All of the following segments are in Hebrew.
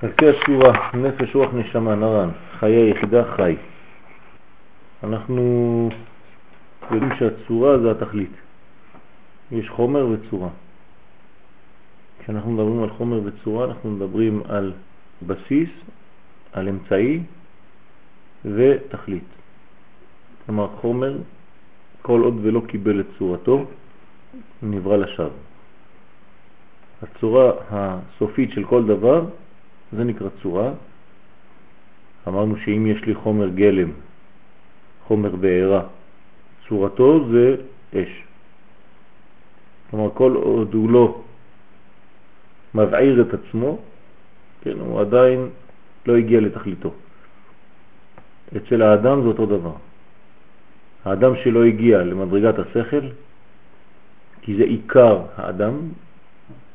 חלקי הצורה, נפש, רוח, נשמה, נרן, חיי יחידה, חי. אנחנו יודעים שהצורה זה התכלית. יש חומר וצורה. כשאנחנו מדברים על חומר וצורה אנחנו מדברים על בסיס, על אמצעי ותכלית. כלומר חומר, כל עוד ולא קיבל את צורתו, נברא לשווא. הצורה הסופית של כל דבר זה נקרא צורה. אמרנו שאם יש לי חומר גלם, חומר בעירה, צורתו זה אש. כלומר, כל עוד הוא לא מבעיר את עצמו, כן, הוא עדיין לא הגיע לתכליתו. אצל האדם זה אותו דבר. האדם שלא הגיע למדרגת השכל, כי זה עיקר האדם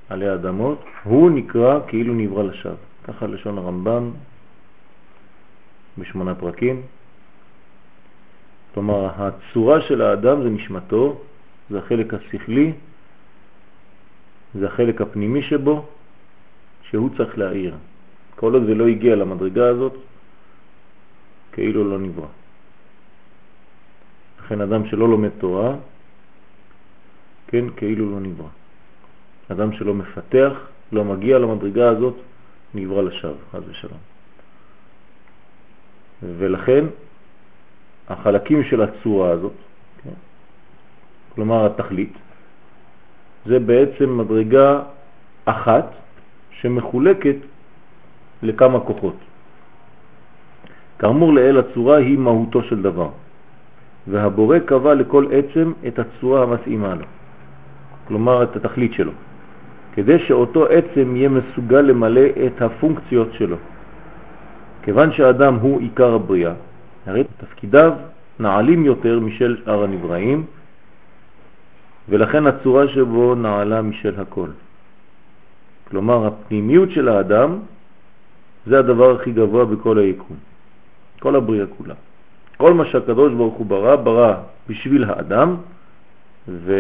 עלי האדמות, הוא נקרא כאילו נברא לשווא. ככה לשון הרמב"ם בשמונה פרקים. כלומר, הצורה של האדם זה נשמתו, זה החלק השכלי, זה החלק הפנימי שבו, שהוא צריך להעיר. כל עוד זה לא הגיע למדרגה הזאת, כאילו לא נברא. לכן אדם שלא לומד תורה, כן, כאילו לא נברא. אדם שלא מפתח, לא מגיע למדרגה הזאת, נברא לשווא, חס ושלום. ולכן החלקים של הצורה הזאת, כן, כלומר התכלית, זה בעצם מדרגה אחת שמחולקת לכמה כוחות. כאמור לאל הצורה היא מהותו של דבר, והבורא קבע לכל עצם את הצורה המתאימה לו, כלומר את התכלית שלו. כדי שאותו עצם יהיה מסוגל למלא את הפונקציות שלו. כיוון שהאדם הוא עיקר הבריאה, הרי תפקידיו נעלים יותר משל שאר הנבראים, ולכן הצורה שבו נעלה משל הכל. כלומר, הפנימיות של האדם זה הדבר הכי גבוה בכל היקום, כל הבריאה כולה. כל מה שהקדוש ברוך הוא ברא, ברא בשביל האדם, ו...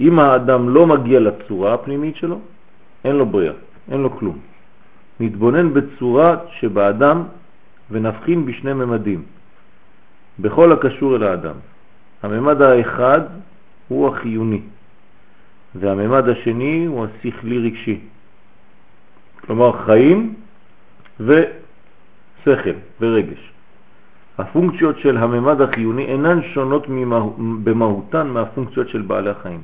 אם האדם לא מגיע לצורה הפנימית שלו, אין לו בריאה, אין לו כלום. נתבונן בצורה שבאדם ונבחין בשני ממדים, בכל הקשור אל האדם. הממד האחד הוא החיוני, והממד השני הוא השכלי רגשי. כלומר חיים ושכל ורגש. הפונקציות של הממד החיוני אינן שונות במהותן מהפונקציות של בעלי החיים.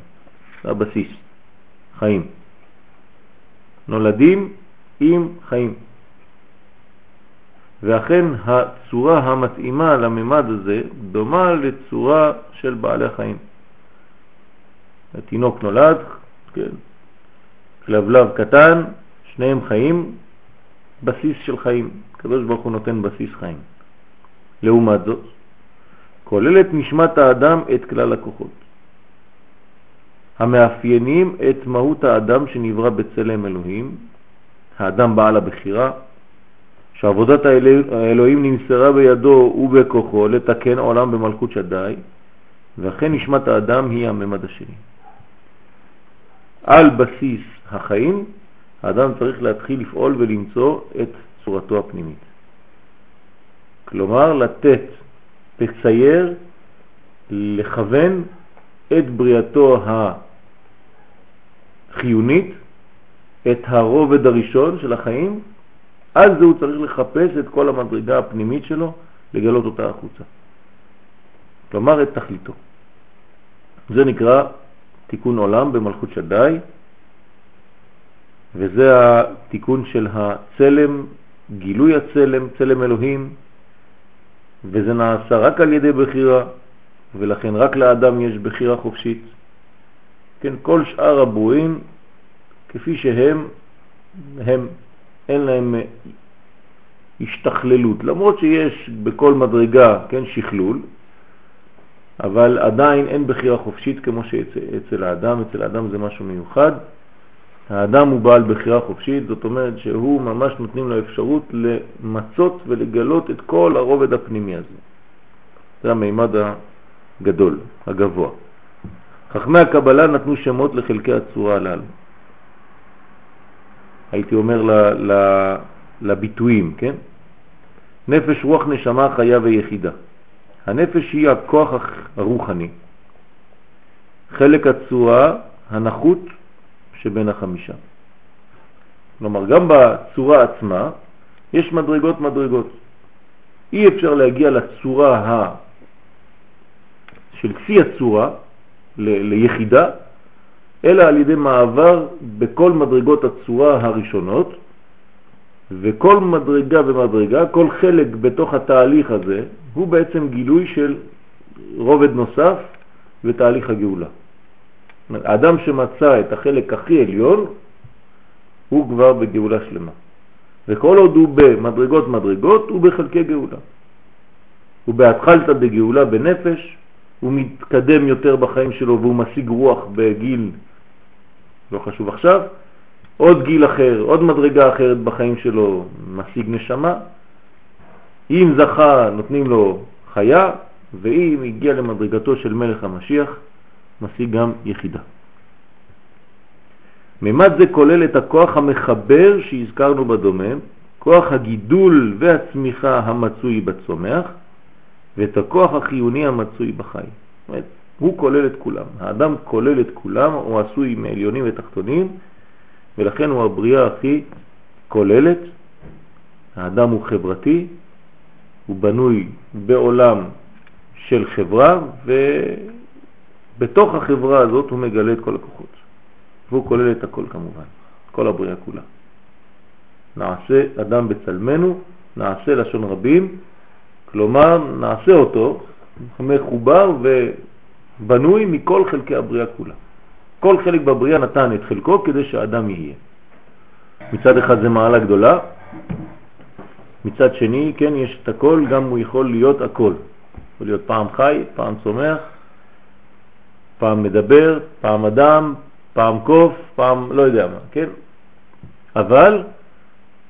זה הבסיס, חיים. נולדים עם חיים. ואכן הצורה המתאימה לממד הזה דומה לצורה של בעלי חיים. התינוק נולד, כן, כלבלב קטן, שניהם חיים, בסיס של חיים. הקדוש ברוך הוא נותן בסיס חיים. לעומת זאת, כוללת נשמת האדם את כלל הכוחות. המאפיינים את מהות האדם שנברא בצלם אלוהים, האדם בעל הבחירה, שעבודת האלוהים נמסרה בידו ובכוחו לתקן עולם במלכות שדי, ואכן נשמת האדם היא הממד השני. על בסיס החיים, האדם צריך להתחיל לפעול ולמצוא את צורתו הפנימית. כלומר, לתת, לצייר, לכוון את בריאתו החיונית, את הרובד הראשון של החיים, אז הוא צריך לחפש את כל המדרגה הפנימית שלו, לגלות אותה החוצה. כלומר, את תכליתו. זה נקרא תיקון עולם במלכות שדי, וזה התיקון של הצלם, גילוי הצלם, צלם אלוהים, וזה נעשה רק על ידי בחירה, ולכן רק לאדם יש בחירה חופשית. כן, כל שאר הברואים, כפי שהם, הם, אין להם השתכללות, למרות שיש בכל מדרגה, כן, שכלול, אבל עדיין אין בחירה חופשית כמו שאצל האדם, אצל האדם זה משהו מיוחד. האדם הוא בעל בחירה חופשית, זאת אומרת שהוא ממש נותנים לו אפשרות למצות ולגלות את כל הרובד הפנימי הזה. זה המימד הגדול, הגבוה. חכמי הקבלה נתנו שמות לחלקי הצורה הללו. הייתי אומר לביטויים, כן? נפש, רוח, נשמה, חיה ויחידה. הנפש היא הכוח הרוחני, חלק הצורה הנחות שבין החמישה. כלומר, גם בצורה עצמה יש מדרגות מדרגות. אי אפשר להגיע לצורה ה... של כפי הצורה, ל... ליחידה, אלא על ידי מעבר בכל מדרגות הצורה הראשונות, וכל מדרגה ומדרגה, כל חלק בתוך התהליך הזה, הוא בעצם גילוי של רובד נוסף ותהליך הגאולה. האדם שמצא את החלק הכי עליון, הוא כבר בגאולה שלמה. וכל עוד הוא במדרגות מדרגות, הוא בחלקי גאולה. הוא בהתחלתא דגאולה בנפש, הוא מתקדם יותר בחיים שלו והוא משיג רוח בגיל, לא חשוב עכשיו, עוד גיל אחר, עוד מדרגה אחרת בחיים שלו, משיג נשמה. אם זכה, נותנים לו חיה, ואם הגיע למדרגתו של מלך המשיח, משיג גם יחידה. ממד זה כולל את הכוח המחבר שהזכרנו בדומם, כוח הגידול והצמיחה המצוי בצומח, ואת הכוח החיוני המצוי בחי. זאת אומרת, הוא כולל את כולם. האדם כולל את כולם, הוא עשוי מעליונים ותחתונים, ולכן הוא הבריאה הכי כוללת. האדם הוא חברתי, הוא בנוי בעולם של חברה, ובתוך החברה הזאת הוא מגלה את כל הכוחות. והוא כולל את הכל כמובן, כל הבריאה כולה. נעשה אדם בצלמנו, נעשה לשון רבים, כלומר נעשה אותו מחובר ובנוי מכל חלקי הבריאה כולה. כל חלק בבריאה נתן את חלקו כדי שהאדם יהיה. מצד אחד זה מעלה גדולה, מצד שני, כן, יש את הכל, גם הוא יכול להיות הכל. יכול להיות פעם חי, פעם צומח, פעם מדבר, פעם אדם, פעם קוף, פעם לא יודע מה, כן? אבל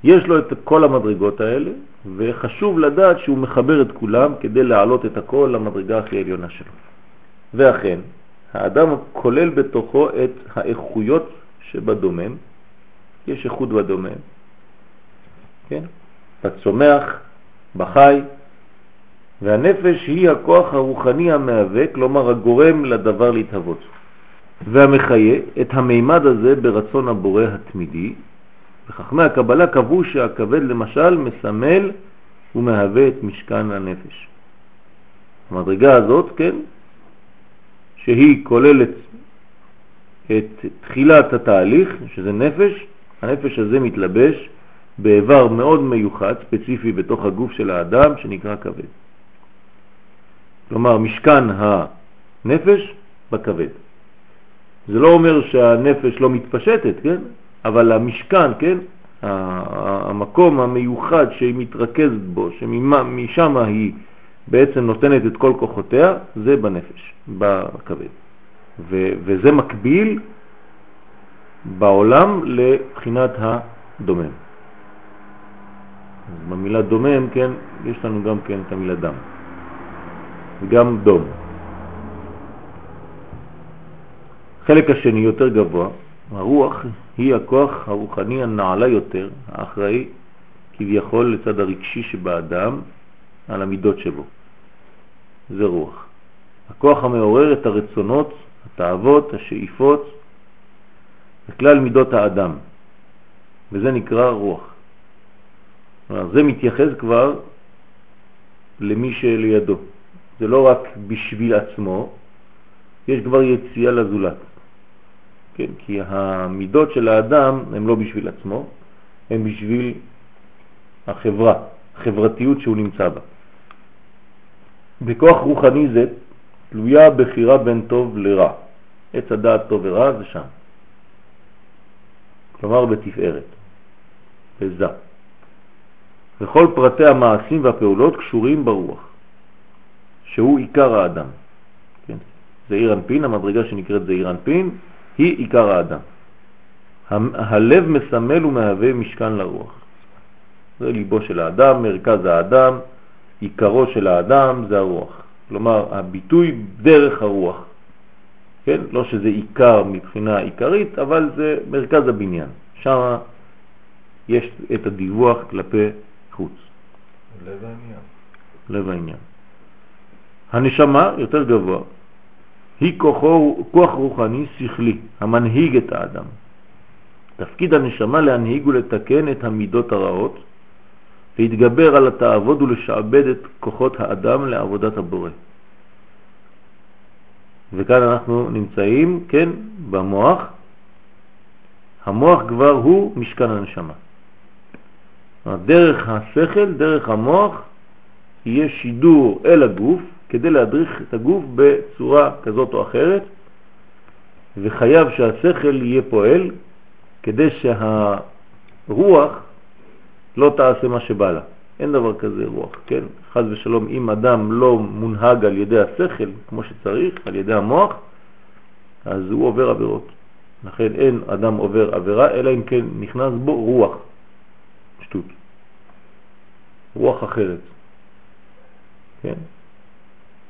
יש לו את כל המדרגות האלה, וחשוב לדעת שהוא מחבר את כולם כדי להעלות את הכל למדרגה הכי עליונה שלו. ואכן, האדם כולל בתוכו את האיכויות שבדומם, יש איכות בדומם, כן? בצומח, בחי, והנפש היא הכוח הרוחני המהווה, כלומר הגורם לדבר להתהוות. והמחיה את המימד הזה ברצון הבורא התמידי. וחכמי הקבלה קבעו שהכבד למשל מסמל ומהווה את משכן הנפש. המדרגה הזאת, כן, שהיא כוללת את תחילת התהליך, שזה נפש, הנפש הזה מתלבש באיבר מאוד מיוחד, ספציפי בתוך הגוף של האדם, שנקרא כבד. כלומר, משכן הנפש בכבד. זה לא אומר שהנפש לא מתפשטת, כן? אבל המשכן, כן? המקום המיוחד שהיא מתרכזת בו, שמשם היא בעצם נותנת את כל כוחותיה, זה בנפש, בכבד. וזה מקביל בעולם לבחינת הדומם. במילה דומם, כן, יש לנו גם כן את המילה דם. וגם דום. החלק השני יותר גבוה, הרוח היא הכוח הרוחני הנעלה יותר, האחראי כביכול לצד הרגשי שבאדם על המידות שבו. זה רוח. הכוח המעורר את הרצונות, התאוות, השאיפות, וכלל מידות האדם, וזה נקרא רוח. זה מתייחס כבר למי שלידו. זה לא רק בשביל עצמו, יש כבר יציאה לזולת. כן, כי המידות של האדם הן לא בשביל עצמו, הן בשביל החברה, החברתיות שהוא נמצא בה. בכוח רוחני זה תלויה בחירה בין טוב לרע. עץ הדעת טוב ורע זה שם. כלומר בתפארת, בזה. וכל פרטי המעשים והפעולות קשורים ברוח, שהוא עיקר האדם. כן? זעיר אנפין, המדרגה שנקראת זעיר אנפין, היא עיקר האדם. הלב מסמל ומהווה משכן לרוח. זה ליבו של האדם, מרכז האדם, עיקרו של האדם זה הרוח. כלומר, הביטוי דרך הרוח. כן? לא שזה עיקר מבחינה עיקרית, אבל זה מרכז הבניין. שם יש את הדיווח כלפי חוץ. לב העניין. לב העניין. הנשמה יותר גבוה, היא כוחו, כוח רוחני שכלי המנהיג את האדם. תפקיד הנשמה להנהיג ולתקן את המידות הרעות, להתגבר על התאוות ולשעבד את כוחות האדם לעבודת הבורא. וכאן אנחנו נמצאים, כן, במוח. המוח כבר הוא משכן הנשמה. דרך השכל, דרך המוח, יהיה שידור אל הגוף כדי להדריך את הגוף בצורה כזאת או אחרת, וחייב שהשכל יהיה פועל כדי שהרוח לא תעשה מה שבא לה. אין דבר כזה רוח, כן? חז ושלום, אם אדם לא מונהג על ידי השכל כמו שצריך, על ידי המוח, אז הוא עובר עבירות. לכן אין אדם עובר עבירה, אלא אם כן נכנס בו רוח, שטות, רוח אחרת, כן?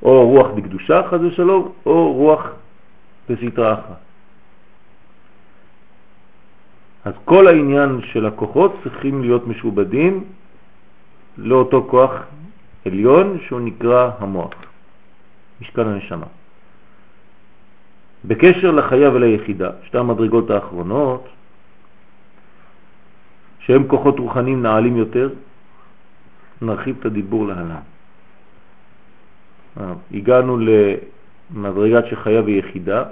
או רוח בקדושה, חז ושלום, או רוח בסתרה אחת. אז כל העניין של הכוחות צריכים להיות משובדים לאותו כוח עליון שהוא נקרא המוח, משכן הנשמה. בקשר לחיה וליחידה, שתי המדרגות האחרונות, שהם כוחות רוחניים נעלים יותר, נרחיב את הדיבור להלן. אה, הגענו למדרגת שחיה ויחידה,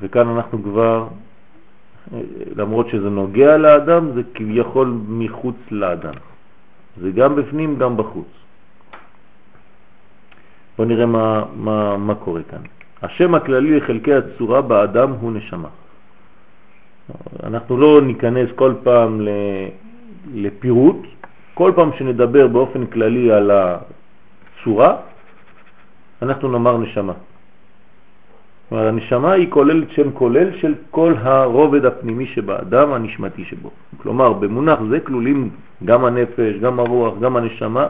וכאן אנחנו כבר למרות שזה נוגע לאדם, זה כביכול מחוץ לאדם. זה גם בפנים, גם בחוץ. בואו נראה מה, מה, מה קורה כאן. השם הכללי לחלקי הצורה באדם הוא נשמה. אנחנו לא ניכנס כל פעם לפירוט, כל פעם שנדבר באופן כללי על הצורה, אנחנו נאמר נשמה. כלומר, הנשמה היא כוללת שם כולל של כל הרובד הפנימי שבאדם הנשמתי שבו. כלומר, במונח זה כלולים גם הנפש, גם הרוח, גם הנשמה,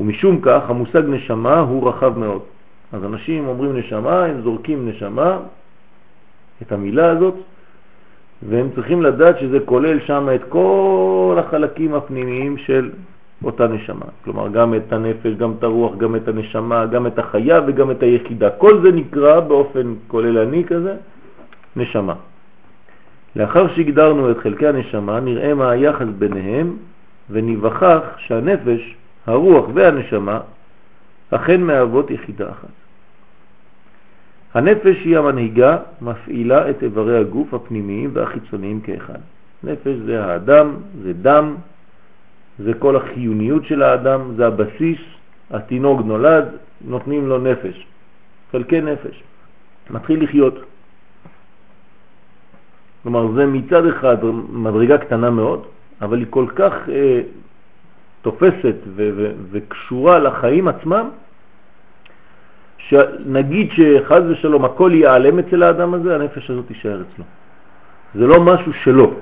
ומשום כך המושג נשמה הוא רחב מאוד. אז אנשים אומרים נשמה, הם זורקים נשמה, את המילה הזאת, והם צריכים לדעת שזה כולל שם את כל החלקים הפנימיים של אותה נשמה. כלומר, גם את הנפש, גם את הרוח, גם את הנשמה, גם את החיה וגם את היחידה. כל זה נקרא באופן כוללני כזה נשמה. לאחר שהגדרנו את חלקי הנשמה, נראה מה היחס ביניהם ונבחך שהנפש, הרוח והנשמה אכן מהוות יחידה אחת. הנפש היא המנהיגה, מפעילה את איברי הגוף הפנימיים והחיצוניים כאחד. נפש זה האדם, זה דם, זה כל החיוניות של האדם, זה הבסיס, התינוק נולד, נותנים לו נפש, חלקי נפש, מתחיל לחיות. כלומר, זה מצד אחד מדרגה קטנה מאוד, אבל היא כל כך אה, תופסת וקשורה לחיים עצמם, שנגיד שחז ושלום הכל ייעלם אצל האדם הזה, הנפש הזאת תישאר אצלו. זה לא משהו שלו,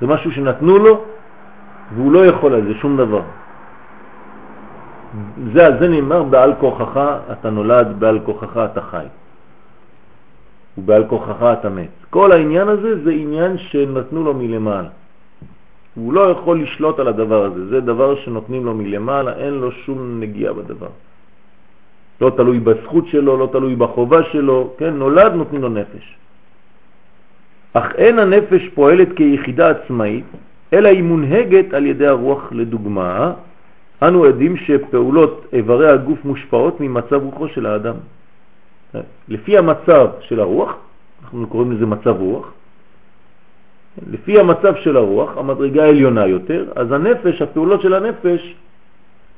זה משהו שנתנו לו והוא לא יכול על זה שום דבר. זה זה נאמר בעל כוחך אתה נולד, בעל כוחך אתה חי. ובעל כוחך אתה מת. כל העניין הזה זה עניין שנתנו לו מלמעלה. הוא לא יכול לשלוט על הדבר הזה, זה דבר שנותנים לו מלמעלה, אין לו שום נגיעה בדבר. לא תלוי בזכות שלו, לא תלוי בחובה שלו, כן, נולד נותנים לו נפש. אך אין הנפש פועלת כיחידה עצמאית, אלא היא מונהגת על ידי הרוח לדוגמה. אנו עדים שפעולות איברי הגוף מושפעות ממצב רוחו של האדם. לפי המצב של הרוח, אנחנו קוראים לזה מצב רוח, לפי המצב של הרוח, המדרגה העליונה יותר, אז הנפש, הפעולות של הנפש,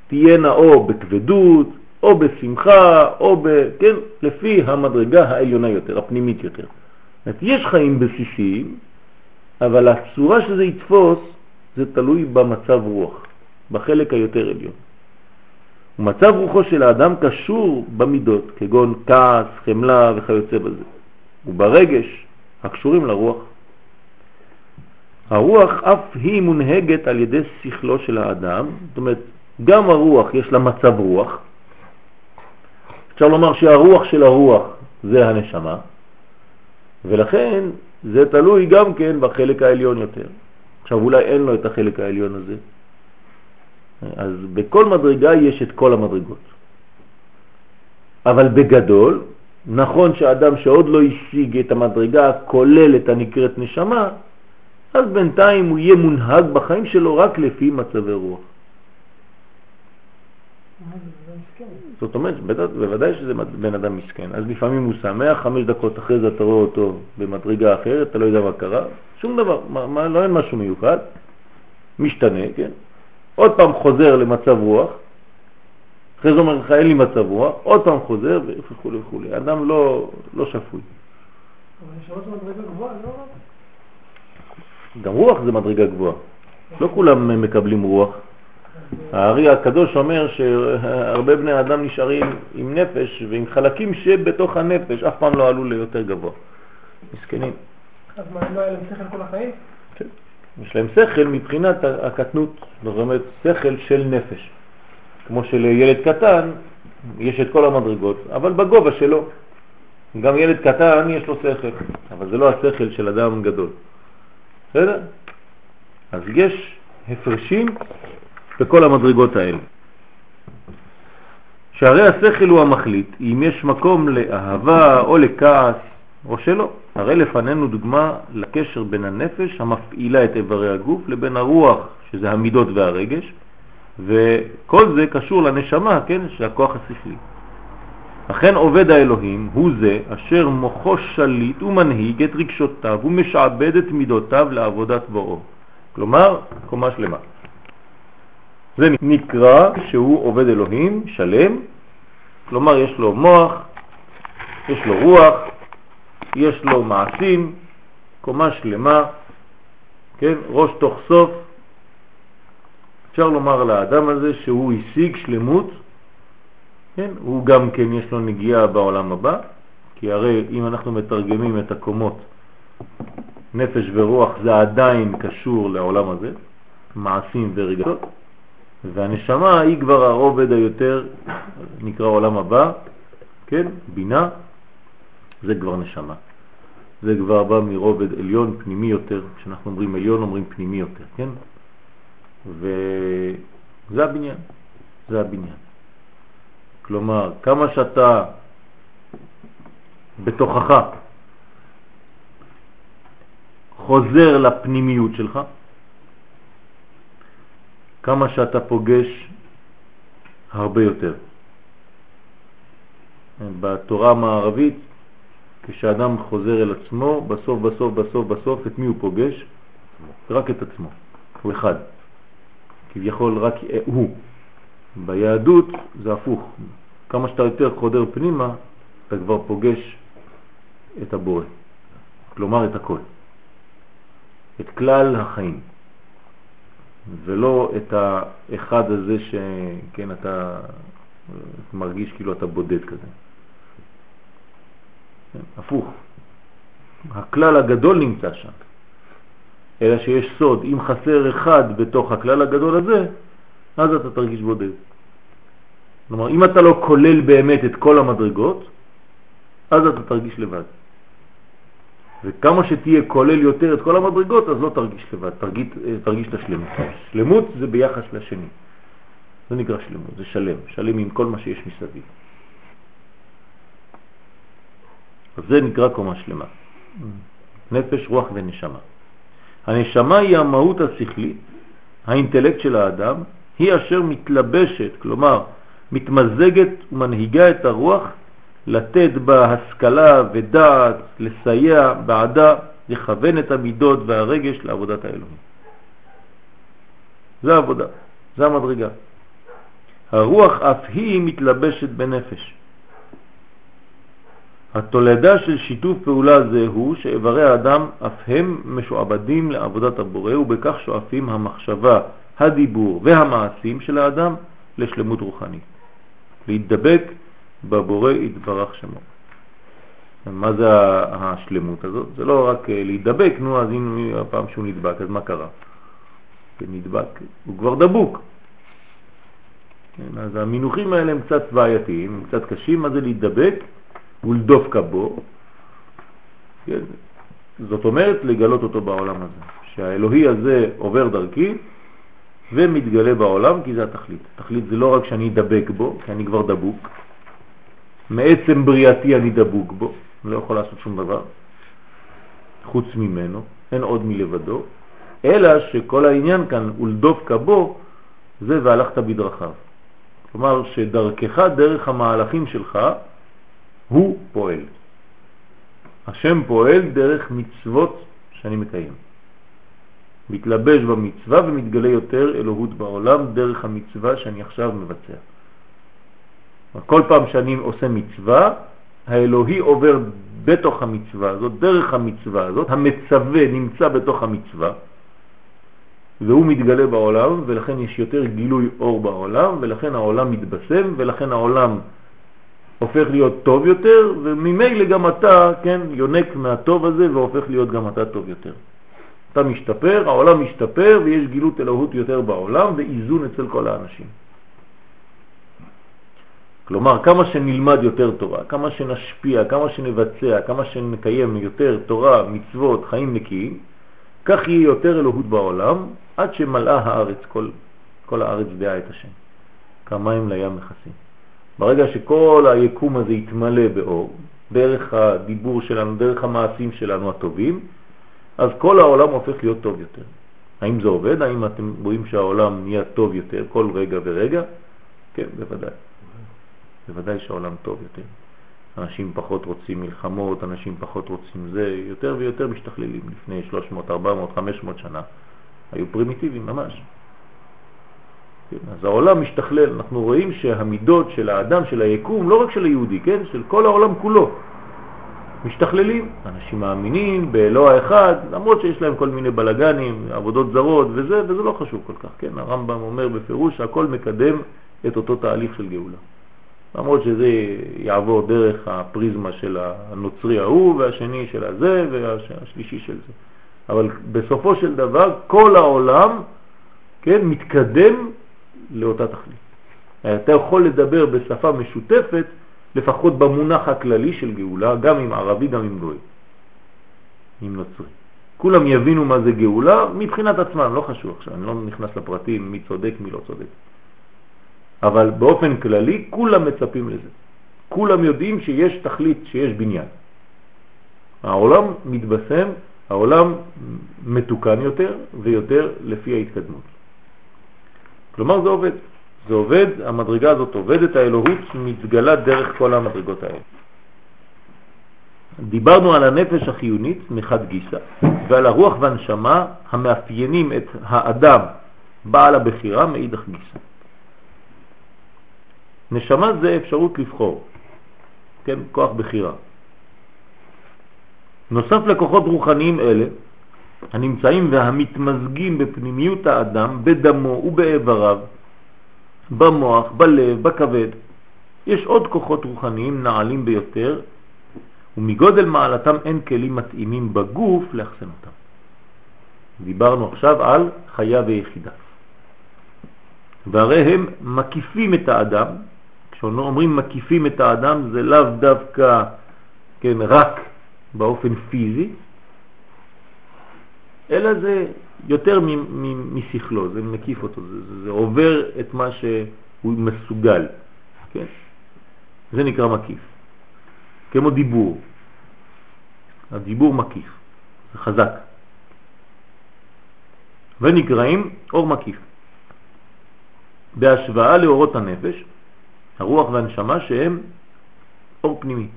תהיינה או בכבדות, או בשמחה, או ב... כן, לפי המדרגה העליונה יותר, הפנימית יותר. יש חיים בסיסיים, אבל הצורה שזה יתפוס זה תלוי במצב רוח, בחלק היותר עליון. ומצב רוחו של האדם קשור במידות, כגון כעס, חמלה וכיוצא בזה, וברגש הקשורים לרוח. הרוח אף היא מונהגת על ידי שכלו של האדם, זאת אומרת, גם הרוח יש לה מצב רוח, אפשר לומר שהרוח של הרוח זה הנשמה, ולכן זה תלוי גם כן בחלק העליון יותר. עכשיו אולי אין לו את החלק העליון הזה, אז בכל מדרגה יש את כל המדרגות. אבל בגדול, נכון שאדם שעוד לא השיג את המדרגה הכוללת הנקראת נשמה, אז בינתיים הוא יהיה מונהג בחיים שלו רק לפי מצבי רוח. זאת אומרת, בוודאי שזה בן אדם מסכן. אז לפעמים הוא שמח, חמש דקות אחרי זה אתה רואה אותו במדרגה אחרת, אתה לא יודע מה קרה, שום דבר, מה, מה, לא אין משהו מיוחד, משתנה, כן? עוד פעם חוזר למצב רוח, אחרי זה אומר לך אין לי מצב רוח, עוד פעם חוזר וכו' וכו'. אדם לא, לא שפוי. אבל יש מדרגה גבוהה, לא? גם רוח זה מדרגה גבוהה. לא כולם מקבלים רוח. הארי הקדוש אומר שהרבה בני אדם נשארים עם נפש ועם חלקים שבתוך הנפש אף פעם לא עלו ליותר גבוה. מסכנים. אז מה, לא היה להם שכל כל החיים? כן. יש להם שכל מבחינת הקטנות, זאת אומרת שכל של נפש. כמו שלילד קטן יש את כל המדרגות, אבל בגובה שלו. גם ילד קטן יש לו שכל, אבל זה לא השכל של אדם גדול. בסדר? אז יש הפרשים בכל המדרגות האלה. שהרי השכל הוא המחליט, אם יש מקום לאהבה או לכעס או שלא. הרי לפנינו דוגמה לקשר בין הנפש המפעילה את איברי הגוף לבין הרוח, שזה המידות והרגש, וכל זה קשור לנשמה, כן, שהכוח השכלי. לכן עובד האלוהים הוא זה אשר מוחו שליט ומנהיג את רגשותיו ומשעבד את מידותיו לעבודת בוראו. כלומר, קומה שלמה. זה נקרא שהוא עובד אלוהים שלם, כלומר יש לו מוח, יש לו רוח, יש לו מעשים, קומה שלמה, כן, ראש תוך סוף. אפשר לומר לאדם הזה שהוא השיג שלמות, כן, הוא גם כן יש לו נגיעה בעולם הבא, כי הרי אם אנחנו מתרגמים את הקומות נפש ורוח זה עדיין קשור לעולם הזה, מעשים ורגשות, והנשמה היא כבר הרובד היותר, נקרא עולם הבא, כן, בינה, זה כבר נשמה. זה כבר בא מרובד עליון פנימי יותר, כשאנחנו אומרים עליון אומרים פנימי יותר, כן? וזה הבניין, זה הבניין. כלומר, כמה שאתה בתוכך חוזר לפנימיות שלך, כמה שאתה פוגש הרבה יותר. בתורה המערבית, כשאדם חוזר אל עצמו, בסוף בסוף בסוף בסוף את מי הוא פוגש? רק את עצמו, הוא אחד. כביכול רק הוא. ביהדות זה הפוך. כמה שאתה יותר חודר פנימה, אתה כבר פוגש את הבורא. כלומר את הכל. את כלל החיים. ולא את האחד הזה שכן אתה מרגיש כאילו אתה בודד כזה. כן, הפוך. הכלל הגדול נמצא שם. אלא שיש סוד, אם חסר אחד בתוך הכלל הגדול הזה, אז אתה תרגיש בודד. כלומר, אם אתה לא כולל באמת את כל המדרגות, אז אתה תרגיש לבד. וכמה שתהיה כולל יותר את כל המדרגות, אז לא תרגיש לבד, תרגיש, תרגיש את השלמות. שלמות זה ביחס לשני. זה נקרא שלמות, זה שלם, שלם עם כל מה שיש מסביב. אז זה נקרא קומה שלמה. נפש, רוח ונשמה. הנשמה היא המהות השכלית, האינטלקט של האדם, היא אשר מתלבשת, כלומר מתמזגת ומנהיגה את הרוח לתת בה השכלה ודעת, לסייע בעדה, לכוון את המידות והרגש לעבודת האלוהים. זה העבודה, זה המדרגה. הרוח אף היא מתלבשת בנפש. התולדה של שיתוף פעולה זה הוא שאיברי האדם אף הם משועבדים לעבודת הבורא ובכך שואפים המחשבה, הדיבור והמעשים של האדם לשלמות רוחנית. להתדבק בבורא יתברך שמו. מה זה השלמות הזאת? זה לא רק אה, להידבק, נו, אז הנה הפעם שהוא נדבק, אז מה קרה? זה נדבק, הוא כבר דבוק. כן, אז המינוחים האלה הם קצת בעייתיים, הם קצת קשים, מה זה להידבק ולדופק בו? כן, זאת אומרת לגלות אותו בעולם הזה, שהאלוהי הזה עובר דרכי ומתגלה בעולם, כי זה התכלית. התכלית זה לא רק שאני אדבק בו, כי אני כבר דבוק. מעצם בריאתי אני דבוק בו, לא יכול לעשות שום דבר חוץ ממנו, אין עוד מלבדו, אלא שכל העניין כאן ולדופק בו זה והלכת בדרכיו. כלומר שדרכך, דרך המהלכים שלך, הוא פועל. השם פועל דרך מצוות שאני מקיים. מתלבש במצווה ומתגלה יותר אלוהות בעולם דרך המצווה שאני עכשיו מבצע. כל פעם שאני עושה מצווה, האלוהי עובר בתוך המצווה הזאת, דרך המצווה הזאת, המצווה נמצא בתוך המצווה, והוא מתגלה בעולם, ולכן יש יותר גילוי אור בעולם, ולכן העולם מתבשם, ולכן העולם הופך להיות טוב יותר, וממילא גם אתה, כן, יונק מהטוב הזה, והופך להיות גם אתה טוב יותר. אתה משתפר, העולם משתפר, ויש גילות אלוהות יותר בעולם, ואיזון אצל כל האנשים. כלומר, כמה שנלמד יותר תורה, כמה שנשפיע, כמה שנבצע, כמה שנקיים יותר תורה, מצוות, חיים נקיים, כך יהיה יותר אלוהות בעולם, עד שמלאה הארץ, כל, כל הארץ דעה את השם. כמים לים מכסים. ברגע שכל היקום הזה יתמלא באור, דרך הדיבור שלנו, דרך המעשים שלנו הטובים, אז כל העולם הופך להיות טוב יותר. האם זה עובד? האם אתם רואים שהעולם נהיה טוב יותר כל רגע ורגע? כן, בוודאי. בוודאי שהעולם טוב יותר. אנשים פחות רוצים מלחמות, אנשים פחות רוצים זה, יותר ויותר משתכללים. לפני 300, 400, 500 שנה היו פרימיטיביים ממש. כן, אז העולם משתכלל, אנחנו רואים שהמידות של האדם, של היקום, לא רק של היהודי, כן, של כל העולם כולו, משתכללים. אנשים מאמינים באלוה האחד, למרות שיש להם כל מיני בלגנים, עבודות זרות וזה, וזה לא חשוב כל כך, כן, הרמב"ם אומר בפירוש שהכל מקדם את אותו תהליך של גאולה. למרות שזה יעבור דרך הפריזמה של הנוצרי ההוא והשני של הזה והשלישי של זה. אבל בסופו של דבר כל העולם כן, מתקדם לאותה תכלית. אתה יכול לדבר בשפה משותפת, לפחות במונח הכללי של גאולה, גם עם ערבי, גם עם גוי, עם נוצרי. כולם יבינו מה זה גאולה מבחינת עצמם, לא חשוב עכשיו, אני לא נכנס לפרטים מי צודק, מי לא צודק. אבל באופן כללי כולם מצפים לזה. כולם יודעים שיש תכלית, שיש בניין. העולם מתבשם, העולם מתוקן יותר ויותר לפי ההתקדמות. כלומר זה עובד. זה עובד, המדרגה הזאת עובדת, האלוהות מתגלה דרך כל המדרגות האלה. דיברנו על הנפש החיונית מחד גיסה ועל הרוח והנשמה המאפיינים את האדם בעל הבחירה מאידך גיסה. נשמה זה אפשרות לבחור, כן, כוח בחירה. נוסף לכוחות רוחניים אלה, הנמצאים והמתמזגים בפנימיות האדם, בדמו ובאיבריו, במוח, בלב, בכבד, יש עוד כוחות רוחניים נעלים ביותר, ומגודל מעלתם אין כלים מתאימים בגוף לאחסן אותם. דיברנו עכשיו על חיה ויחידה. והרי הם מקיפים את האדם, כשאומרים מקיפים את האדם זה לאו דווקא כן, רק באופן פיזי, אלא זה יותר משכלו, זה מקיף אותו, זה, זה, זה עובר את מה שהוא מסוגל, כן? זה נקרא מקיף. כמו דיבור, הדיבור מקיף, זה חזק. ונקראים אור מקיף. בהשוואה לאורות הנפש, הרוח והנשמה שהם אור פנימי.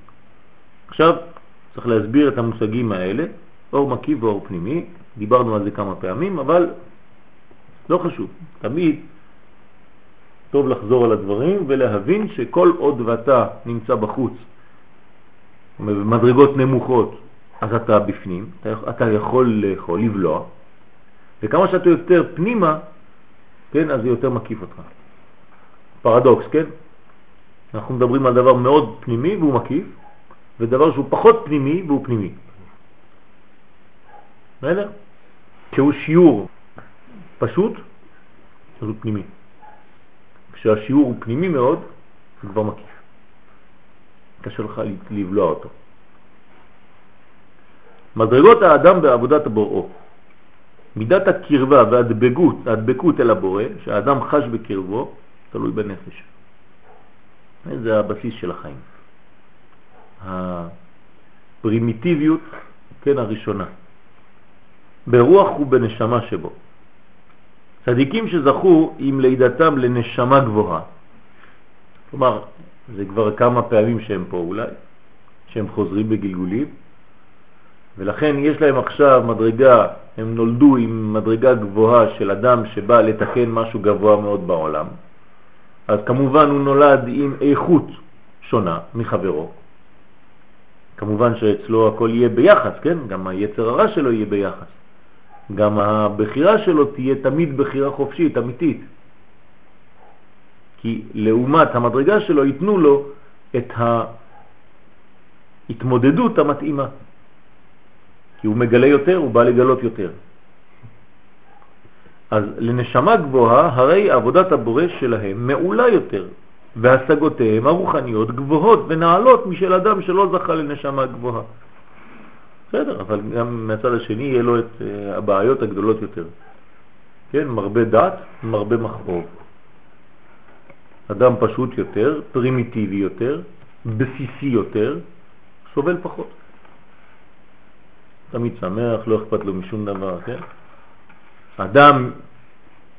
עכשיו צריך להסביר את המושגים האלה, אור מקיף ואור פנימי, דיברנו על זה כמה פעמים, אבל לא חשוב, תמיד טוב לחזור על הדברים ולהבין שכל עוד ואתה נמצא בחוץ במדרגות נמוכות, אז אתה בפנים, אתה, אתה יכול לאכול, לבלוע, וכמה שאתה יותר פנימה, כן, אז זה יותר מקיף אותך. פרדוקס, כן? אנחנו מדברים על דבר מאוד פנימי והוא מקיף, ודבר שהוא פחות פנימי והוא פנימי. בסדר? כשהוא שיעור פשוט, אז הוא פנימי. כשהשיעור הוא פנימי מאוד, הוא כבר מקיף. קשה לך לבלוע אותו. מדרגות האדם בעבודת הבוראו. מידת הקרבה והדבקות, הדבקות אל הבורא, שהאדם חש בקרבו, תלוי בנפש. זה הבסיס של החיים. הפרימיטיביות, כן, הראשונה. ברוח ובנשמה שבו. צדיקים שזכו עם לידתם לנשמה גבוהה, כלומר, זה כבר כמה פעמים שהם פה אולי, שהם חוזרים בגלגולים, ולכן יש להם עכשיו מדרגה, הם נולדו עם מדרגה גבוהה של אדם שבא לתקן משהו גבוה מאוד בעולם, אז כמובן הוא נולד עם איכות שונה מחברו. כמובן שאצלו הכל יהיה ביחס, כן? גם היצר הרע שלו יהיה ביחס. גם הבחירה שלו תהיה תמיד בחירה חופשית, אמיתית. כי לעומת המדרגה שלו ייתנו לו את ההתמודדות המתאימה. כי הוא מגלה יותר, הוא בא לגלות יותר. אז לנשמה גבוהה, הרי עבודת הבורא שלהם מעולה יותר, והשגותיהם הרוחניות גבוהות ונעלות משל אדם שלא זכה לנשמה גבוהה. בסדר, אבל גם מהצד השני יהיה לו את uh, הבעיות הגדולות יותר. כן, מרבה דת, מרבה מחרוב. אדם פשוט יותר, פרימיטיבי יותר, בסיסי יותר, סובל פחות. תמיד שמח, לא אכפת לו משום דבר, כן? אדם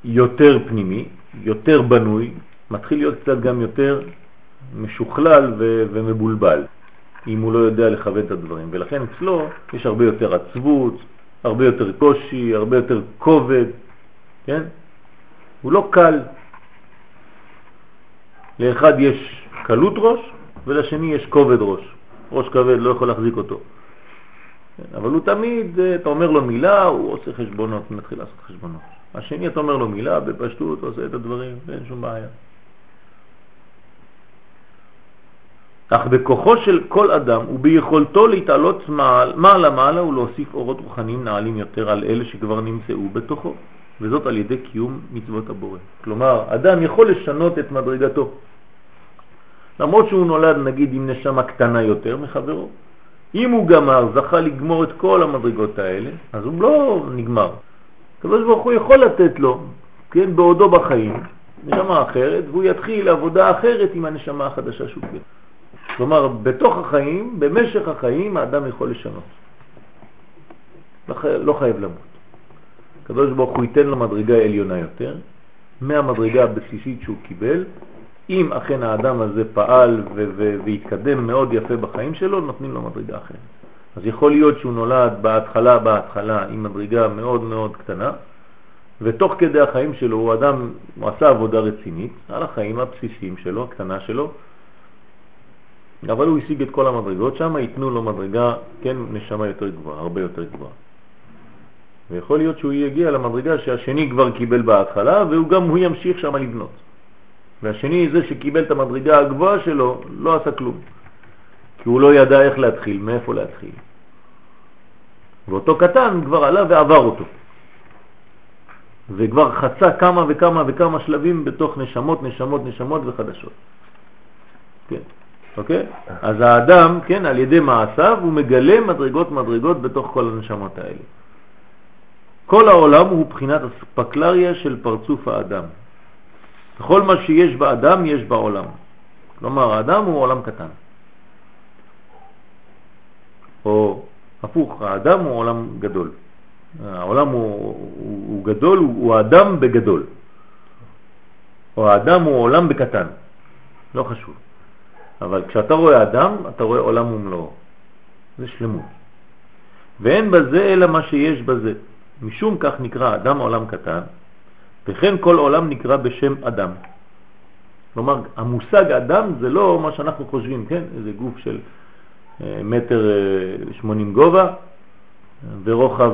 יותר פנימי, יותר בנוי, מתחיל להיות קצת גם יותר משוכלל ו- ומבולבל, אם הוא לא יודע לכוון את הדברים. ולכן אצלו יש הרבה יותר עצבות, הרבה יותר קושי, הרבה יותר כובד, כן? הוא לא קל. לאחד יש קלות ראש ולשני יש כובד ראש. ראש כבד לא יכול להחזיק אותו. כן, אבל הוא תמיד, אה, אתה אומר לו מילה, הוא עושה חשבונות, הוא מתחיל לעשות חשבונות. השני, אתה אומר לו מילה, בפשטות, עושה את הדברים, ואין שום בעיה. אך בכוחו של כל אדם וביכולתו להתעלות מעלה מעלה ולהוסיף אורות רוחניים נעלים יותר על אלה שכבר נמצאו בתוכו, וזאת על ידי קיום מצוות הבורא. כלומר, אדם יכול לשנות את מדרגתו. למרות שהוא נולד נגיד עם נשמה קטנה יותר מחברו, אם הוא גמר, זכה לגמור את כל המדרגות האלה, אז הוא לא נגמר. הקדוש ברוך הוא יכול לתת לו, כן, בעודו בחיים, נשמה אחרת, והוא יתחיל עבודה אחרת עם הנשמה החדשה שהוא קיבל. כלומר, בתוך החיים, במשך החיים, האדם יכול לשנות. לא. לא חייב למות. הקדוש ברוך הוא ייתן לו מדרגה עליונה יותר, מהמדרגה הבסיסית שהוא קיבל, אם אכן האדם הזה פעל והתקדם מאוד יפה בחיים שלו, נותנים לו מדרגה אחרת. אז יכול להיות שהוא נולד בהתחלה, בהתחלה, עם מדרגה מאוד מאוד קטנה, ותוך כדי החיים שלו הוא אדם, הוא עשה עבודה רצינית על החיים הבסיסיים שלו, הקטנה שלו, אבל הוא השיג את כל המדרגות שם, ייתנו לו מדרגה, כן, נשמה יותר גבוהה, הרבה יותר גבוהה. ויכול להיות שהוא יגיע למדרגה שהשני כבר קיבל בהתחלה, והוא גם הוא ימשיך שם לבנות. והשני זה שקיבל את המדרגה הגבוהה שלו, לא עשה כלום. כי הוא לא ידע איך להתחיל, מאיפה להתחיל. ואותו קטן כבר עלה ועבר אותו. וכבר חצה כמה וכמה וכמה שלבים בתוך נשמות, נשמות, נשמות וחדשות. כן, אוקיי? אז האדם, כן, על ידי מעשיו הוא מגלה מדרגות מדרגות בתוך כל הנשמות האלה. כל העולם הוא בחינת הספקלריה של פרצוף האדם. כל מה שיש באדם יש בעולם. כלומר, האדם הוא עולם קטן. או הפוך, האדם הוא עולם גדול. העולם הוא, הוא, הוא גדול, הוא, הוא האדם בגדול. או האדם הוא עולם בקטן. לא חשוב. אבל כשאתה רואה אדם, אתה רואה עולם ומלואו. זה שלמות. ואין בזה אלא מה שיש בזה. משום כך נקרא אדם עולם קטן, וכן כל עולם נקרא בשם אדם. כלומר, המושג אדם זה לא מה שאנחנו חושבים, כן? איזה גוף של אה, מטר אה, שמונים גובה ורוחב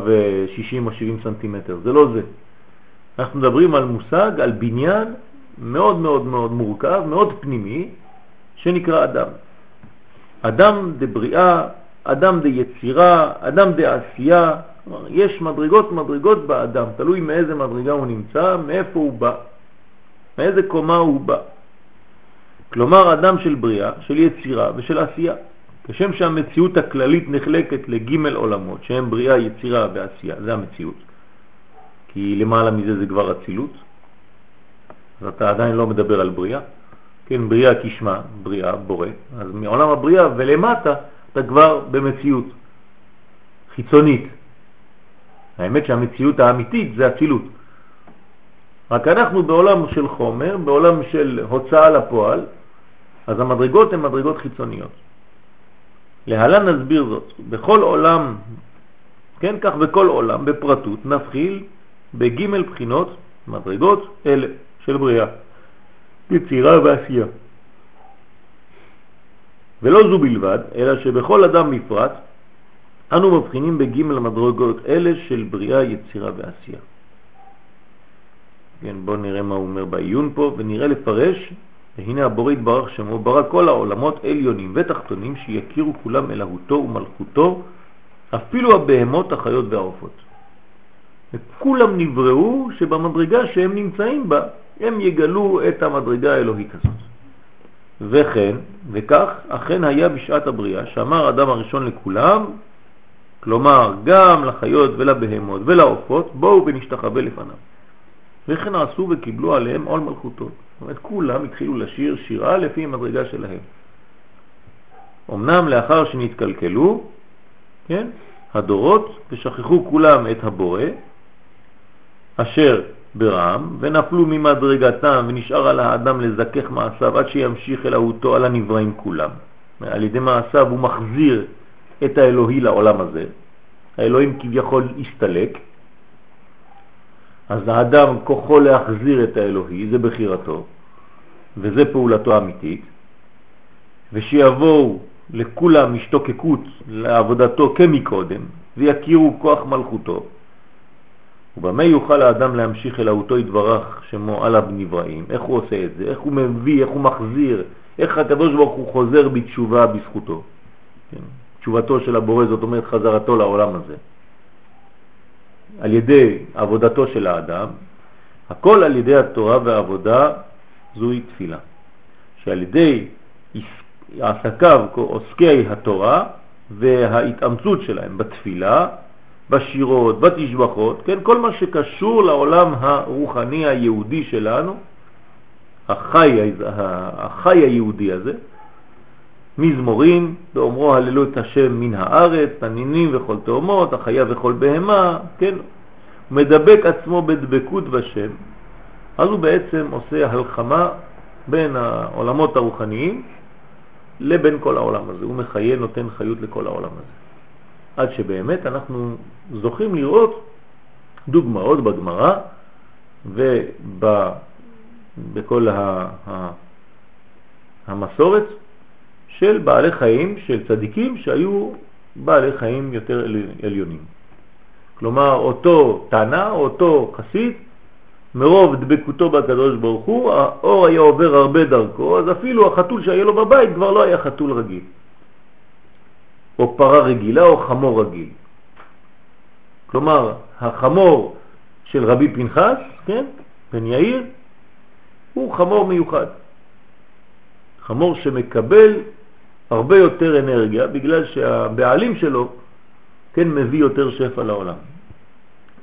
60 אה, או 70 סנטימטר, זה לא זה. אנחנו מדברים על מושג, על בניין מאוד מאוד מאוד מורכב, מאוד פנימי, שנקרא אדם. אדם דבריאה, אדם דיצירה, אדם דעשייה, כלומר, יש מדרגות מדרגות באדם, תלוי מאיזה מדרגה הוא נמצא, מאיפה הוא בא, מאיזה קומה הוא בא. כלומר, אדם של בריאה, של יצירה ושל עשייה. כשם שהמציאות הכללית נחלקת לג' עולמות, שהם בריאה, יצירה ועשייה, זה המציאות. כי למעלה מזה זה כבר אצילות, אז אתה עדיין לא מדבר על בריאה. כן, בריאה כשמה, בריאה, בורא, אז מעולם הבריאה ולמטה אתה כבר במציאות חיצונית. האמת שהמציאות האמיתית זה אצילות. רק אנחנו בעולם של חומר, בעולם של הוצאה לפועל, אז המדרגות הן מדרגות חיצוניות. להלן נסביר זאת. בכל עולם, כן, כך בכל עולם, בפרטות, נבחיל בג' בחינות מדרגות אלה של בריאה, יצירה ועשייה. ולא זו בלבד, אלא שבכל אדם בפרט, אנו מבחינים בג' מדרגות אלה של בריאה, יצירה ועשייה. כן, בואו נראה מה הוא אומר בעיון פה, ונראה לפרש, והנה הבורא יתברך שמו, ברא כל העולמות עליונים ותחתונים שיכירו כולם אלהותו ומלכותו, אפילו הבהמות, החיות והעופות. וכולם נבראו שבמדרגה שהם נמצאים בה, הם יגלו את המדרגה האלוהית הזאת. וכן, וכך, אכן היה בשעת הבריאה, שאמר האדם הראשון לכולם, כלומר גם לחיות ולבהמות ולעופות, בואו ונשתחווה לפניו. וכן עשו וקיבלו עליהם עול מלכותו. זאת אומרת, כולם התחילו לשיר שירה לפי המדרגה שלהם. אמנם לאחר שנתקלקלו, כן, הדורות, ושכחו כולם את הבורא, אשר ברעם, ונפלו ממדרגתם, ונשאר על האדם לזכך מעשיו עד שימשיך אלוהותו על הנבראים כולם. על ידי מעשיו הוא מחזיר את האלוהי לעולם הזה. האלוהים כביכול הסתלק, אז האדם כוחו להחזיר את האלוהי, זה בחירתו, וזה פעולתו האמיתית, ושיבואו לכולם השתוקקות לעבודתו כמקודם, ויכירו כוח מלכותו. ובמה יוכל האדם להמשיך אלוהותו יתברך שמו על הבנבראים? איך הוא עושה את זה? איך הוא מביא, איך הוא מחזיר? איך הקדוש ברוך הוא חוזר בתשובה בזכותו? כן? תשובתו של הבורא זאת אומרת חזרתו לעולם הזה. על ידי עבודתו של האדם, הכל על ידי התורה והעבודה זוהי תפילה. שעל ידי עסקיו עוסקי התורה וההתאמצות שלהם בתפילה, בשירות, בתשבחות, כן, כל מה שקשור לעולם הרוחני היהודי שלנו, החי, החי היהודי הזה, מזמורים, באומרו הללו את השם מן הארץ, תנינים וכל תאומות, החיה וכל בהמה, כן, מדבק עצמו בדבקות בשם, אז הוא בעצם עושה הלחמה בין העולמות הרוחניים לבין כל העולם הזה. הוא מחיה, נותן חיות לכל העולם הזה. עד שבאמת אנחנו זוכים לראות דוגמאות בגמרא ובכל המסורת של בעלי חיים, של צדיקים שהיו בעלי חיים יותר עליונים. כלומר, אותו תנא, אותו חסיד, מרוב דבקותו בקדוש ברוך הוא, האור היה עובר הרבה דרכו, אז אפילו החתול שהיה לו בבית כבר לא היה חתול רגיל, או פרה רגילה או חמור רגיל. כלומר, החמור של רבי פנחס, כן, בן יאיר, הוא חמור מיוחד. חמור שמקבל הרבה יותר אנרגיה בגלל שהבעלים שלו כן מביא יותר שפע לעולם.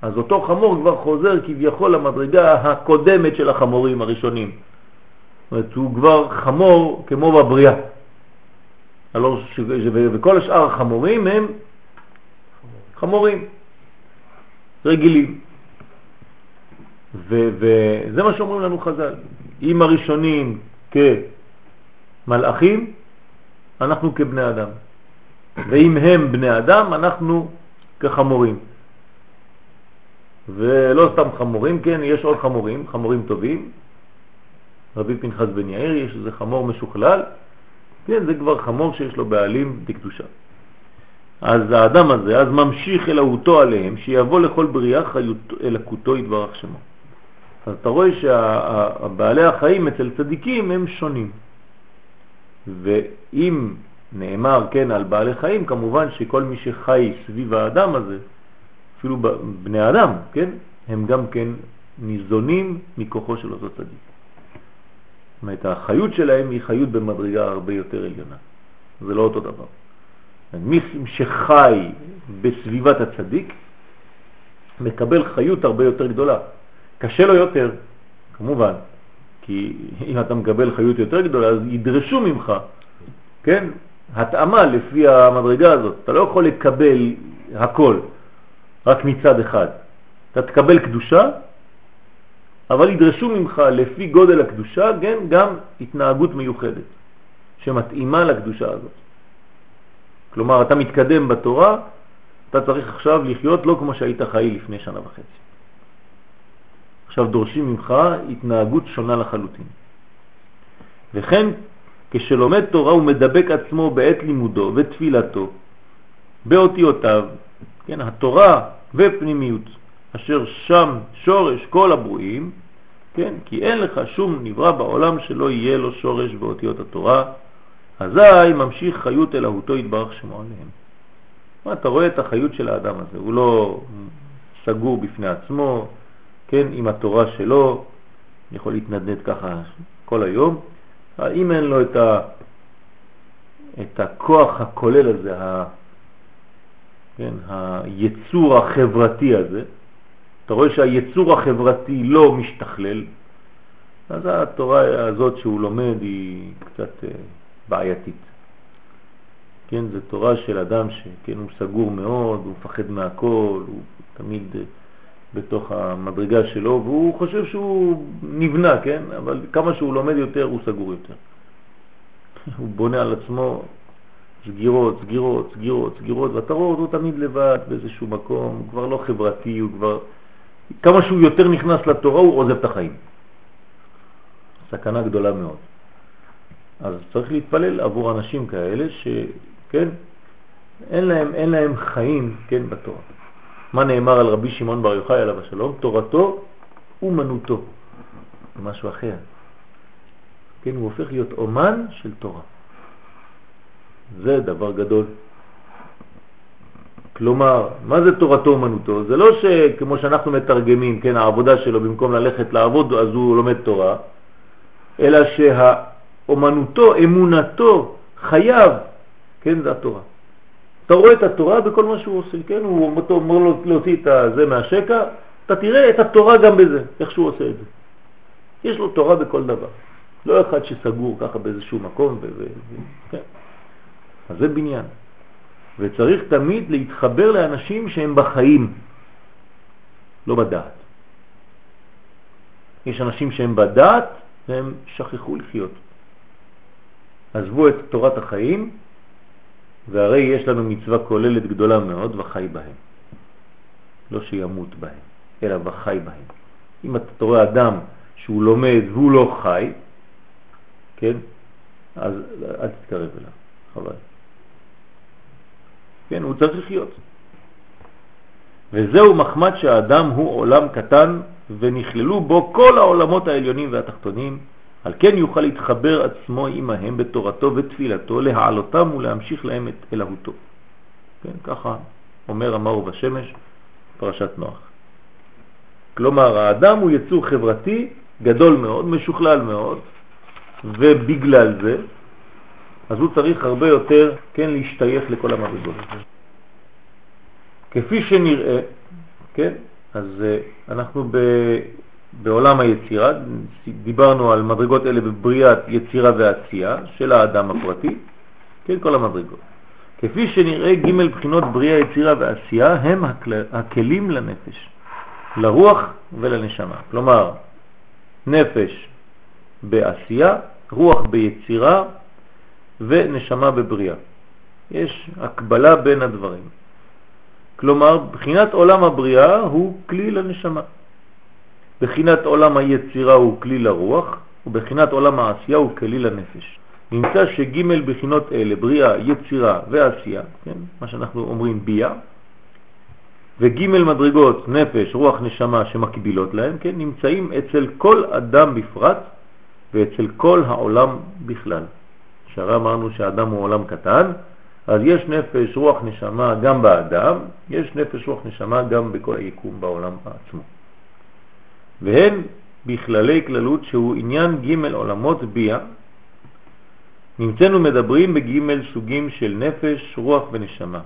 אז אותו חמור כבר חוזר כביכול למדרגה הקודמת של החמורים הראשונים. זאת אומרת, הוא כבר חמור כמו בבריאה. וכל השאר החמורים הם חמורים רגילים. וזה מה שאומרים לנו חז"ל. אם הראשונים כמלאכים, אנחנו כבני אדם. ואם הם בני אדם, אנחנו כחמורים. ולא סתם חמורים, כן, יש עוד חמורים, חמורים טובים. רבי פנחס בן יאיר, יש איזה חמור משוכלל, כן, זה כבר חמור שיש לו בעלים דקדושה. אז האדם הזה, אז ממשיך אלוהותו עליהם, שיבוא לכל בריאה חיות אלוקותו יתברך שמו. אז אתה רואה שהבעלי החיים אצל צדיקים הם שונים. ואם נאמר כן על בעלי חיים, כמובן שכל מי שחי סביב האדם הזה, אפילו בני אדם, כן, הם גם כן ניזונים מכוחו של אותו צדיק. זאת אומרת, החיות שלהם היא חיות במדרגה הרבה יותר עליונה. זה לא אותו דבר. מי שחי בסביבת הצדיק, מקבל חיות הרבה יותר גדולה. קשה לו יותר, כמובן, כי אם אתה מקבל חיות יותר גדולה, אז ידרשו ממך, כן, התאמה לפי המדרגה הזאת. אתה לא יכול לקבל הכל רק מצד אחד. אתה תקבל קדושה, אבל ידרשו ממך לפי גודל הקדושה כן, גם התנהגות מיוחדת שמתאימה לקדושה הזאת. כלומר, אתה מתקדם בתורה, אתה צריך עכשיו לחיות לא כמו שהיית חי לפני שנה וחצי. עכשיו דורשים ממך התנהגות שונה לחלוטין. וכן כשלומד תורה הוא מדבק עצמו בעת לימודו ותפילתו באותיותיו, כן, התורה ופנימיות, אשר שם שורש כל הברואים, כן, כי אין לך שום נברא בעולם שלא יהיה לו שורש באותיות התורה, אזי ממשיך חיות אלוהותו יתברך שמו עליהם. מה, אתה רואה את החיות של האדם הזה, הוא לא סגור בפני עצמו, כן, עם התורה שלו, יכול להתנדנד ככה כל היום, אם אין לו את, ה, את הכוח הכולל הזה, ה, כן, היצור החברתי הזה, אתה רואה שהיצור החברתי לא משתכלל, אז התורה הזאת שהוא לומד היא קצת אה, בעייתית. כן, זו תורה של אדם שכן, הוא סגור מאוד, הוא מפחד מהכל, הוא תמיד אה, בתוך המדרגה שלו, והוא חושב שהוא נבנה, כן? אבל כמה שהוא לומד יותר, הוא סגור יותר. הוא בונה על עצמו סגירות, סגירות, סגירות, סגירות, ואתה רואה אותו תמיד לבד באיזשהו מקום, הוא כבר לא חברתי, הוא כבר... כמה שהוא יותר נכנס לתורה, הוא עוזב את החיים. סכנה גדולה מאוד. אז צריך להתפלל עבור אנשים כאלה שכן, אין להם, אין להם חיים, כן, בתורה. מה נאמר על רבי שמעון בר יוחאי עליו השלום? תורתו אומנותו. משהו אחר. כן, הוא הופך להיות אומן של תורה. זה דבר גדול. כלומר, מה זה תורתו אומנותו? זה לא שכמו שאנחנו מתרגמים, כן, העבודה שלו במקום ללכת לעבוד אז הוא לומד תורה, אלא שהאומנותו, אמונתו, חייו, כן, זה התורה. אתה רואה את התורה בכל מה שהוא עושה, כן? הוא אומר לו להוציא את זה מהשקע, אתה תראה את התורה גם בזה, איך שהוא עושה את זה. יש לו תורה בכל דבר. לא אחד שסגור ככה באיזשהו מקום. ו... כן. אז זה בניין. וצריך תמיד להתחבר לאנשים שהם בחיים, לא בדעת. יש אנשים שהם בדעת והם שכחו לחיות. עזבו את תורת החיים והרי יש לנו מצווה כוללת גדולה מאוד וחי בהם. לא שימות בהם, אלא וחי בהם. אם אתה רואה אדם שהוא לומד והוא לא חי, כן, אז אל תתקרב אליו, חבל. כן, הוא צריך לחיות. וזהו מחמד שהאדם הוא עולם קטן ונכללו בו כל העולמות העליונים והתחתונים, על כן יוכל להתחבר עצמו עמהם בתורתו ותפילתו, להעלותם ולהמשיך להם את אלוהותו. כן, ככה אומר המאור בשמש, פרשת נוח. כלומר, האדם הוא יצור חברתי גדול מאוד, משוכלל מאוד, ובגלל זה, אז הוא צריך הרבה יותר, כן, להשתייך לכל המדרגות. כפי שנראה, כן, אז uh, אנחנו ב... בעולם היצירה, דיברנו על מדרגות אלה בבריאת יצירה ועשייה של האדם הפרטי, כן, כל המדרגות. כפי שנראה ג' בחינות בריאה, יצירה ועשייה הם הכל... הכלים לנפש, לרוח ולנשמה. כלומר, נפש בעשייה, רוח ביצירה ונשמה בבריאה. יש הקבלה בין הדברים. כלומר, בחינת עולם הבריאה הוא כלי לנשמה. בחינת עולם היצירה הוא כלי לרוח, ובחינת עולם העשייה הוא כלי לנפש. נמצא שג' בחינות אלה, בריאה, יצירה ועשייה, כן? מה שאנחנו אומרים ביה, וג' מדרגות, נפש, רוח, נשמה שמקבילות להם, כן? נמצאים אצל כל אדם בפרט ואצל כל העולם בכלל. שהרי אמרנו שהאדם הוא עולם קטן, אז יש נפש, רוח, נשמה גם באדם, יש נפש, רוח, נשמה גם בכל היקום בעולם עצמו. והן בכללי כללות שהוא עניין ג' עולמות ביה. נמצאנו מדברים בג' סוגים של נפש, רוח ונשמה.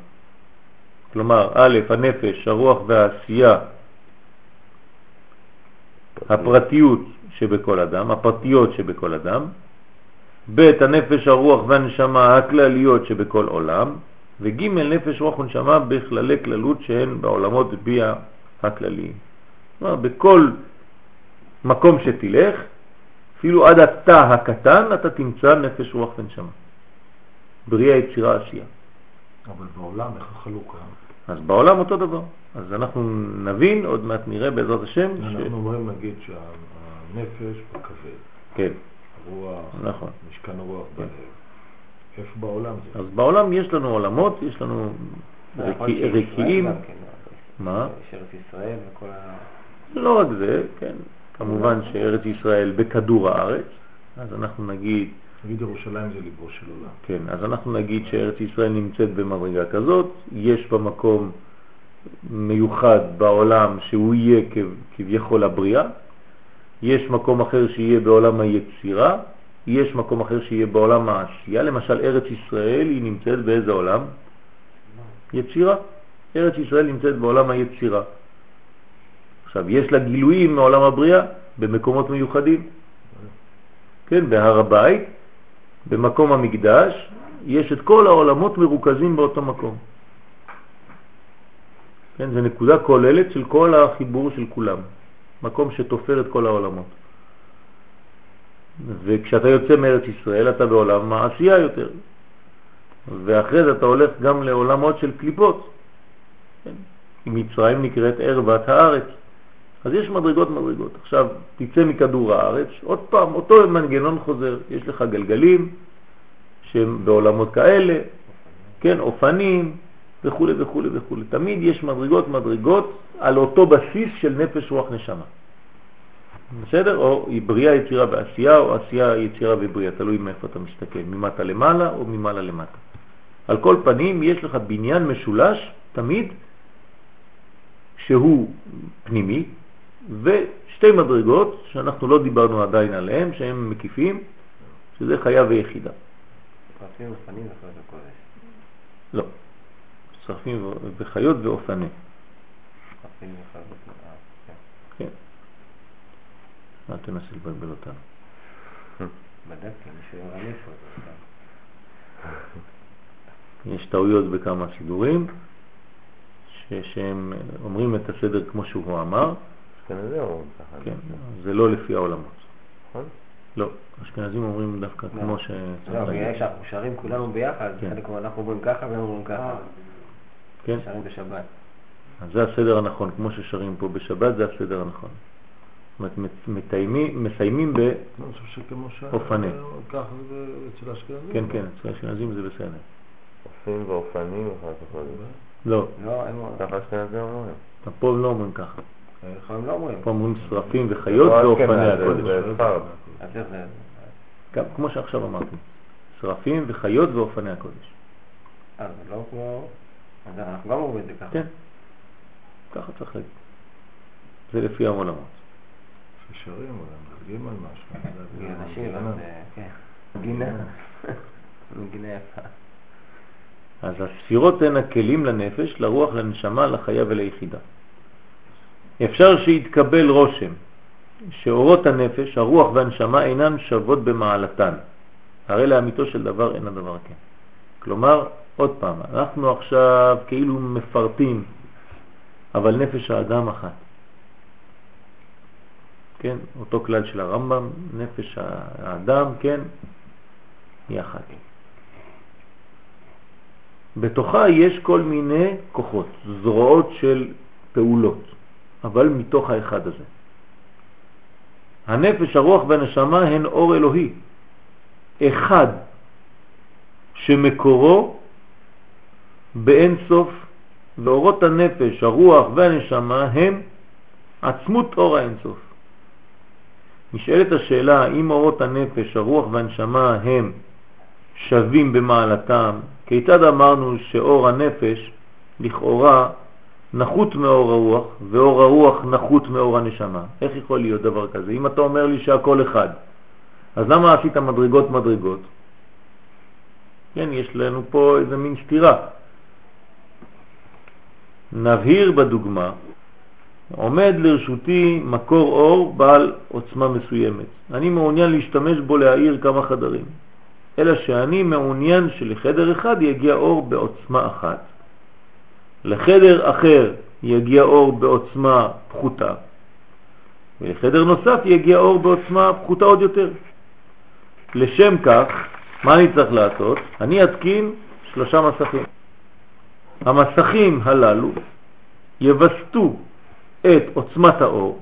כלומר, א', הנפש, הרוח והעשייה הפרטיות שבכל אדם, הפרטיות שבכל אדם, ב' הנפש, הרוח והנשמה הכלליות שבכל עולם, וג' נפש, רוח ונשמה בכללי כללות שהן בעולמות ביה הכלליים. כלומר, בכל מקום שתלך, אפילו עד התא הקטן, אתה תמצא נפש, רוח ונשמה. בריאה, יצירה, עשייה. אבל בעולם איך החלוקה? אז בעולם אותו דבר. אז אנחנו נבין, עוד מעט נראה בעזרת השם, ש... אנחנו אומרים נגיד שהנפש בכבד, כן, הרוח, נכון. משכן הרוח בלב. איפה בעולם זה? אז בעולם יש לנו עולמות, יש לנו רקיעים. כן? מה? יש ארץ ישראל וכל ה... לא רק זה, כן, כמובן שארץ ישראל בכדור הארץ, אז אנחנו נגיד, נגיד ירושלים זה ליבו של עולם. כן, אז אנחנו נגיד שארץ ישראל נמצאת במדרגה כזאת, יש בה מקום מיוחד בעולם שהוא יהיה כב- כביכול הבריאה, יש מקום אחר שיהיה בעולם היצירה, יש מקום אחר שיהיה בעולם העשייה, למשל ארץ ישראל היא נמצאת באיזה עולם? יצירה. ארץ ישראל נמצאת בעולם היצירה. עכשיו, יש לה גילויים מעולם הבריאה במקומות מיוחדים. כן, בהר הבית, במקום המקדש, יש את כל העולמות מרוכזים באותו מקום. כן, זה נקודה כוללת של כל החיבור של כולם, מקום שתופר את כל העולמות. וכשאתה יוצא מארץ ישראל אתה בעולם העשייה יותר, ואחרי זה אתה הולך גם לעולמות של קליפות. כן? מצרים נקראת ערוות הארץ. אז יש מדרגות מדרגות. עכשיו, תצא מכדור הארץ, עוד פעם, אותו מנגנון חוזר. יש לך גלגלים שהם בעולמות כאלה, כן, אופנים וכו' וכו' וכו'. תמיד יש מדרגות מדרגות על אותו בסיס של נפש רוח נשמה. בסדר? או היא בריאה, יצירה ועשייה, או עשייה, יצירה ובריאה, תלוי מאיפה אתה מסתכל, ממטה למעלה או ממעלה למטה. על כל פנים, יש לך בניין משולש, תמיד, שהוא פנימי, ושתי מדרגות שאנחנו לא דיברנו עדיין עליהן, שהם מקיפים, שזה חיה ויחידה. פרטים ופנים וחיות הקודש. לא, שרפים וחיות ואופני. פרטים וחיות הקודש. אה, כן. כן. אל תנסה לבלבל אותנו. בדקתי, מישהו איפה זה. יש טעויות בכמה סידורים, ש- שהם אומרים את הסדר כמו שהוא אמר, אשכנזים אומרים ככה. כן, זה לא לפי העולמות. נכון? לא, אשכנזים אומרים דווקא לא. כמו לא, שצריך בגלל. שאנחנו שרים כולנו ביחד, כן. חלק אנחנו אומרים ככה והם אומרים ככה. כן? שרים בשבת. אז זה הסדר הנכון, כמו ששרים פה בשבת, זה הסדר הנכון. זאת אומרת, מסיימים ב... אני חושב שכמו ש... אופני. ככה זה אצל האשכנזים. כן, כן, אצל האשכנזים זה בסדר. אופים ואופנים וחיות הקודש. לא, לא, הם ככה אשכנזים אומרים. פה לא אומרים ככה. הם לא אומרים. פה אומרים שרפים וחיות לא ואופני הקודש. אז איך זה? גם כמו שעכשיו אמרתי. שרפים וחיות ואופני הקודש. זה לא כמו... אז אנחנו גם אומרים את זה ככה. כן, ככה צריך להגיד. זה לפי העולמות. ששרים, אולי מדלגים על משהו. מנגנון. אז אה, כן. גינה. מגינה יפה. אז הספירות הן הכלים לנפש, לרוח, לנשמה, לחיה וליחידה. אפשר שיתקבל רושם שאורות הנפש, הרוח והנשמה אינן שוות במעלתן. הרי לאמיתו של דבר אין הדבר כן. כלומר, עוד פעם, אנחנו עכשיו כאילו מפרטים, אבל נפש האדם אחת. כן, אותו כלל של הרמב"ם, נפש האדם, כן, היא אחת. בתוכה יש כל מיני כוחות, זרועות של פעולות, אבל מתוך האחד הזה. הנפש, הרוח והנשמה הן אור אלוהי, אחד שמקורו באין סוף, ואורות הנפש, הרוח והנשמה הם עצמות אור האין סוף. נשאלת השאלה האם אורות הנפש, הרוח והנשמה הם שווים במעלתם, כיצד אמרנו שאור הנפש לכאורה נחות מאור הרוח, ואור הרוח נחות מאור הנשמה? איך יכול להיות דבר כזה? אם אתה אומר לי שהכל אחד, אז למה עשית מדרגות מדרגות? כן, יש לנו פה איזה מין סתירה. נבהיר בדוגמה עומד לרשותי מקור אור בעל עוצמה מסוימת. אני מעוניין להשתמש בו להאיר כמה חדרים. אלא שאני מעוניין שלחדר אחד יגיע אור בעוצמה אחת, לחדר אחר יגיע אור בעוצמה פחותה, ולחדר נוסף יגיע אור בעוצמה פחותה עוד יותר. לשם כך, מה אני צריך לעשות? אני אתקין שלושה מסכים. המסכים הללו יבסטו את עוצמת האור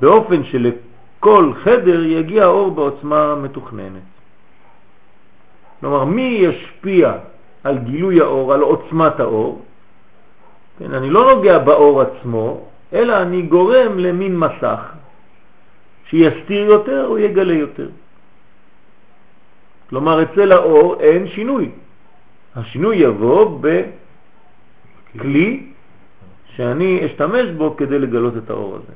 באופן שלכל חדר יגיע האור בעוצמה מתוכננת. כלומר, מי ישפיע על גילוי האור, על עוצמת האור? כן, אני לא נוגע באור עצמו, אלא אני גורם למין מסך שיסתיר יותר או יגלה יותר. כלומר, אצל האור אין שינוי. השינוי יבוא בכלי שאני אשתמש בו כדי לגלות את האור הזה.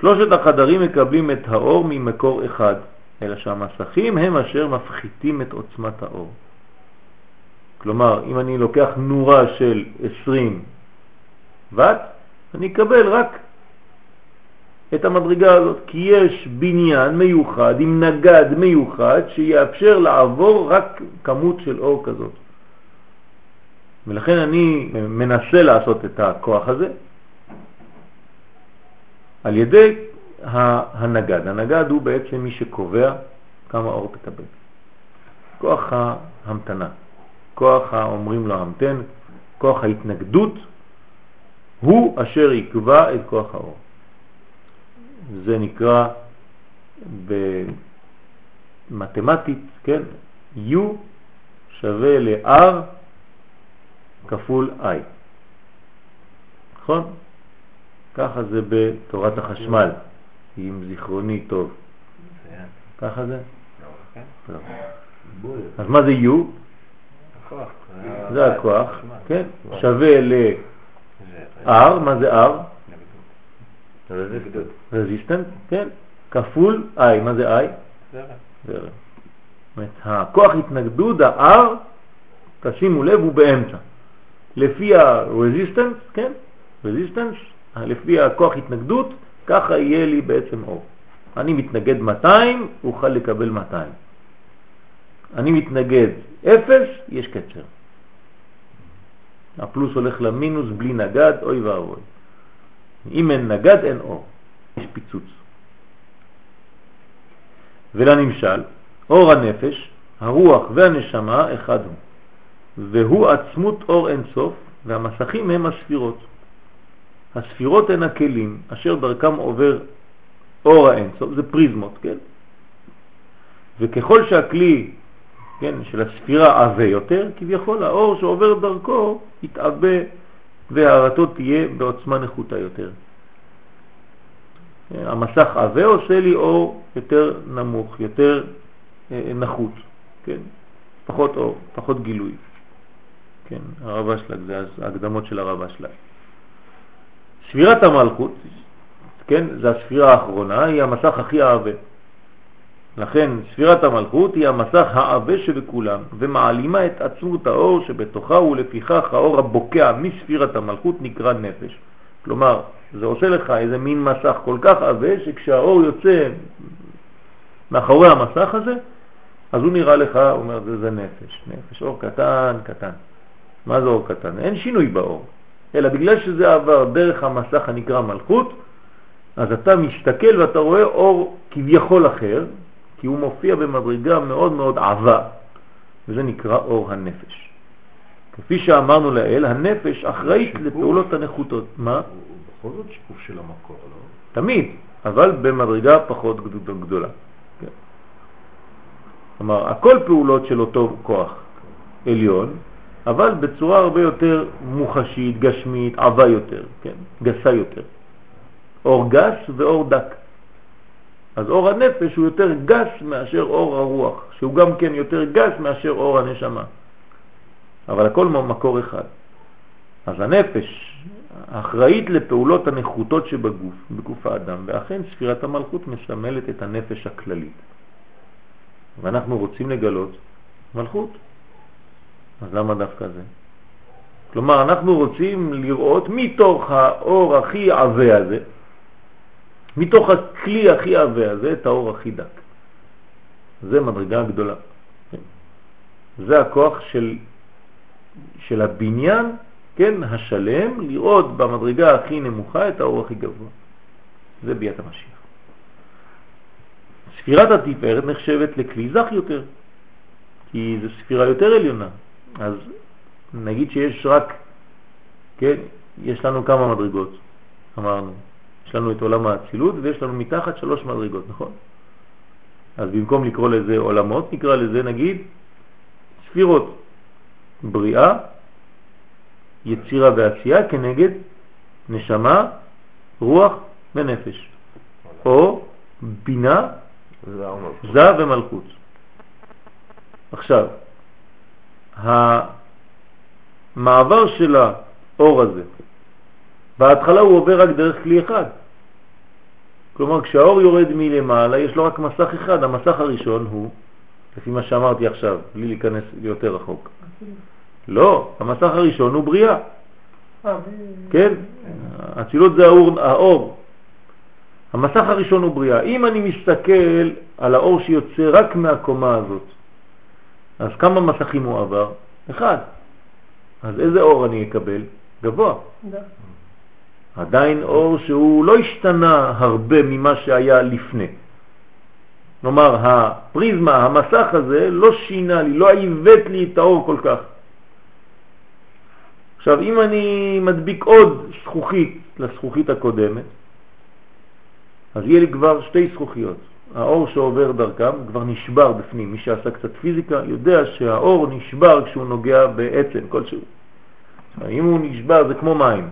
שלושת החדרים מקבלים את האור ממקור אחד, אלא שהמסכים הם אשר מפחיתים את עוצמת האור. כלומר, אם אני לוקח נורה של 20 וט, אני אקבל רק את המדרגה הזאת, כי יש בניין מיוחד עם נגד מיוחד שיאפשר לעבור רק כמות של אור כזאת. ולכן אני מנסה לעשות את הכוח הזה על ידי הנגד. הנגד הוא בעצם מי שקובע כמה אור תקבל. כוח ההמתנה, כוח האומרים לו המתן, כוח ההתנגדות, הוא אשר יקבע את כוח האור. זה נקרא במתמטית, כן, U שווה ל-R כפול I. נכון? ככה זה בתורת החשמל, עם זיכרוני טוב. ככה זה? לא. אז מה זה U? זה הכוח, כן, שווה ל-R, מה זה R? רזיסטנט, כן, כפול I, מה זה I? זרם. הכוח התנגדות, ה-R, תשימו לב, הוא באמצע. לפי ה-resistance, כן, resistance, לפי הכוח התנגדות, ככה יהיה לי בעצם אור. אני מתנגד 200, אוכל לקבל 200. אני מתנגד 0, יש קצר. הפלוס הולך למינוס בלי נגד, אוי ואבוי. אם אין נגד אין אור, יש פיצוץ. ולנמשל, אור הנפש, הרוח והנשמה אחד הוא, והוא עצמות אור אין סוף, והמסכים הם הספירות. הספירות הן הכלים אשר דרכם עובר אור האין סוף, זה פריזמות, כן? וככל שהכלי כן, של הספירה עבה יותר, כביכול האור שעובר דרכו יתעבה והערתו תהיה בעוצמה נחותה יותר. המסך עבה עושה לי אור יותר נמוך, יותר אה, נחות, כן? פחות אור, פחות גילוי. כן, הרבה שלג, זה ההקדמות של הרבה שלג. ספירת המלכות, כן, זה הספירה האחרונה, היא המסך הכי עבה. לכן ספירת המלכות היא המסך העבה שבכולם, ומעלימה את עצמות האור שבתוכה, ולפיכך האור הבוקע מספירת המלכות נקרא נפש. כלומר, זה עושה לך איזה מין מסך כל כך עבה, שכשהאור יוצא מאחורי המסך הזה, אז הוא נראה לך, הוא אומר, זה, זה נפש, נפש, אור קטן, קטן. מה זה אור קטן? אין שינוי באור, אלא בגלל שזה עבר דרך המסך הנקרא מלכות, אז אתה מסתכל ואתה רואה אור כביכול אחר, כי הוא מופיע במדרגה מאוד מאוד עבה, וזה נקרא אור הנפש. כפי שאמרנו לאל, הנפש אחראית לפעולות הנחותות. מה? בכל זאת שיקוף של המקור, לא? תמיד, אבל במדרגה פחות גדולה. כן. כלומר, הכל פעולות של אותו כוח עליון, אבל בצורה הרבה יותר מוחשית, גשמית, עבה יותר, כן? גסה יותר. אור גס ואור דק. אז אור הנפש הוא יותר גס מאשר אור הרוח, שהוא גם כן יותר גס מאשר אור הנשמה. אבל הכל מקור אחד. אז הנפש אחראית לפעולות הנחותות שבגוף, בגוף האדם, ואכן ספירת המלכות מסמלת את הנפש הכללית. ואנחנו רוצים לגלות מלכות. אז למה דווקא זה? כלומר, אנחנו רוצים לראות מתוך האור הכי עבה הזה, מתוך הכלי הכי עבה הזה, את האור הכי דק. זה מדרגה גדולה. זה הכוח של, של הבניין, כן, השלם, לראות במדרגה הכי נמוכה את האור הכי גבוה. זה ביאת המשיח. ספירת התפארת נחשבת לכלי זך יותר, כי זו ספירה יותר עליונה. אז נגיד שיש רק, כן, יש לנו כמה מדרגות, אמרנו. יש לנו את עולם האצילות ויש לנו מתחת שלוש מדרגות, נכון? אז במקום לקרוא לזה עולמות, נקרא לזה נגיד ספירות, בריאה, יצירה ועשייה כנגד נשמה, רוח ונפש, או בינה, זה ומלכות. עכשיו, המעבר של האור הזה, בהתחלה הוא עובר רק דרך כלי אחד. כלומר, כשהאור יורד מלמעלה, יש לו רק מסך אחד. המסך הראשון הוא, לפי מה שאמרתי עכשיו, בלי להיכנס יותר רחוק. לא, המסך הראשון הוא בריאה. אה, כן? הצילות זה האור, האור. המסך הראשון הוא בריאה. אם אני מסתכל על האור שיוצא רק מהקומה הזאת, אז כמה מסכים הוא עבר? אחד. אז איזה אור אני אקבל? גבוה. עדיין אור שהוא לא השתנה הרבה ממה שהיה לפני. כלומר, הפריזמה, המסך הזה, לא שינה לי, לא עיוות לי את האור כל כך. עכשיו, אם אני מדביק עוד זכוכית לזכוכית הקודמת, אז יהיה לי כבר שתי זכוכיות. האור שעובר דרכם כבר נשבר בפנים. מי שעשה קצת פיזיקה יודע שהאור נשבר כשהוא נוגע בעצם כלשהו. אם הוא נשבר זה כמו מים.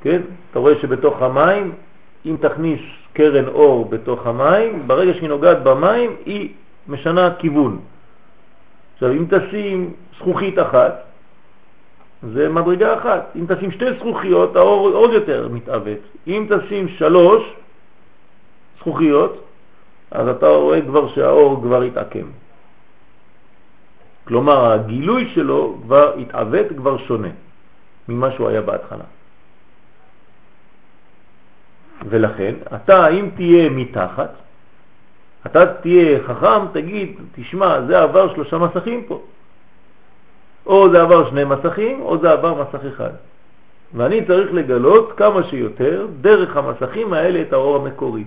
כן? אתה רואה שבתוך המים, אם תכניס קרן אור בתוך המים, ברגע שהיא נוגעת במים, היא משנה כיוון. עכשיו, אם תשים זכוכית אחת, זה מדרגה אחת. אם תשים שתי זכוכיות, האור עוד יותר מתאבט. אם תשים שלוש זכוכיות, אז אתה רואה כבר שהאור כבר התעקם. כלומר, הגילוי שלו כבר התאבט, כבר שונה ממה שהוא היה בהתחלה. ולכן, אתה, אם תהיה מתחת, אתה תהיה חכם, תגיד, תשמע, זה עבר שלושה מסכים פה. או זה עבר שני מסכים, או זה עבר מסך אחד. ואני צריך לגלות כמה שיותר דרך המסכים האלה את האור המקורי.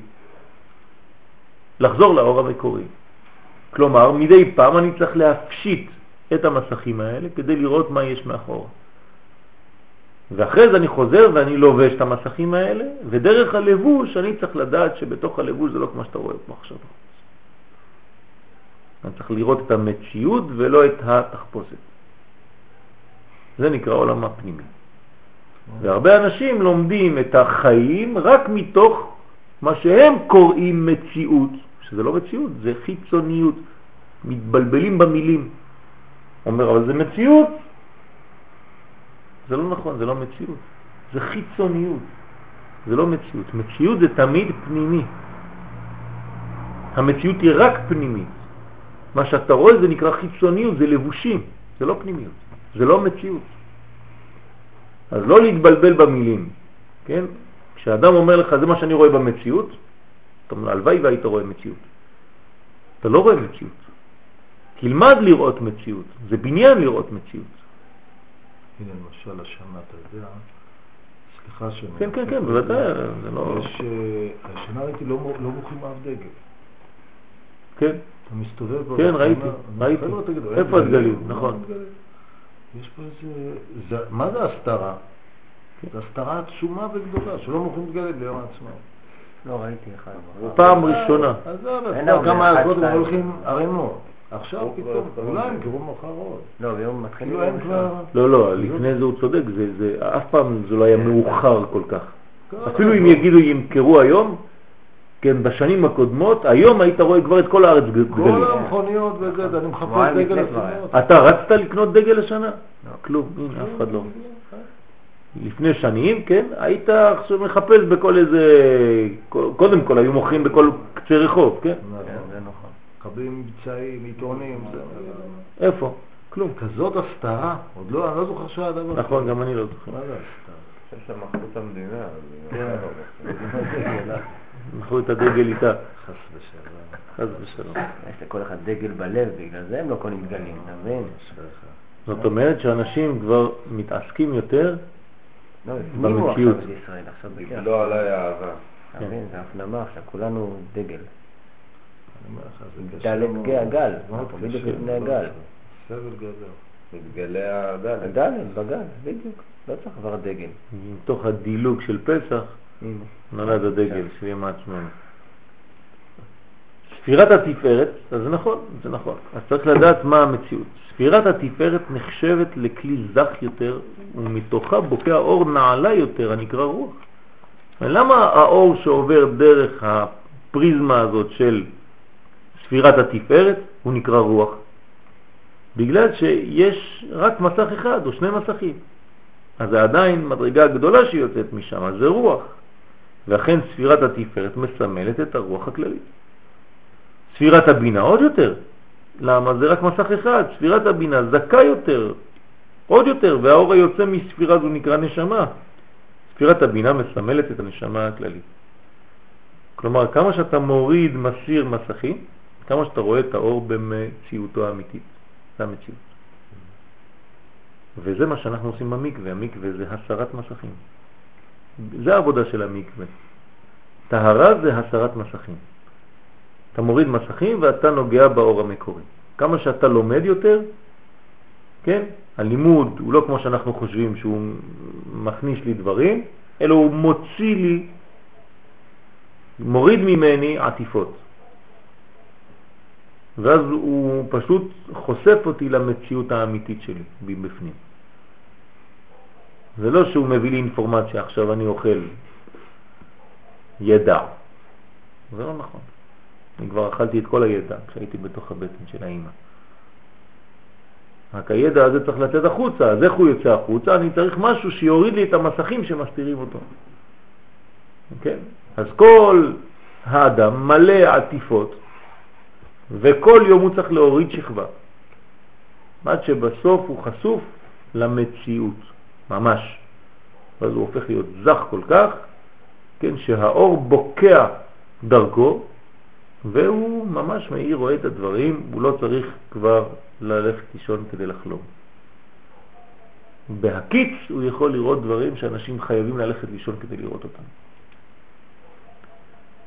לחזור לאור המקורי. כלומר, מדי פעם אני צריך להפשיט את המסכים האלה כדי לראות מה יש מאחור. ואחרי זה אני חוזר ואני לובש את המסכים האלה, ודרך הלבוש אני צריך לדעת שבתוך הלבוש זה לא כמו שאתה רואה פה עכשיו. אני צריך לראות את המציאות ולא את התחפושת. זה נקרא עולם הפנימי. והרבה אנשים לומדים את החיים רק מתוך מה שהם קוראים מציאות, שזה לא מציאות, זה חיצוניות, מתבלבלים במילים. אומר, אבל זה מציאות. זה לא נכון, זה לא מציאות, זה חיצוניות, זה לא מציאות. מציאות זה תמיד פנימי. המציאות היא רק פנימית. מה שאתה רואה זה נקרא חיצוניות, זה לבושים, זה לא פנימיות, זה לא מציאות. אז לא להתבלבל במילים, כן? כשאדם אומר לך, זה מה שאני רואה במציאות, אתה אומר, הלוואי והיית רואה מציאות. אתה לא רואה מציאות. תלמד לראות מציאות, זה בניין לראות מציאות. הנה למשל השנה, אתה יודע, סליחה שאני... כן, כן, כן, בוודאי, זה לא... יש, אה, השנה ראיתי לא לא מוכרים אף דגל. כן, אתה מסתובב... כן, ראיתי, ראיתי. איפה הדגלים? דגלים? נכון. יש פה איזה... זה- מה זה הסתרה? זו הסתרה עצומה וגדולה, שלא מוכרים דגלים ביום העצמאות. לא ראיתי אחד. פעם ראשונה. עזוב, אין כבר הרבה, כמה אחד, עשרות. הולכים ערימות. עכשיו פתאום, כבר- אולי ימכרו מחר עוד. לא, ביום מתחיל כאילו כבר... לא, לא, לפני זה הוא צודק, זה, זה, אף פעם זה לא היה מאוחר כל כך. כן, אפילו אם לא. יגידו ימכרו היום, כן, בשנים הקודמות, היום היית רואה כבר את כל הארץ כל גדלים. המכוניות וזה, אני מחפש דגל כבר היה. עצמאות. אתה רצת לקנות דגל השנה? לא. כלום, הנה, אף אחד לא. לפני שנים, כן, היית עכשיו מחפש בכל איזה, קודם כל היו מוכרים בכל קצה רחוב, כן? נכון. כן, זה נכון. מקבלים מבצעים, עיתונים, זה... איפה? כלום. כזאת הסתרה, עוד לא, אני לא זוכר שהיה דבר נכון, גם אני לא זוכר. מה זה הסתרה? יש שם מכרו את המדינה, אז כן. היא מכרו את הדגל איתה, חס ושלום. חס ושלום. יש לכל אחד דגל בלב, בגלל זה הם לא קונים דגלים, אתה מבין? זאת אומרת שאנשים כבר מתעסקים יותר לא, הפנימו במציאות. עכשיו את ישראל, עכשיו בכיף. לא עליי אהבה. אתה מבין? זה הפנמה עכשיו, כולנו דגל. דלת. גיא הגל, אנחנו בדיוק. לפני הגל. סבל גדול. מתגלה הדלת. הגל, בגל, בדיוק. לא צריך כבר דגל. מתוך הדילוג של פסח. נולד הדגל, שיהיה מעצמנו. ספירת התפארת, אז זה נכון, זה נכון. אז צריך לדעת מה המציאות. ספירת התפארת נחשבת לכלי זך יותר, ומתוכה בוקע אור נעלה יותר, הנקרא רוח. ולמה האור שעובר דרך הפריזמה הזאת של ספירת התפארת הוא נקרא רוח? בגלל שיש רק מסך אחד או שני מסכים. אז זה עדיין מדרגה גדולה שיוצאת משם, אז זה רוח. ואכן ספירת התפארת מסמלת את הרוח הכללית. ספירת הבינה עוד יותר. למה? זה רק מסך אחד. ספירת הבינה זכה יותר, עוד יותר, והאור היוצא מספירה זו נקרא נשמה. ספירת הבינה מסמלת את הנשמה הכללית. כלומר, כמה שאתה מוריד, מסיר מסכים, כמה שאתה רואה את האור במציאותו האמיתית. זה המציאות. וזה מה שאנחנו עושים במקווה. המקווה זה הסרת מסכים. זה העבודה של המקווה. טהרה זה הסרת מסכים. אתה מוריד מסכים ואתה נוגע באור המקורי. כמה שאתה לומד יותר, כן, הלימוד הוא לא כמו שאנחנו חושבים שהוא מכניס לי דברים, אלא הוא מוציא לי, מוריד ממני עטיפות. ואז הוא פשוט חושף אותי למציאות האמיתית שלי בפנים. זה לא שהוא מביא לי אינפורמציה, עכשיו אני אוכל ידע. זה לא נכון. אני כבר אכלתי את כל הידע כשהייתי בתוך הבטן של האמא. רק הידע הזה צריך לצאת החוצה, אז איך הוא יוצא החוצה? אני צריך משהו שיוריד לי את המסכים שמסתירים אותו. כן? אז כל האדם מלא עטיפות, וכל יום הוא צריך להוריד שכבה. עד שבסוף הוא חשוף למציאות, ממש. אז הוא הופך להיות זך כל כך, כן, שהאור בוקע דרכו, והוא ממש מאיר רואה את הדברים, הוא לא צריך כבר ללכת לישון כדי לחלום. בהקיץ הוא יכול לראות דברים שאנשים חייבים ללכת לישון כדי לראות אותם.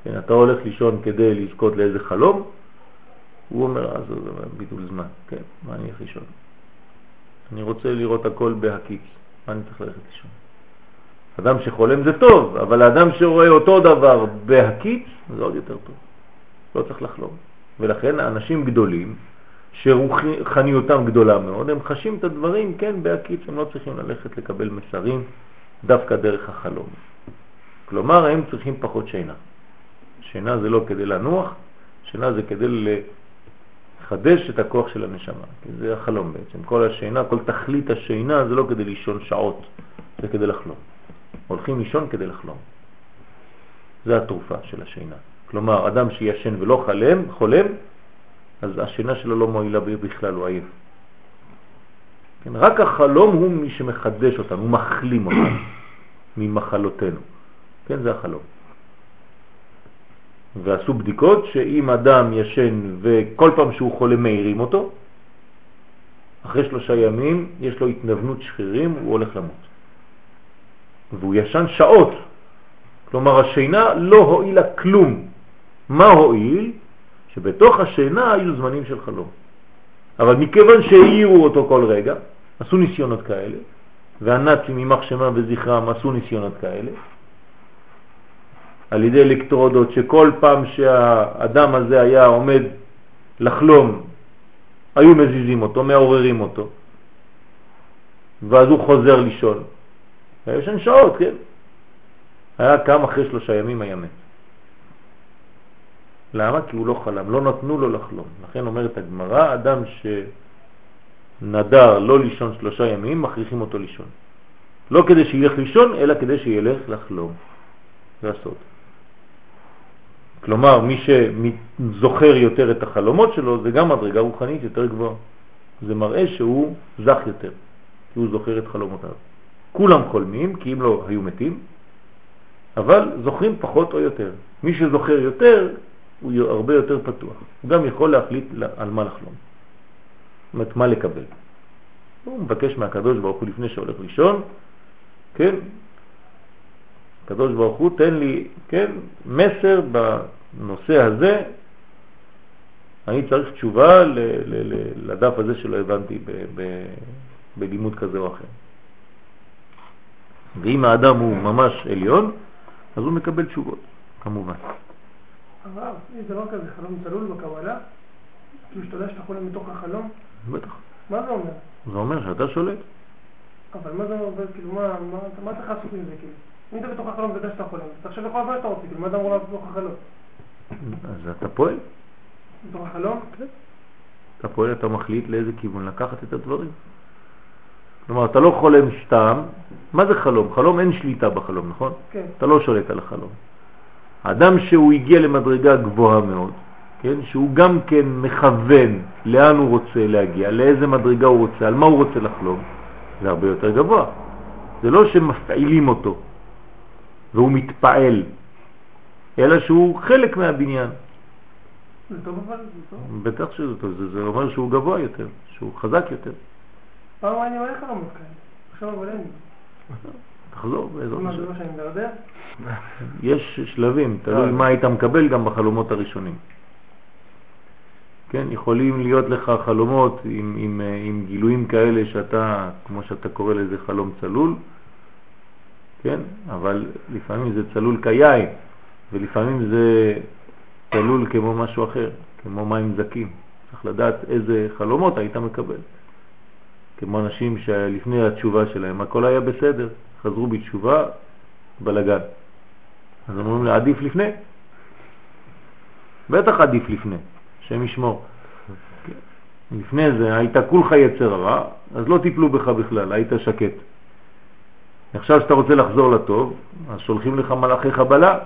כן, אתה הולך לישון כדי לזכות לאיזה חלום, הוא אומר, אז זה ביטול זמן, כן, מה אני הולך לישון? אני רוצה לראות הכל בהקיץ, מה אני צריך ללכת לישון? אדם שחולם זה טוב, אבל האדם שרואה אותו דבר בהקיץ זה עוד יותר טוב. לא צריך לחלום. ולכן האנשים גדולים, שרוחניותם גדולה מאוד, הם חשים את הדברים, כן, בהקיץ, הם לא צריכים ללכת לקבל מסרים דווקא דרך החלום. כלומר, הם צריכים פחות שינה. שינה זה לא כדי לנוח, שינה זה כדי לחדש את הכוח של הנשמה, כי זה החלום בעצם. כל השינה, כל תכלית השינה זה לא כדי לישון שעות, זה כדי לחלום. הולכים לישון כדי לחלום. זה התרופה של השינה. כלומר, אדם שישן ולא חלם, חולם, אז השינה שלו לא מועילה בכלל, הוא עייף. כן, רק החלום הוא מי שמחדש אותנו, הוא מחלים אותנו ממחלותינו. כן, זה החלום. ועשו בדיקות שאם אדם ישן וכל פעם שהוא חולה מאירים אותו, אחרי שלושה ימים יש לו התנוונות שחירים, הוא הולך למות. והוא ישן שעות, כלומר השינה לא הועילה כלום. מה הועיל? שבתוך השינה היו זמנים של חלום. אבל מכיוון שהעירו אותו כל רגע, עשו ניסיונות כאלה, והנאצים יימח שמם וזכרם עשו ניסיונות כאלה, על ידי אלקטרודות שכל פעם שהאדם הזה היה עומד לחלום, היו מזיזים אותו, מעוררים אותו, ואז הוא חוזר לישון. היה ישן שעות, כן? היה קם אחרי שלושה ימים היה מת. למה? כי הוא לא חלם, לא נתנו לו לחלום. לכן אומרת הגמרא, אדם שנדר לא לישון שלושה ימים, מכריחים אותו לישון. לא כדי שילך לישון, אלא כדי שילך לחלום. זה הסוד. כלומר, מי שזוכר יותר את החלומות שלו, זה גם מדרגה רוחנית יותר גבוהה. זה מראה שהוא זך יותר, כי הוא זוכר את חלומותיו. כולם חולמים, כי אם לא היו מתים, אבל זוכרים פחות או יותר. מי שזוכר יותר, הוא הרבה יותר פתוח. הוא גם יכול להחליט על מה לחלום. זאת אומרת, מה לקבל. הוא מבקש מהקדוש ברוך הוא לפני שהולך לישון, כן, הקדוש ברוך הוא תן לי, כן, מסר בנושא הזה, אני צריך תשובה ל, ל, ל, לדף הזה שלא הבנתי ב, ב, בלימוד כזה או אחר. ואם האדם הוא ממש עליון, אז הוא מקבל תשובות, כמובן. הרב, יש דבר כזה חלום צלול בקבלה? כאילו שאתה יודע שאתה חולם מתוך החלום? בטח. מה זה אומר? זה אומר שאתה שולט. אבל מה זה אומר, כאילו, מה, מה, מה צריך לעשות עם זה, כאילו? אם אתה בתוך החלום ואתה יודע שאתה חולם, אתה יכול לעשות מה שאתה רוצה, כאילו, מה אתה אמור לעשות בתוך החלום? אז אתה פועל. בתוך החלום? אתה פועל, אתה מחליט לאיזה כיוון לקחת את הדברים. כלומר, אתה לא חולם סתם. מה זה חלום? חלום אין שליטה בחלום, נכון? כן. אתה לא שולט על החלום. האדם שהוא הגיע למדרגה גבוהה מאוד, כן, שהוא גם כן מכוון לאן הוא רוצה להגיע, לאיזה מדרגה הוא רוצה, על מה הוא רוצה לחלום, זה הרבה יותר גבוה. זה לא שמפעילים אותו והוא מתפעל, אלא שהוא חלק מהבניין. זה טוב אבל? זה טוב? בטח שזה טוב, זה, זה אומר שהוא גבוה יותר, שהוא חזק יותר. פעם אני מלא חלומות כאלה. עכשיו אבל אין. תחזור בעזרת מה השם. זה מה שאני מדרדר? יש שלבים, תלוי מה היית מקבל גם בחלומות הראשונים. כן, יכולים להיות לך חלומות עם, עם, אה, עם גילויים כאלה שאתה, כמו שאתה קורא לזה חלום צלול, כן, אבל לפעמים זה צלול כיין, ולפעמים זה צלול כמו משהו אחר, כמו מים זקים. צריך לדעת איזה חלומות היית מקבל. כמו אנשים שלפני התשובה שלהם הכל היה בסדר, חזרו בתשובה, בלגן. אז אומרים לה, עדיף לפני. בטח עדיף לפני, השם ישמור. לפני זה היית כולך יצר הרע, אז לא טיפלו בך בכלל, היית שקט. עכשיו שאתה רוצה לחזור לטוב, אז שולחים לך מלאכי חבלה.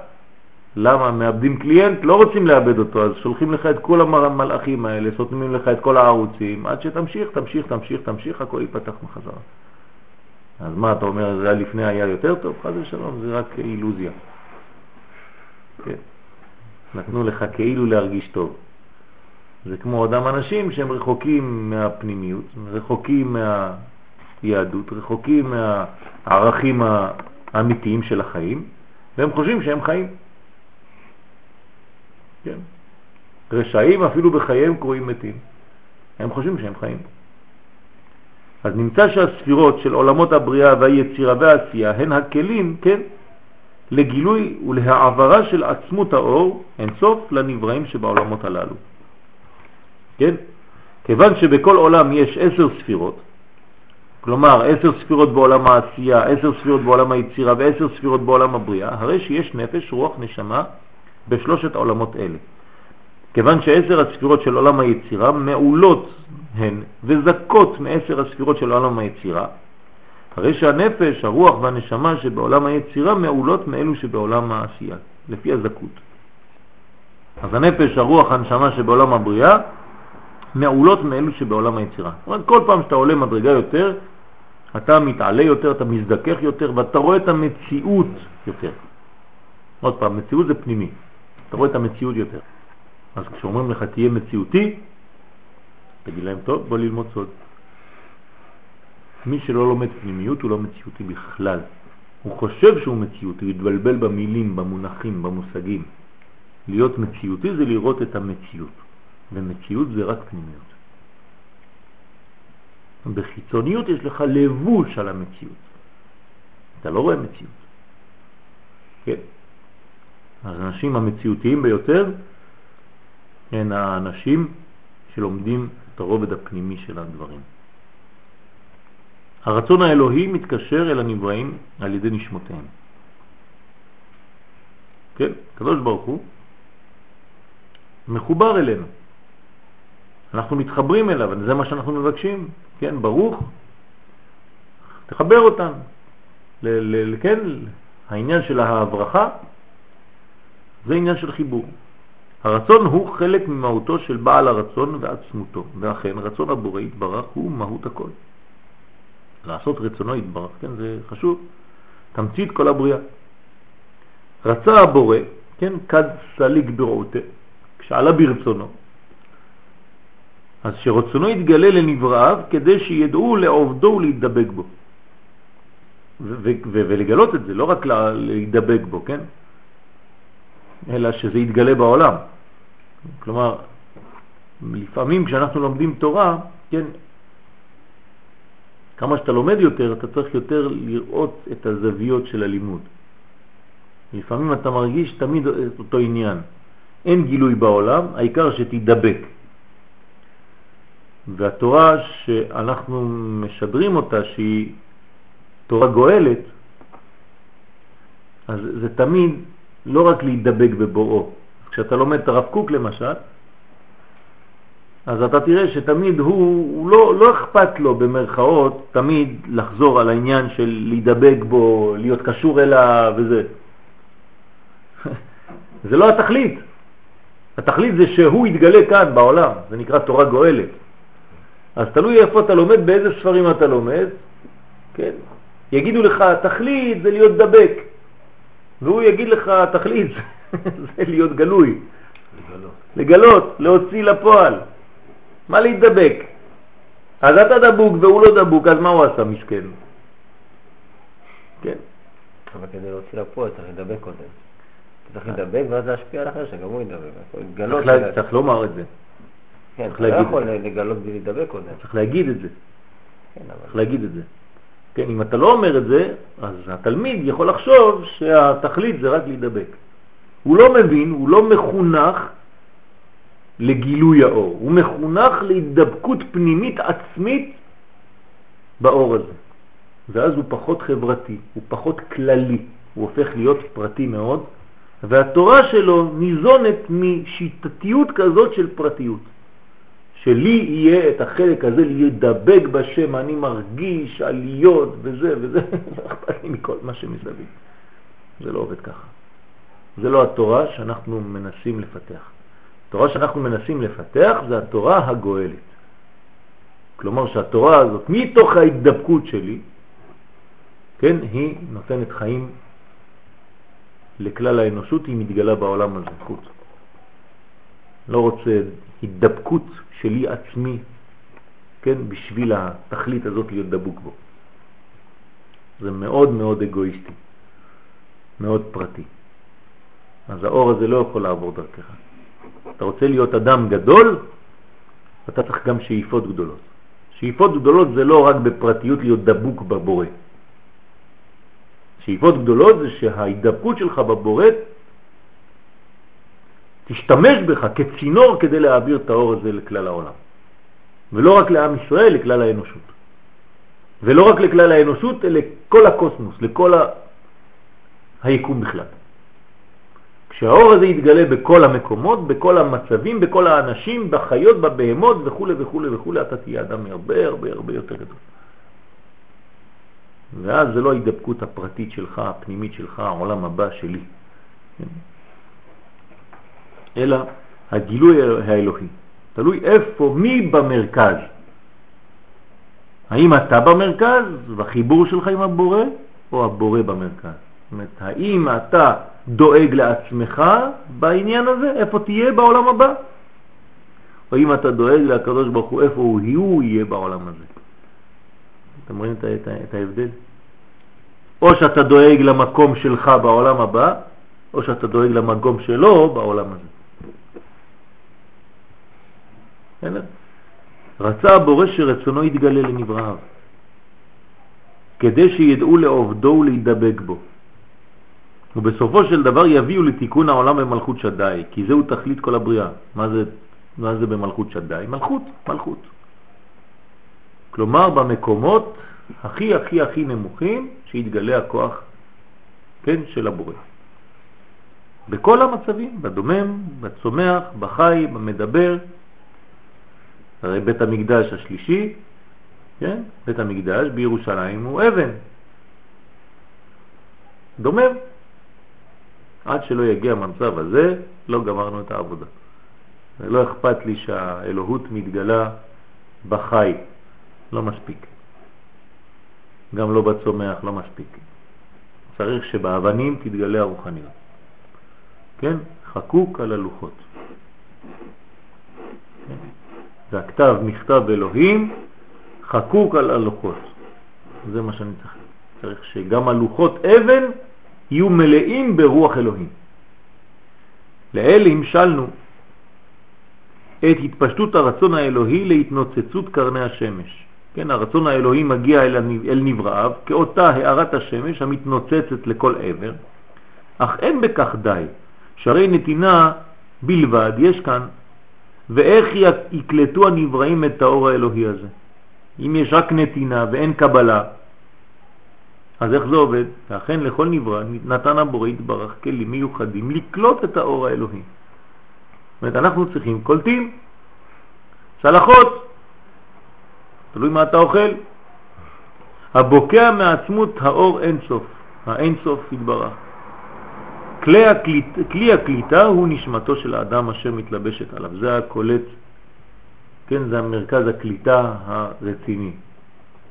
למה? מאבדים קליינט, לא רוצים לאבד אותו, אז שולחים לך את כל המלאכים האלה, סותמים לך את כל הערוצים, עד שתמשיך, תמשיך, תמשיך, תמשיך, הכל ייפתח מחזרה. אז מה אתה אומר, זה היה לפני היה יותר טוב? חד ושלום, זה רק אילוזיה. כן. נתנו לך כאילו להרגיש טוב. זה כמו אדם אנשים שהם רחוקים מהפנימיות, רחוקים מהיהדות, רחוקים מהערכים האמיתיים של החיים, והם חושבים שהם חיים. כן. רשעים אפילו בחייהם קרואים מתים. הם חושבים שהם חיים. אז נמצא שהספירות של עולמות הבריאה והיצירה והעשייה הן הכלים, כן, לגילוי ולהעברה של עצמות האור אין סוף לנבראים שבעולמות הללו. כן? כיוון שבכל עולם יש עשר ספירות, כלומר עשר ספירות בעולם העשייה, עשר ספירות בעולם היצירה ועשר ספירות בעולם הבריאה, הרי שיש נפש, רוח, נשמה בשלושת העולמות אלה. כיוון שעשר הספירות של עולם היצירה מעולות הן וזקות מעשר הספירות של עולם היצירה, הרי שהנפש, הרוח והנשמה שבעולם היצירה מעולות מאלו שבעולם העשייה, לפי הזקות. אז הנפש, הרוח, הנשמה שבעולם הבריאה מעולות מאלו שבעולם היצירה. זאת אומרת, כל פעם שאתה עולה מדרגה יותר, אתה מתעלה יותר, אתה מזדכך יותר, ואתה רואה את המציאות יותר. עוד פעם, מציאות זה פנימי. אתה רואה את המציאות יותר. אז כשאומרים לך תהיה מציאותי, תגיד להם, טוב, בוא ללמוד סוד. מי שלא לומד פנימיות הוא לא מציאותי בכלל. הוא חושב שהוא מציאותי, הוא יתבלבל במילים, במונחים, במושגים. להיות מציאותי זה לראות את המציאות, ומציאות זה רק פנימיות. בחיצוניות יש לך לבוש על המציאות. אתה לא רואה מציאות. כן. האנשים המציאותיים ביותר הם האנשים שלומדים את הרובד הפנימי של הדברים. הרצון האלוהי מתקשר אל הנבראים על ידי נשמותיהם. כן, קדוש ברוך הוא מחובר אלינו. אנחנו מתחברים אליו, זה מה שאנחנו מבקשים. כן, ברוך, תחבר אותנו. כן, העניין של ההברכה זה עניין של חיבור. הרצון הוא חלק ממהותו של בעל הרצון ועצמותו, ואכן רצון הבורא יתברך הוא מהות הכל. לעשות רצונו יתברך, כן, זה חשוב, תמצית כל הבריאה. רצה הבורא, כן, כד סליג ברעותה, כשעלה ברצונו, אז שרצונו יתגלה לנבראיו כדי שידעו לעובדו ולהתדבק בו. ולגלות את זה, לא רק להידבק בו, כן? אלא שזה יתגלה בעולם. כלומר, לפעמים כשאנחנו לומדים תורה, כן, כמה שאתה לומד יותר, אתה צריך יותר לראות את הזוויות של הלימוד. לפעמים אתה מרגיש תמיד את אותו עניין. אין גילוי בעולם, העיקר שתדבק. והתורה שאנחנו משדרים אותה, שהיא תורה גואלת, אז זה תמיד לא רק להידבק בבוראו. כשאתה לומד את הרב קוק למשל, אז אתה תראה שתמיד הוא, הוא לא, לא אכפת לו במרכאות תמיד לחזור על העניין של להידבק בו, להיות קשור אליו וזה. זה לא התכלית. התכלית זה שהוא יתגלה כאן בעולם, זה נקרא תורה גואלת. אז תלוי איפה אתה לומד, באיזה ספרים אתה לומד, כן? יגידו לך, התכלית זה להיות דבק, והוא יגיד לך, התכלית זה להיות גלוי. לגלות. לגלות, להוציא לפועל. מה להתדבק? אז אתה דבוק והוא לא דבוק, אז מה הוא עשה מסכן? כן. אבל כדי להוציא לפועל צריך לדבק קודם. צריך לדבק ואז להשפיע על אחר שגם הוא ידבק. צריך לומר את זה. כן, אתה לא יכול לגלות בלי לדבק קודם. צריך להגיד את זה. כן, צריך להגיד את זה. כן, אם אתה לא אומר את זה, אז התלמיד יכול לחשוב שהתכלית זה רק להידבק. הוא לא מבין, הוא לא מחונך לגילוי האור, הוא מחונך להידבקות פנימית עצמית באור הזה. ואז הוא פחות חברתי, הוא פחות כללי, הוא הופך להיות פרטי מאוד, והתורה שלו ניזונת משיטתיות כזאת של פרטיות. שלי יהיה את החלק הזה להידבק בשם, אני מרגיש עליות וזה וזה, לא אכפת לי מכל מה שמסביב. זה לא עובד ככה. זה לא התורה שאנחנו מנסים לפתח. התורה שאנחנו מנסים לפתח זה התורה הגואלת. כלומר שהתורה הזאת, מתוך ההתדבקות שלי, כן, היא נותנת חיים לכלל האנושות, היא מתגלה בעולם הזה, חוץ. לא רוצה התדבקות שלי עצמי, כן, בשביל התכלית הזאת להיות דבוק בו. זה מאוד מאוד אגואיסטי, מאוד פרטי. אז האור הזה לא יכול לעבור דרכך. אתה רוצה להיות אדם גדול, אתה צריך גם שאיפות גדולות. שאיפות גדולות זה לא רק בפרטיות להיות דבוק בבורא. שאיפות גדולות זה שההידבקות שלך בבורא תשתמש בך כצינור כדי להעביר את האור הזה לכלל העולם. ולא רק לעם ישראל, לכלל האנושות. ולא רק לכלל האנושות, אלא לכל הקוסמוס, לכל ה... היקום בכלל. כשהאור הזה יתגלה בכל המקומות, בכל המצבים, בכל האנשים, בחיות, בבהמות וכו' וכו' וכו', אתה תהיה אדם הרבה הרבה הרבה יותר גדול. ואז זה לא ההידבקות הפרטית שלך, הפנימית שלך, העולם הבא שלי. אלא הגילוי האלוהי. תלוי איפה, מי במרכז. האם אתה במרכז, בחיבור שלך עם הבורא, או הבורא במרכז? זאת אומרת, האם אתה דואג לעצמך בעניין הזה, איפה תהיה בעולם הבא? או אם אתה דואג לקדוש ברוך הוא, איפה הוא, הוא יהיה בעולם הזה. אתם רואים את, את, את ההבדל? או שאתה דואג למקום שלך בעולם הבא, או שאתה דואג למקום שלו בעולם הזה. רצה הבורא שרצונו יתגלה לנבראיו, כדי שידעו לעובדו ולהידבק בו. ובסופו של דבר יביאו לתיקון העולם במלכות שדאי, כי זהו תכלית כל הבריאה. מה זה, מה זה במלכות שדאי? מלכות, מלכות. כלומר במקומות הכי הכי הכי נמוכים שיתגלה הכוח כן, של הבורא. בכל המצבים, בדומם, בצומח, בחי, במדבר, הרי בית המקדש השלישי, כן? בית המקדש בירושלים הוא אבן, דומם. עד שלא יגיע המצב הזה, לא גמרנו את העבודה. ולא אכפת לי שהאלוהות מתגלה בחי, לא מספיק. גם לא בצומח, לא מספיק. צריך שבאבנים תתגלה הרוחניות. כן? חקוק על הלוחות. כן? זה הכתב מכתב אלוהים חקוק על הלוחות. זה מה שאני צריך. צריך שגם הלוחות אבן יהיו מלאים ברוח אלוהים. לאלה המשלנו את התפשטות הרצון האלוהי להתנוצצות קרני השמש. כן, הרצון האלוהי מגיע אל נבראיו כאותה הערת השמש המתנוצצת לכל עבר, אך אין בכך די, שהרי נתינה בלבד יש כאן, ואיך יקלטו הנבראים את האור האלוהי הזה? אם יש רק נתינה ואין קבלה, אז איך זה עובד? ואכן לכל נברא נתן הבורא יתברך כלים מיוחדים לקלוט את האור האלוהי. זאת אומרת, אנחנו צריכים קולטים, צלחות, תלוי מה אתה אוכל. הבוקע מעצמות האור אין סוף, האין סוף יתברך. כלי, הקליט, כלי הקליטה הוא נשמתו של האדם אשר מתלבשת עליו, זה הקולט, כן, זה המרכז הקליטה הרציני,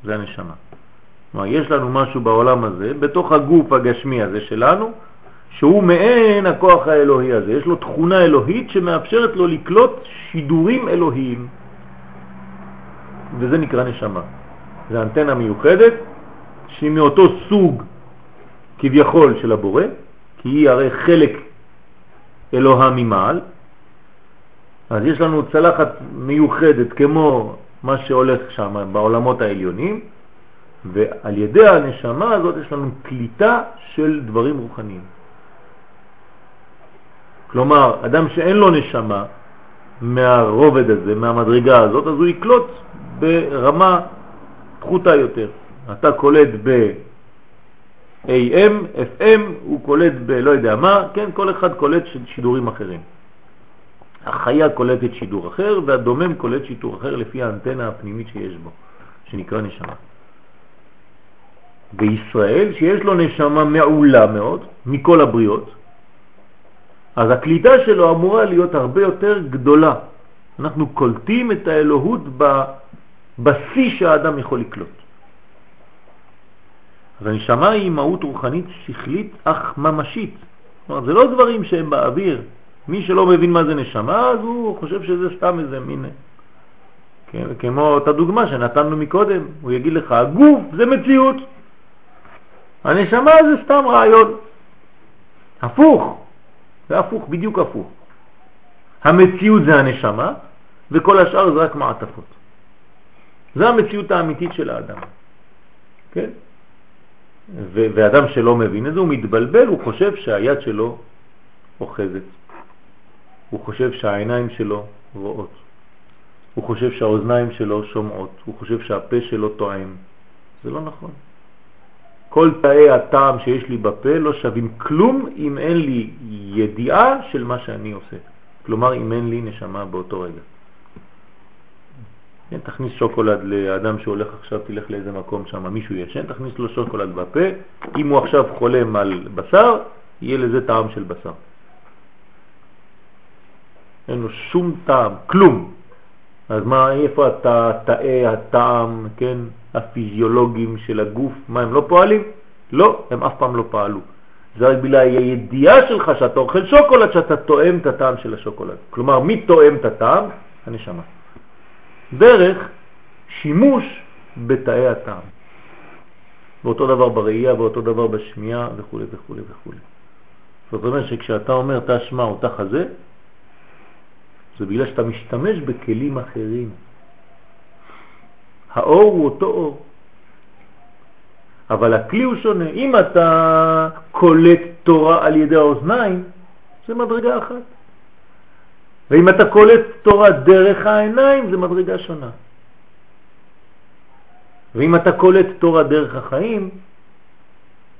זה הנשמה. כלומר, יש לנו משהו בעולם הזה, בתוך הגוף הגשמי הזה שלנו, שהוא מעין הכוח האלוהי הזה. יש לו תכונה אלוהית שמאפשרת לו לקלוט שידורים אלוהיים, וזה נקרא נשמה. זה אנטנה מיוחדת שהיא מאותו סוג כביכול של הבורא, כי היא הרי חלק אלוה ממעל, אז יש לנו צלחת מיוחדת כמו מה שהולך שם בעולמות העליונים, ועל ידי הנשמה הזאת יש לנו קליטה של דברים רוחניים. כלומר, אדם שאין לו נשמה מהרובד הזה, מהמדרגה הזאת, אז הוא יקלוט ברמה פחותה יותר. אתה קולט ב-AM, FM, הוא קולט ב-לא יודע מה, כן, כל אחד קולט שידורים אחרים. החיה קולטת שידור אחר והדומם קולט שידור אחר לפי האנטנה הפנימית שיש בו, שנקרא נשמה. בישראל, שיש לו נשמה מעולה מאוד, מכל הבריאות, אז הקליטה שלו אמורה להיות הרבה יותר גדולה. אנחנו קולטים את האלוהות בשיא שהאדם יכול לקלוט. אז הנשמה היא מהות רוחנית שכלית אך ממשית. כלומר, זה לא דברים שהם באוויר. מי שלא מבין מה זה נשמה, אז הוא חושב שזה סתם איזה מין... כן, כמו אותה דוגמה שנתנו מקודם, הוא יגיד לך, הגוף זה מציאות. הנשמה זה סתם רעיון. הפוך, זה הפוך, בדיוק הפוך. המציאות זה הנשמה, וכל השאר זה רק מעטפות. זה המציאות האמיתית של האדם. כן? ואדם שלא מבין את זה, הוא מתבלבל, הוא חושב שהיד שלו אוחזת. הוא חושב שהעיניים שלו רואות. הוא חושב שהאוזניים שלו שומעות. הוא חושב שהפה שלו טועם. זה לא נכון. כל תאי הטעם שיש לי בפה לא שווים כלום אם אין לי ידיעה של מה שאני עושה. כלומר, אם אין לי נשמה באותו רגע. כן, תכניס שוקולד לאדם שהולך עכשיו, תלך לאיזה מקום שם, מישהו ישן, תכניס לו שוקולד בפה. אם הוא עכשיו חולם על בשר, יהיה לזה טעם של בשר. אין לו שום טעם, כלום. אז מה, איפה תאי הטעם, כן, הפיזיולוגיים של הגוף, מה הם לא פועלים? לא, הם אף פעם לא פעלו. זה רק בגלל הידיעה שלך שאתה אוכל שוקולד, שאתה תואם את הטעם של השוקולד. כלומר, מי תואם את הטעם? הנשמה. דרך שימוש בתאי הטעם. ואותו דבר בראייה ואותו דבר בשמיעה וכו' וכו' וכו'. זאת אומרת שכשאתה אומר תא שמע או תא חזה, זה בגלל שאתה משתמש בכלים אחרים. האור הוא אותו אור, אבל הכלי הוא שונה. אם אתה קולט תורה על ידי האוזניים, זה מדרגה אחת. ואם אתה קולט תורה דרך העיניים, זה מדרגה שונה. ואם אתה קולט תורה דרך החיים,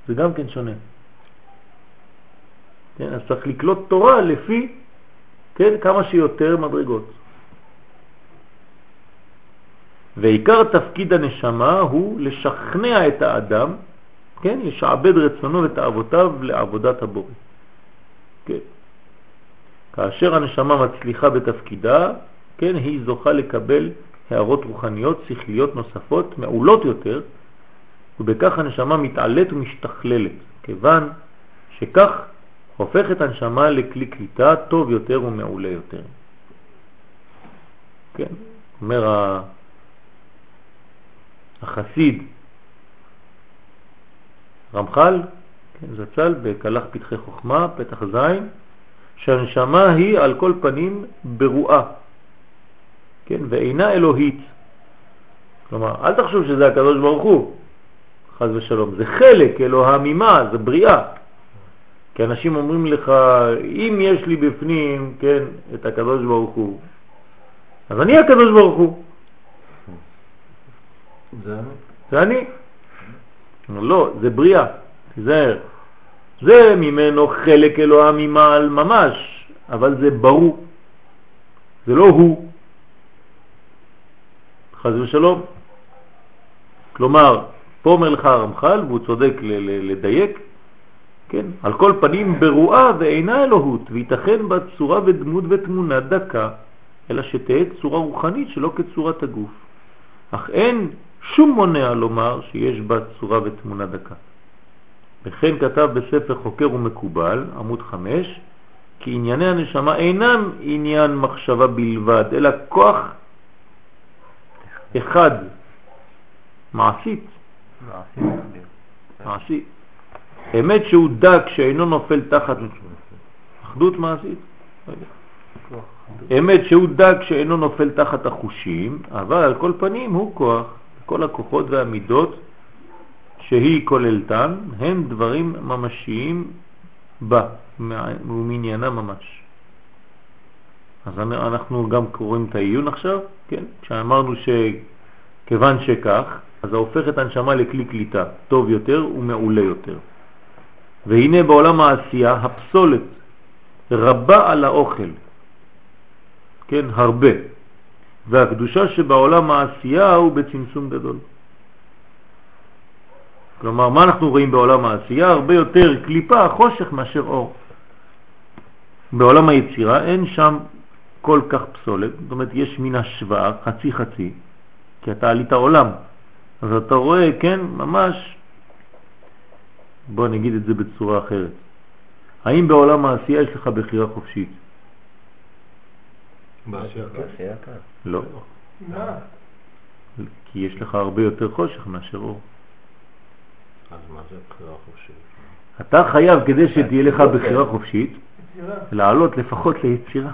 זה גם כן שונה. כן, אז צריך לקלוט תורה לפי כן, כמה שיותר מדרגות. ועיקר תפקיד הנשמה הוא לשכנע את האדם, כן, לשעבד רצונו ותאוותיו לעבודת הבורא. כאשר הנשמה מצליחה בתפקידה, כן, היא זוכה לקבל הערות רוחניות, שכליות נוספות, מעולות יותר, ובכך הנשמה מתעלת ומשתכללת, כיוון שכך הופכת הנשמה לכלי קליטה טוב יותר ומעולה יותר. כן, אומר החסיד רמח"ל, כן, זצ"ל, בקלח פתחי חוכמה, פתח זין, שהנשמה היא על כל פנים ברואה, כן, ואינה אלוהית. כלומר, אל תחשוב שזה הקדוש ברוך הוא, חז ושלום, זה חלק, אלוה ממה, זה בריאה. כי אנשים אומרים לך, אם יש לי בפנים, כן, את הקדוש ברוך הוא, אז אני הקדוש ברוך הוא. זה אני. זה אני. לא, זה בריאה, תיזהר. זה ממנו חלק אלוה ממעל ממש, אבל זה ברור. זה לא הוא. חז ושלום. כלומר, פה אומר לך הרמח"ל, והוא צודק לדייק, כן, על כל פנים ברואה ואינה אלוהות, וייתכן בה צורה ודמות ותמונה דקה, אלא שתהיה צורה רוחנית שלא כצורת הגוף. אך אין שום מונע לומר שיש בה צורה ותמונה דקה. וכן כתב בספר חוקר ומקובל, עמוד 5, כי ענייני הנשמה אינם עניין מחשבה בלבד, אלא כוח אחד, מעשית. מעשית. אמת שהוא דק שאינו נופל תחת אחדות מעשית. אמת שהוא דק שאינו נופל תחת החושים, אבל על כל פנים הוא כוח. כל הכוחות והמידות שהיא כוללתן הם דברים ממשיים בה, ומעניינה ממש. אז אנחנו גם קוראים את העיון עכשיו, כן? כשאמרנו שכיוון שכך, אז ההופך את הנשמה לכלי קליטה, טוב יותר ומעולה יותר. והנה בעולם העשייה הפסולת רבה על האוכל, כן, הרבה, והקדושה שבעולם העשייה הוא בצמצום גדול. כלומר, מה אנחנו רואים בעולם העשייה? הרבה יותר קליפה, חושך מאשר אור. בעולם היצירה אין שם כל כך פסולת, זאת אומרת יש מין השוואה, חצי חצי, כי אתה עלית עולם, אז אתה רואה, כן, ממש, בוא נגיד את זה בצורה אחרת. האם בעולם העשייה יש לך בחירה חופשית? בעשייה כאן. לא. מה? כי יש לך הרבה יותר חושך מאשר אור. אז מה זה בחירה חופשית? אתה חייב, כדי שתהיה לך בחירה חופשית. לעלות לפחות ליצירה.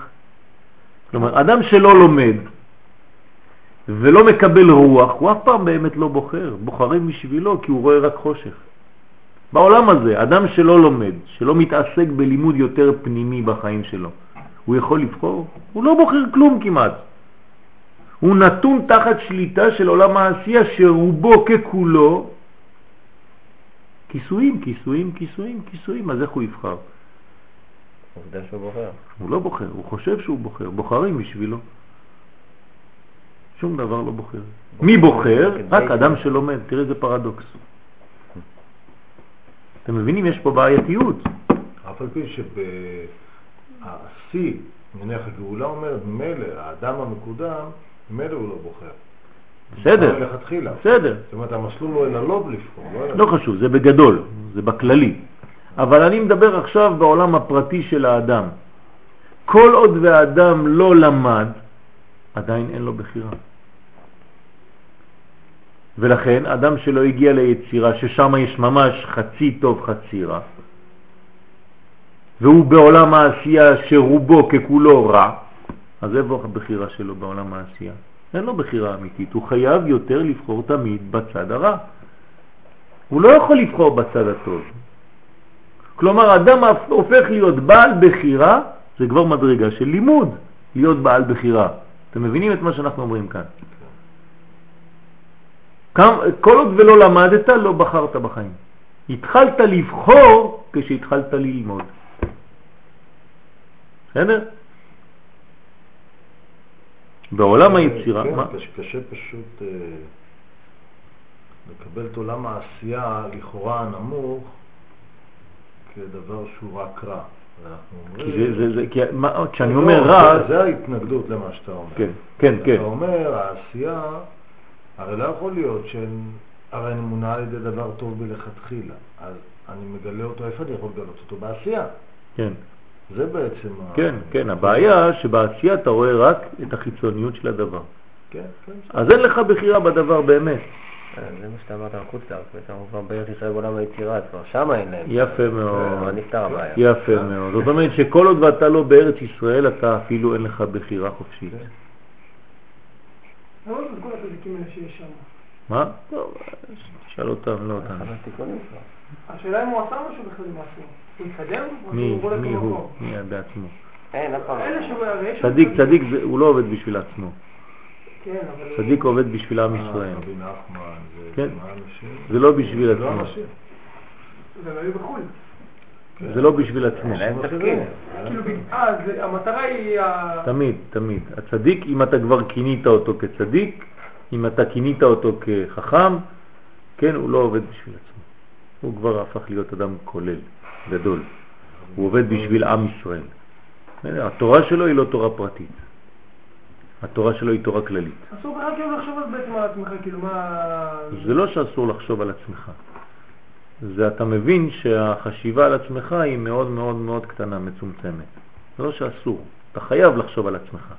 כלומר, אדם שלא לומד ולא מקבל רוח, הוא אף פעם באמת לא בוחר. בוחרים בשבילו כי הוא רואה רק חושך. בעולם הזה, אדם שלא לומד, שלא מתעסק בלימוד יותר פנימי בחיים שלו, הוא יכול לבחור? הוא לא בוחר כלום כמעט. הוא נתון תחת שליטה של עולם העשייה שרובו ככולו כיסויים, כיסויים, כיסויים, כיסויים, אז איך הוא יבחר? עובדה שהוא בוחר. הוא לא בוחר, הוא חושב שהוא בוחר, בוחרים בשבילו. שום דבר לא בוחר. מי בוחר? רק אדם שלומד, תראה איזה פרדוקס. אתם מבינים? יש פה בעייתיות. אף על פי שבשיא, נניח הגאולה אומרת, מילא, האדם המקודם, מילא הוא לא בוחר. בסדר. בסדר. זאת אומרת, המסלול הוא אל הלוב לבחור, לא לא חשוב, זה בגדול, זה בכללי. אבל אני מדבר עכשיו בעולם הפרטי של האדם. כל עוד והאדם לא למד, עדיין אין לו בחירה. ולכן אדם שלא הגיע ליצירה, ששם יש ממש חצי טוב חצי רע, והוא בעולם העשייה שרובו ככולו רע, אז איפה הבחירה שלו בעולם העשייה? אין לו בחירה אמיתית, הוא חייב יותר לבחור תמיד בצד הרע. הוא לא יכול לבחור בצד הטוב. כלומר, אדם הופך להיות בעל בחירה, זה כבר מדרגה של לימוד, להיות בעל בחירה. אתם מבינים את מה שאנחנו אומרים כאן? כל עוד ולא למדת, לא בחרת בחיים. התחלת לבחור כשהתחלת ללמוד. בסדר? בעולם היצירה, כן, מה? קשה, פשוט אה, לקבל את עולם העשייה לכאורה הנמוך כדבר שהוא רק רע. כי. זה, זה, זה, כי מה, כשאני לא, אומר רע, זה ההתנגדות למה שאתה אומר. כן, כן, כן, אתה אומר, העשייה, הרי לא יכול להיות שאין, הרי אני מונע על ידי דבר טוב מלכתחילה, אז אני מגלה אותו, איפה אני יכול לגלות אותו? בעשייה. כן, זה בעצם... ה- כן, כן, הבעיה שבעשייה אתה רואה רק את החיצוניות של הדבר. כן, כן. אז אין לך בחירה בדבר באמת. אה, זה מה שאתה אמרת על חוץ לארץ, בעצם אנחנו כבר בארץ ישראל בעולם היצירה, אז כבר שמה אין להם. יפה מאוד. כבר נפתר הבעיה. יפה מאוד. זאת אומרת שכל עוד ואתה לא בארץ ישראל, אתה אפילו אין לך בחירה חופשית. למה זה כל הצדיקים האלה שיש שם? מה? טוב, תשאל אותם, לא אותם. השאלה אם הוא עשה משהו בכלל עם עצמו. מי מי הוא? מי בעצמו? לא. צדיק, צדיק, הוא לא עובד בשביל עצמו. כן, צדיק עובד בשביל עם אה, ישראל. זה כן. לא בשביל זה לא עצמו. היו בחו"ל. זה לא בשביל עצמו. כאילו, אה, המטרה היא... תמיד, תמיד. הצדיק, אם אתה כבר כינית אותו כצדיק, אם אתה כינית אותו כחכם, כן, הוא לא עובד בשביל עצמו. הוא כבר הפך להיות אדם כולל, גדול. הוא עובד בשביל עם ישראל. התורה שלו היא לא תורה פרטית. התורה שלו היא תורה כללית. אסור בכלל כאילו לחשוב על בעצם על עצמך, כאילו מה... זה לא שאסור לחשוב על עצמך. זה אתה מבין שהחשיבה על עצמך היא מאוד מאוד מאוד קטנה, מצומצמת. זה לא שאסור, אתה חייב לחשוב על עצמך.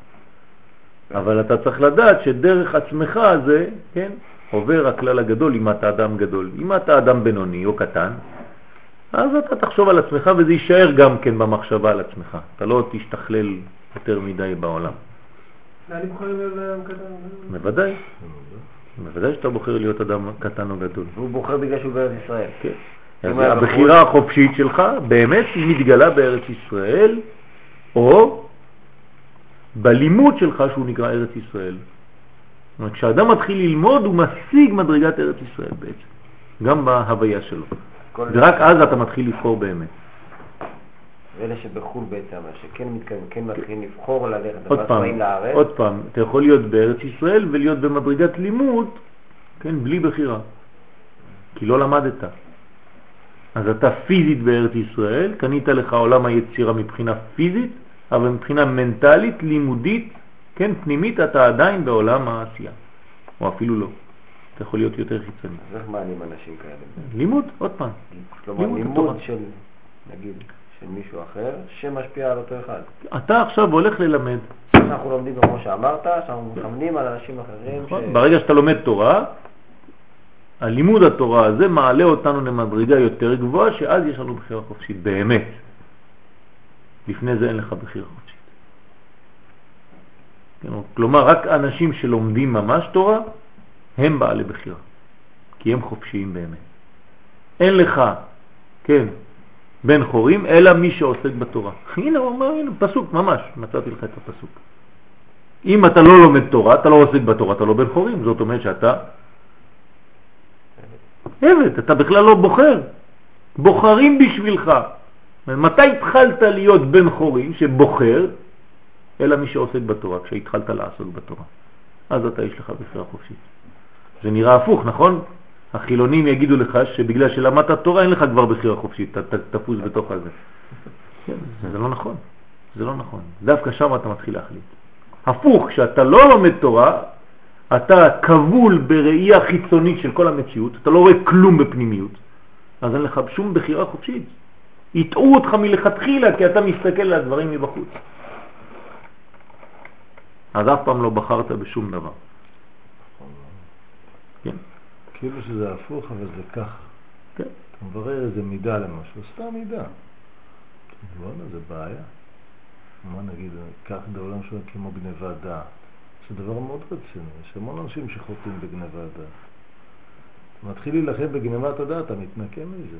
אבל אתה צריך לדעת שדרך עצמך הזה, כן, עובר הכלל הגדול אם אתה אדם גדול. אם אתה אדם בינוני או קטן, אז אתה תחשוב על עצמך וזה יישאר גם כן במחשבה על עצמך. אתה לא תשתכלל יותר מדי בעולם. ואני בוחר להיות אדם קטן. בוודאי, בוודאי שאתה בוחר להיות אדם קטן או גדול. והוא בוחר בגלל שהוא בארץ ישראל. כן. הבחירה החופשית שלך באמת היא מתגלה בארץ ישראל, או בלימוד שלך שהוא נקרא ארץ ישראל. זאת אומרת, כשאדם מתחיל ללמוד הוא משיג מדרגת ארץ ישראל בעצם, גם בהוויה שלו. ורק אז אתה מתחיל לבחור באמת. ואלה שבחו"ל בעצם, שכן מתכוונים, כן מתחילים לבחור ללכת, עוד פעם, לארץ, עוד פעם, אתה יכול להיות בארץ ישראל ולהיות במדרגת לימוד, כן, בלי בחירה, כי לא למדת. אז אתה פיזית בארץ ישראל, קנית לך עולם היצירה מבחינה פיזית, אבל מבחינה מנטלית, לימודית, כן, פנימית, אתה עדיין בעולם העשייה, או אפילו לא. אתה יכול להיות יותר חיצוני. אז איך מעלים אנשים כאלה? לימוד, עוד פעם. כלומר, לימוד. של, נגיד, של מישהו אחר, שמשפיע על אותו אחד. אתה עכשיו הולך ללמד. אנחנו לומדים, כמו שאמרת, שאנחנו מכוונים על אנשים אחרים, נכון? ש- ברגע שאתה לומד תורה, הלימוד התורה הזה מעלה אותנו למדרגה יותר גבוהה, שאז יש לנו בחירה חופשית, באמת. לפני זה אין לך בחירה חופשית. כן, כלומר, רק אנשים שלומדים ממש תורה, הם בעלי בחירה, כי הם חופשיים באמת. אין לך, כן, בן חורים, אלא מי שעוסק בתורה. הנה, הוא אומר, הנה, פסוק, ממש, מצאתי לך את הפסוק. אם אתה לא לומד תורה, אתה לא עוסק בתורה, אתה לא בן חורים. זאת אומרת שאתה עבד, אתה בכלל לא בוחר. בוחרים בשבילך. מתי התחלת להיות בן חורים שבוחר? אלא מי שעוסק בתורה, כשהתחלת לעסוק בתורה. אז אתה יש לך בחירה חופשית. זה נראה הפוך, נכון? החילונים יגידו לך שבגלל שלמדת תורה אין לך כבר בחירה חופשית, אתה תפוס בתוך הזה. כן, זה לא נכון. זה לא נכון. דווקא שם אתה מתחיל להחליט. הפוך, כשאתה לא לומד תורה, אתה כבול בראייה חיצונית של כל המציאות, אתה לא רואה כלום בפנימיות, אז אין לך שום בחירה חופשית. יטעו אותך מלכתחילה כי אתה מסתכל על הדברים מבחוץ. אז אף פעם לא בחרת בשום דבר. כן, כאילו שזה הפוך, אבל זה ככה. כן. אתה מברר איזה מידה למשהו, סתם מידה. וואלה, זה בעיה. מה נגיד, קח בעולם שלנו כמו גניבת דעת. זה דבר מאוד רציני, יש המון אנשים שחוטאים בגניבת דעת. אתה מתחיל להילחם בגניבת הדעת, אתה מתנקה מזה.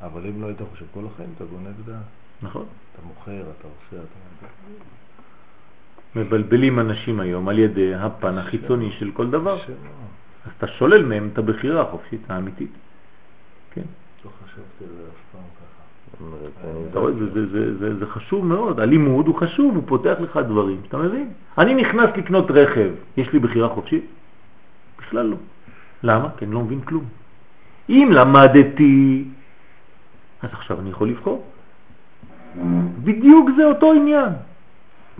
אבל אם לא היית חושב כל החיים, אתה גונב דעת. נכון. אתה מוכר, אתה עושה, אתה... מבלבלים אנשים היום על ידי הפן החיצוני של כל דבר. אז אתה שולל מהם את הבחירה החופשית האמיתית. כן. לא חשבתי על זה אף פעם ככה. אתה רואה, זה, זה, זה, זה, זה חשוב מאוד, הלימוד הוא חשוב, הוא פותח לך דברים, אתה מבין? אני נכנס לקנות רכב, יש לי בחירה חופשית? בכלל לא. למה? כי אני לא מבין כלום. אם למדתי, אז עכשיו אני יכול לבחור. בדיוק זה אותו עניין.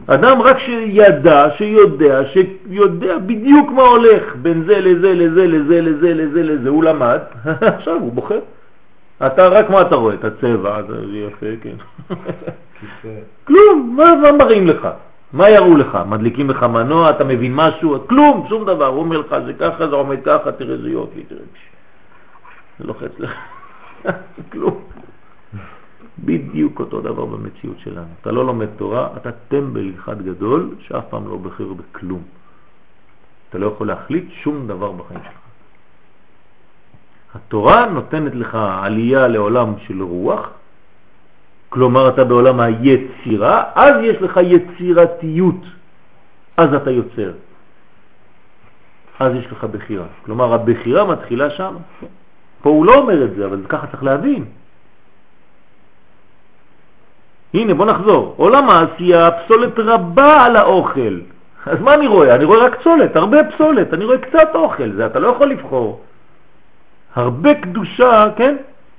אדם רק שידע, שיודע, שיודע בדיוק מה הולך בין זה לזה לזה לזה לזה לזה לזה, הוא למד, עכשיו הוא בוחר. אתה רק מה אתה רואה? את הצבע, זה יפה, כן. כלום, מה, מה מראים לך? מה יראו לך? מדליקים לך מנוע, אתה מבין משהו? כלום, שום דבר. הוא אומר לך, זה ככה, זה עומד ככה, תראה זה יופי, תראה. זה לוחץ לך. כלום. בדיוק אותו דבר במציאות שלנו. אתה לא לומד תורה, אתה טמבל אחד גדול שאף פעם לא בחר בכלום. אתה לא יכול להחליט שום דבר בחיים שלך. התורה נותנת לך עלייה לעולם של רוח, כלומר אתה בעולם היצירה, אז יש לך יצירתיות, אז אתה יוצר. אז יש לך בחירה. כלומר הבחירה מתחילה שם. פה הוא לא אומר את זה, אבל ככה צריך להבין. הנה בוא נחזור, עולם העשייה פסולת רבה על האוכל. אז מה אני רואה? אני רואה רק פסולת, הרבה פסולת, אני רואה קצת אוכל, זה אתה לא יכול לבחור. הרבה קדושה, כן,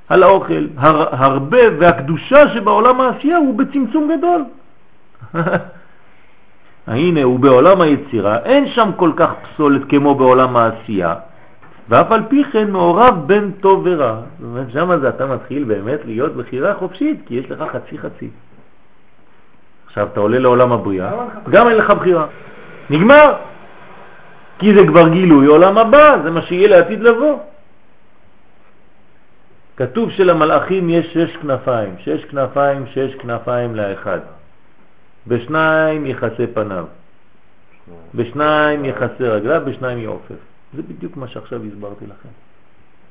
על האוכל, הר, הרבה, והקדושה שבעולם העשייה הוא בצמצום גדול. הנה, הוא בעולם היצירה, אין שם כל כך פסולת כמו בעולם העשייה, ואף על פי כן מעורב בין טוב ורע. זאת אומרת, שם זה אתה מתחיל באמת להיות בחירה חופשית, כי יש לך חצי חצי. עכשיו אתה עולה לעולם הבריאה, גם אין לך בחירה. נגמר. כי זה כבר גילוי עולם הבא, זה מה שיהיה לעתיד לבוא. כתוב שלמלאכים יש שש כנפיים, שש כנפיים, שש כנפיים לאחד. בשניים יחסה פניו, בשניים יחסה רגליו, בשניים יעופף. זה בדיוק מה שעכשיו הסברתי לכם,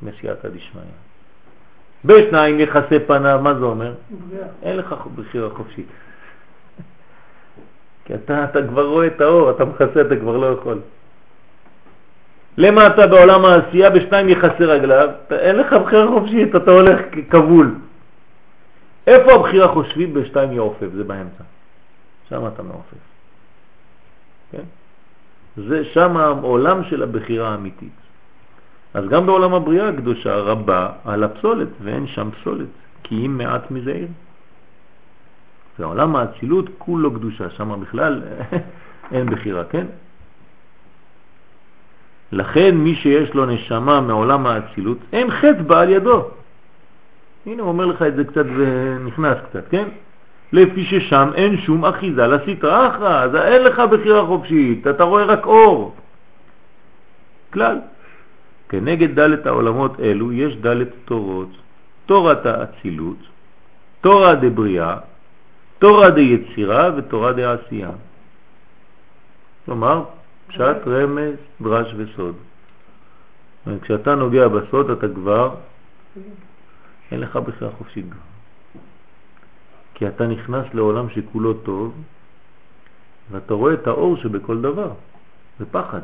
מסייעתא דשמיא. בשניים יחסה פניו, מה זה אומר? אין לך בחירה חופשית. כי אתה, אתה כבר רואה את האור, אתה מכסה, אתה כבר לא יכול. למה אתה בעולם העשייה בשניים יחסי רגליו? אין לך בחירה חופשית, אתה הולך כבול. איפה הבחירה חושבית בשתיים יעופף? זה באמצע. שם אתה מעופף. כן? זה שם העולם של הבחירה האמיתית. אז גם בעולם הבריאה הקדושה רבה על הפסולת, ואין שם פסולת, כי אם מעט מזעיר. ועולם האצילות כולו קדושה, שם בכלל אין בחירה, כן? לכן מי שיש לו נשמה מעולם האצילות, אין חטא בה על ידו. הנה הוא אומר לך את זה קצת ונכנס קצת, כן? לפי ששם אין שום אחיזה לסטרה אחרא, אז אין לך בחירה חופשית, אתה רואה רק אור. כלל. כנגד דלת העולמות אלו יש דלת תורות, תורת האצילות, תורה דבריאה, תורה דיצירה ותורה דעשייה. כלומר, פשט, רמז, דרש וסוד. כשאתה נוגע בסוד אתה כבר, אין לך בחירה חופשית. כי אתה נכנס לעולם שכולו טוב, ואתה רואה את האור שבכל דבר. זה פחד.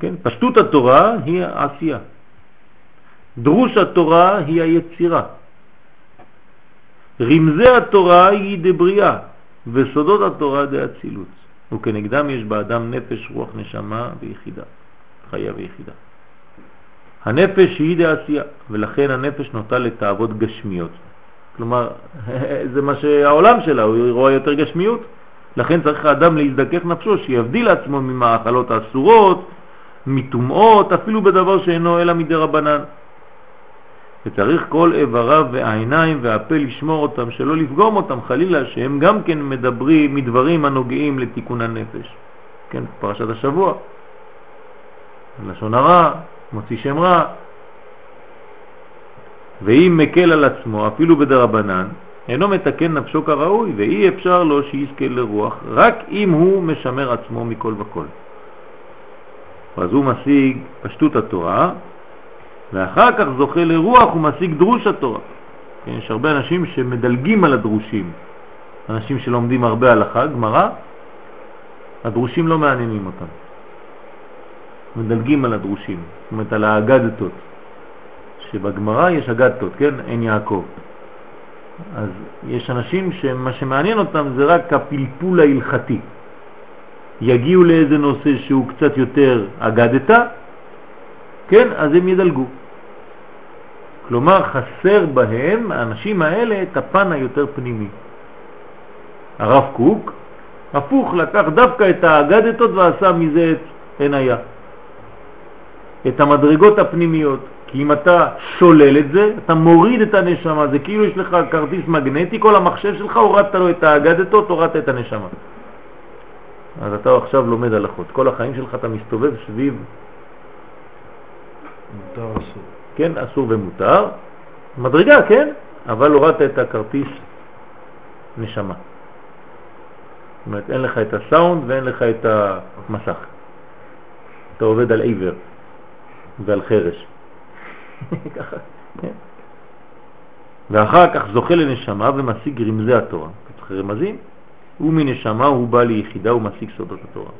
כן? פשטות התורה היא העשייה. דרוש התורה היא היצירה. רמזי התורה היא דבריאה, וסודות התורה דאצילות. וכנגדם יש באדם נפש, רוח, נשמה ויחידה, חיה ויחידה. הנפש היא דעשייה, ולכן הנפש נוטה לתאוות גשמיות. כלומר, זה מה שהעולם שלה, הוא רואה יותר גשמיות. לכן צריך האדם להזדכך נפשו, שיבדיל עצמו ממאכלות האסורות, מטומאות, אפילו בדבר שאינו אלא מדי רבנן. וצריך כל איבריו והעיניים והפה לשמור אותם, שלא לפגום אותם חלילה, שהם גם כן מדברים מדברים הנוגעים לתיקון הנפש. כן, פרשת השבוע. לשון הרע, מוציא שם רע. ואם מקל על עצמו, אפילו בדרבנן, אינו מתקן נפשו כראוי, ואי אפשר לו שיזכה לרוח, רק אם הוא משמר עצמו מכל וכל. אז הוא משיג פשטות התורה, ואחר כך זוכה לרוח ומשיג דרוש התורה. כן, יש הרבה אנשים שמדלגים על הדרושים, אנשים שלומדים הרבה הלכה, גמרא, הדרושים לא מעניינים אותם. מדלגים על הדרושים, זאת אומרת על האגדתות, שבגמרא יש אגדתות, כן? אין יעקב. אז יש אנשים שמה שמעניין אותם זה רק הפלפול ההלכתי. יגיעו לאיזה נושא שהוא קצת יותר אגדתה, כן? אז הם ידלגו. כלומר חסר בהם, האנשים האלה, את הפן היותר פנימי. הרב קוק, הפוך, לקח דווקא את האגדתות ועשה מזה את עין היה. את המדרגות הפנימיות. כי אם אתה שולל את זה, אתה מוריד את הנשמה, זה כאילו יש לך כרטיס מגנטי, כל המחשב שלך הורדת לו את האגדתות, הורדת את הנשמה. אז אתה עכשיו לומד הלכות. כל החיים שלך אתה מסתובב סביב, מותר אסור. כן, אסור ומותר, מדרגה, כן, אבל הורדת את הכרטיס נשמה. זאת אומרת, אין לך את הסאונד ואין לך את המסך. אתה עובד על עיוור ועל חרש. ואחר כך זוכה לנשמה ומשיג רמזי התורה. צריך רמזים, הוא מנשמה הוא בא ליחידה ומשיג סודות התורה.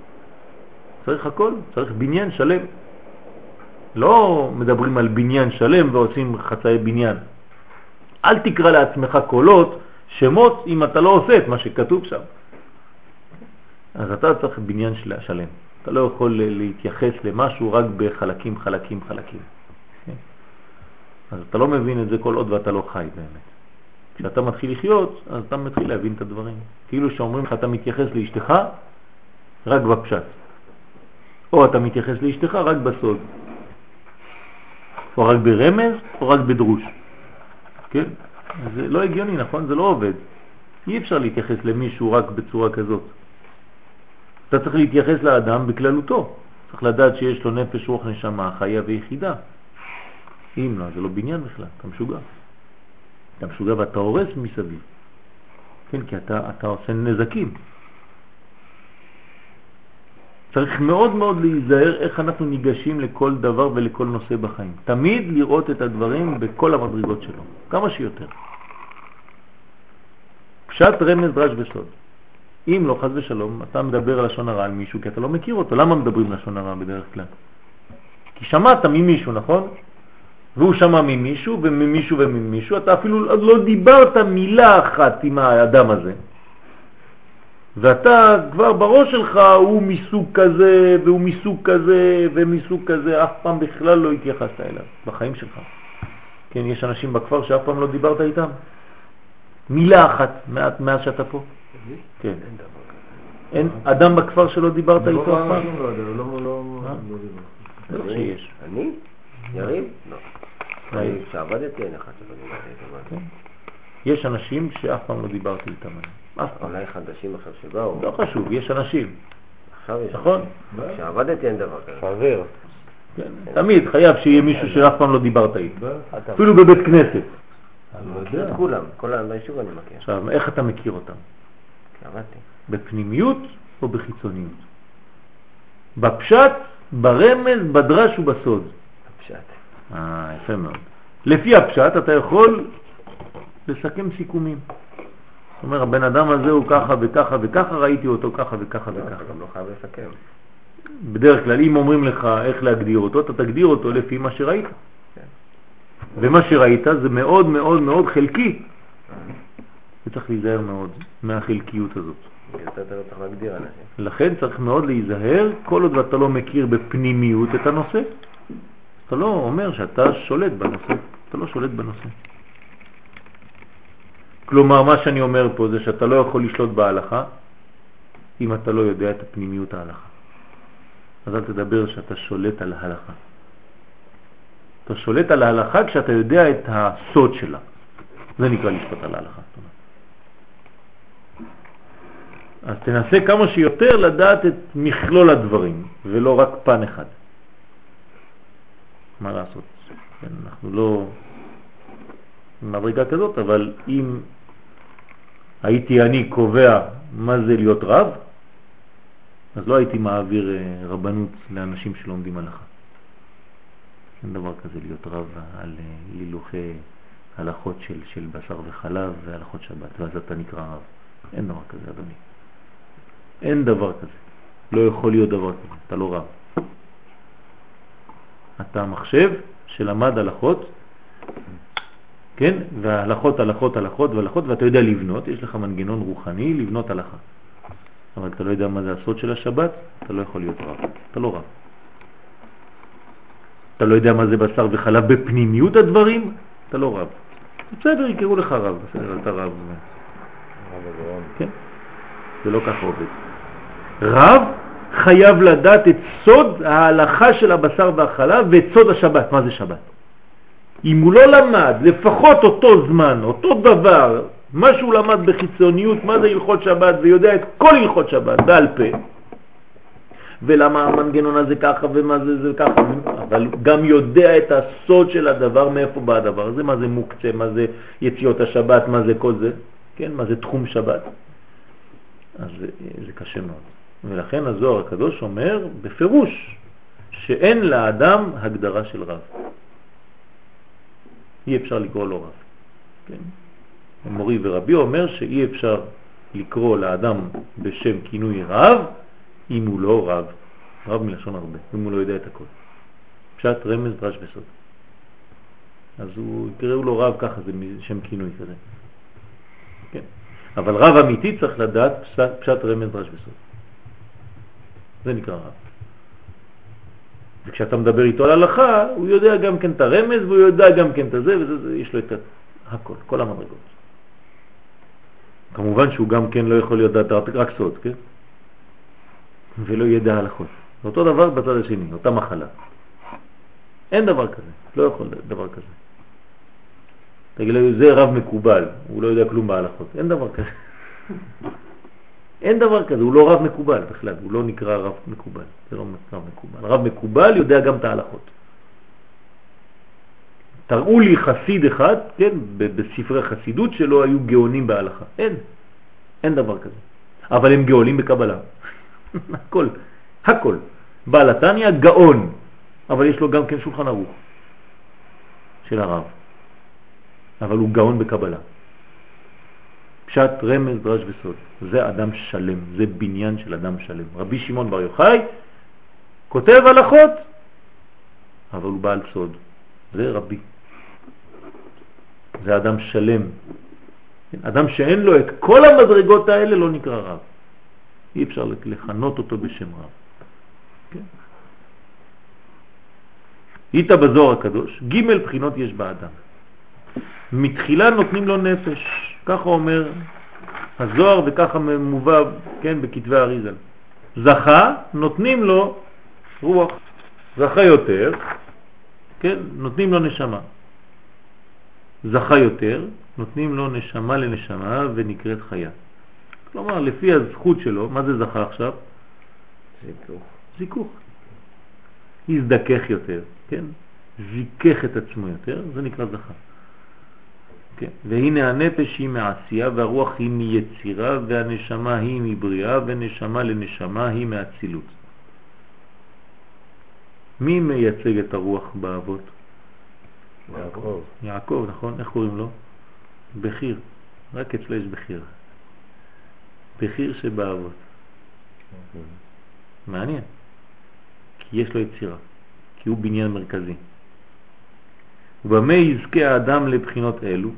צריך הכל, צריך בניין שלם. לא מדברים על בניין שלם ועושים חצאי בניין. אל תקרא לעצמך קולות, שמות, אם אתה לא עושה את מה שכתוב שם. אז אתה צריך בניין של, שלם. אתה לא יכול להתייחס למשהו רק בחלקים, חלקים, חלקים. כן? אז אתה לא מבין את זה כל עוד ואתה לא חי באמת. כשאתה מתחיל לחיות, אז אתה מתחיל להבין את הדברים. כאילו שאומרים לך, אתה מתייחס לאשתך רק בפשט. או אתה מתייחס לאשתך רק בסוד. או רק ברמז, או רק בדרוש. כן? זה לא הגיוני, נכון? זה לא עובד. אי אפשר להתייחס למישהו רק בצורה כזאת. אתה צריך להתייחס לאדם בכללותו. צריך לדעת שיש לו נפש, רוח, נשמה, חיה ויחידה. אם לא, זה לא בניין בכלל, אתה משוגע. אתה משוגע ואתה הורס מסביב. כן, כי אתה, אתה עושה נזקים. צריך מאוד מאוד להיזהר איך אנחנו ניגשים לכל דבר ולכל נושא בחיים. תמיד לראות את הדברים בכל המדרגות שלו, כמה שיותר. פשט רמז דרש וסוד. אם לא, חז ושלום, אתה מדבר על לשון הרע על מישהו כי אתה לא מכיר אותו. למה מדברים לשון הרע בדרך כלל? כי שמעת ממישהו, נכון? והוא שמע ממישהו וממישהו וממישהו, אתה אפילו לא דיברת מילה אחת עם האדם הזה. ואתה כבר בראש שלך הוא מסוג כזה והוא מסוג כזה ומסוג כזה, אף פעם בכלל לא התייחסת אליו בחיים שלך. כן, יש אנשים בכפר שאף פעם לא דיברת איתם. מילה אחת מאז שאתה פה. כן. אין אדם בכפר שלא דיברת איתו אף פעם? לא לא, לא, לא שיש. אני? יריב? לא. אולי- אני- כשעבדתי אין אחד שלא דיברתי איתו. כן. יש אנשים שאף פעם לא דיברתי איתם. אף פעם. אולי חדשים עכשיו שבאו. לא חשוב, יש אנשים, עכשיו יש. נכון? כשעבדתי אין דבר כזה. חבר. כן. תמיד חייב שיהיה מישהו שאף פעם לא דיברת איתו. אפילו בבית כנסת. אני לא מכיר. את כולם, כל ביישוב אני מכיר. עכשיו, איך אתה מכיר אותם? כשעבדתי. בפנימיות או בחיצוניות? בפשט, ברמז, בדרש ובסוד. פשט. אה, יפה מאוד. לפי הפשט אתה יכול לסכם סיכומים. זאת אומרת, הבן אדם הזה הוא ככה וככה וככה, ראיתי אותו ככה וככה לא, וככה. גם לא חייב לסכם. בדרך כלל, אם אומרים לך איך להגדיר אותו, אתה תגדיר אותו לפי מה שראית. כן. ומה שראית זה מאוד מאוד מאוד חלקי. וצריך להיזהר מאוד מהחלקיות הזאת. לא. לכן צריך מאוד להיזהר כל עוד ואתה לא מכיר בפנימיות את הנושא. אתה לא אומר שאתה שולט בנושא, אתה לא שולט בנושא. כלומר, מה שאני אומר פה זה שאתה לא יכול לשלוט בהלכה אם אתה לא יודע את הפנימיות ההלכה. אז אל תדבר שאתה שולט על ההלכה. אתה שולט על ההלכה כשאתה יודע את הסוד שלה. זה נקרא לשלוט על ההלכה. זאת אומרת. אז תנסה כמה שיותר לדעת את מכלול הדברים, ולא רק פן אחד. מה לעשות? כן, אנחנו לא במדרגה כזאת, אבל אם הייתי אני קובע מה זה להיות רב, אז לא הייתי מעביר אה, רבנות לאנשים שלומדים הלכה. אין דבר כזה להיות רב על אה, הילוכי הלכות של, של בשר וחלב והלכות שבת, ואז אתה נקרא רב. אין דבר כזה, אדוני. אין דבר כזה. לא יכול להיות דבר כזה, אתה לא רב. אתה מחשב שלמד הלכות, כן? והלכות, הלכות, הלכות והלכות, ואתה יודע לבנות, יש לך מנגנון רוחני לבנות הלכה. אבל אתה לא יודע מה זה הסוד של השבת, אתה לא יכול להיות רב. אתה לא רב. אתה לא יודע מה זה בשר וחלב בפנימיות הדברים, אתה לא רב. בסדר, יקראו לך רב, בסדר, אתה רב. כן, זה לא ככה עובד. רב חייב לדעת את סוד ההלכה של הבשר והחלב ואת סוד השבת. מה זה שבת? אם הוא לא למד לפחות אותו זמן, אותו דבר, מה שהוא למד בחיצוניות, מה זה הלכות שבת, ויודע את כל הלכות שבת בעל פה, ולמה המנגנון הזה ככה ומה זה זה ככה, אבל גם יודע את הסוד של הדבר, מאיפה בא הדבר הזה, מה זה מוקצה, מה זה יציאות השבת, מה זה כל זה, כן, מה זה תחום שבת. אז זה, זה קשה מאוד. ולכן הזוהר הקדוש אומר בפירוש שאין לאדם הגדרה של רב. אי אפשר לקרוא לו רב. כן? מורי ורבי אומר שאי אפשר לקרוא לאדם בשם כינוי רב אם הוא לא רב. רב מלשון הרבה, אם הוא לא יודע את הכל. פשט רמז דרש וסוד. אז הוא יקראו לו רב ככה, זה שם כינוי כזה. כן. אבל רב אמיתי צריך לדעת פשט רמז דרש וסוד. זה נקרא רב. וכשאתה מדבר איתו על הלכה, הוא יודע גם כן את הרמז והוא יודע גם כן את זה, וזה, יש לו את הכל, כל המדרגות. כמובן שהוא גם כן לא יכול לדעת רק סוד, כן? ולא ידע הלכות. אותו דבר בצד השני, אותה מחלה. אין דבר כזה, לא יכול דבר כזה. תגיד לו, זה רב מקובל, הוא לא יודע כלום בהלכות. אין דבר כזה. אין דבר כזה, הוא לא רב מקובל בכלל, הוא לא נקרא רב מקובל, זה לא רב מקובל. רב מקובל יודע גם את ההלכות. תראו לי חסיד אחד, כן, בספרי חסידות שלו היו גאונים בהלכה. אין, אין דבר כזה. אבל הם גאונים בקבלה. הכל, הכל. בעל התניא גאון, אבל יש לו גם כן שולחן ערוך של הרב. אבל הוא גאון בקבלה. פשט, רמז, דרש וסוד. זה אדם שלם, זה בניין של אדם שלם. רבי שמעון בר יוחאי כותב הלכות, אבל הוא בעל סוד. זה רבי. זה אדם שלם. אדם שאין לו את כל המדרגות האלה לא נקרא רב. אי אפשר לכנות אותו בשם רב. כן? איתה בזוהר הקדוש, ג' בחינות יש באדם. מתחילה נותנים לו נפש, ככה אומר הזוהר וככה מובא, כן, בכתבי אריזל. זכה, נותנים לו רוח. זכה יותר, כן, נותנים לו נשמה. זכה יותר, נותנים לו נשמה לנשמה ונקראת חיה. כלומר, לפי הזכות שלו, מה זה זכה עכשיו? זיכוך. זיכוך. הזדכך יותר, כן? זיכך את עצמו יותר, זה נקרא זכה. כן. והנה הנפש היא מעשייה והרוח היא מיצירה והנשמה היא מבריאה ונשמה לנשמה היא מאצילות. מי מייצג את הרוח באבות? יעקב. יעקב, נכון? איך קוראים לו? בחיר. רק אצלו יש בחיר. בחיר שבאבות. מעניין. כי יש לו יצירה. כי הוא בניין מרכזי. ובמה יזכה האדם לבחינות אלו?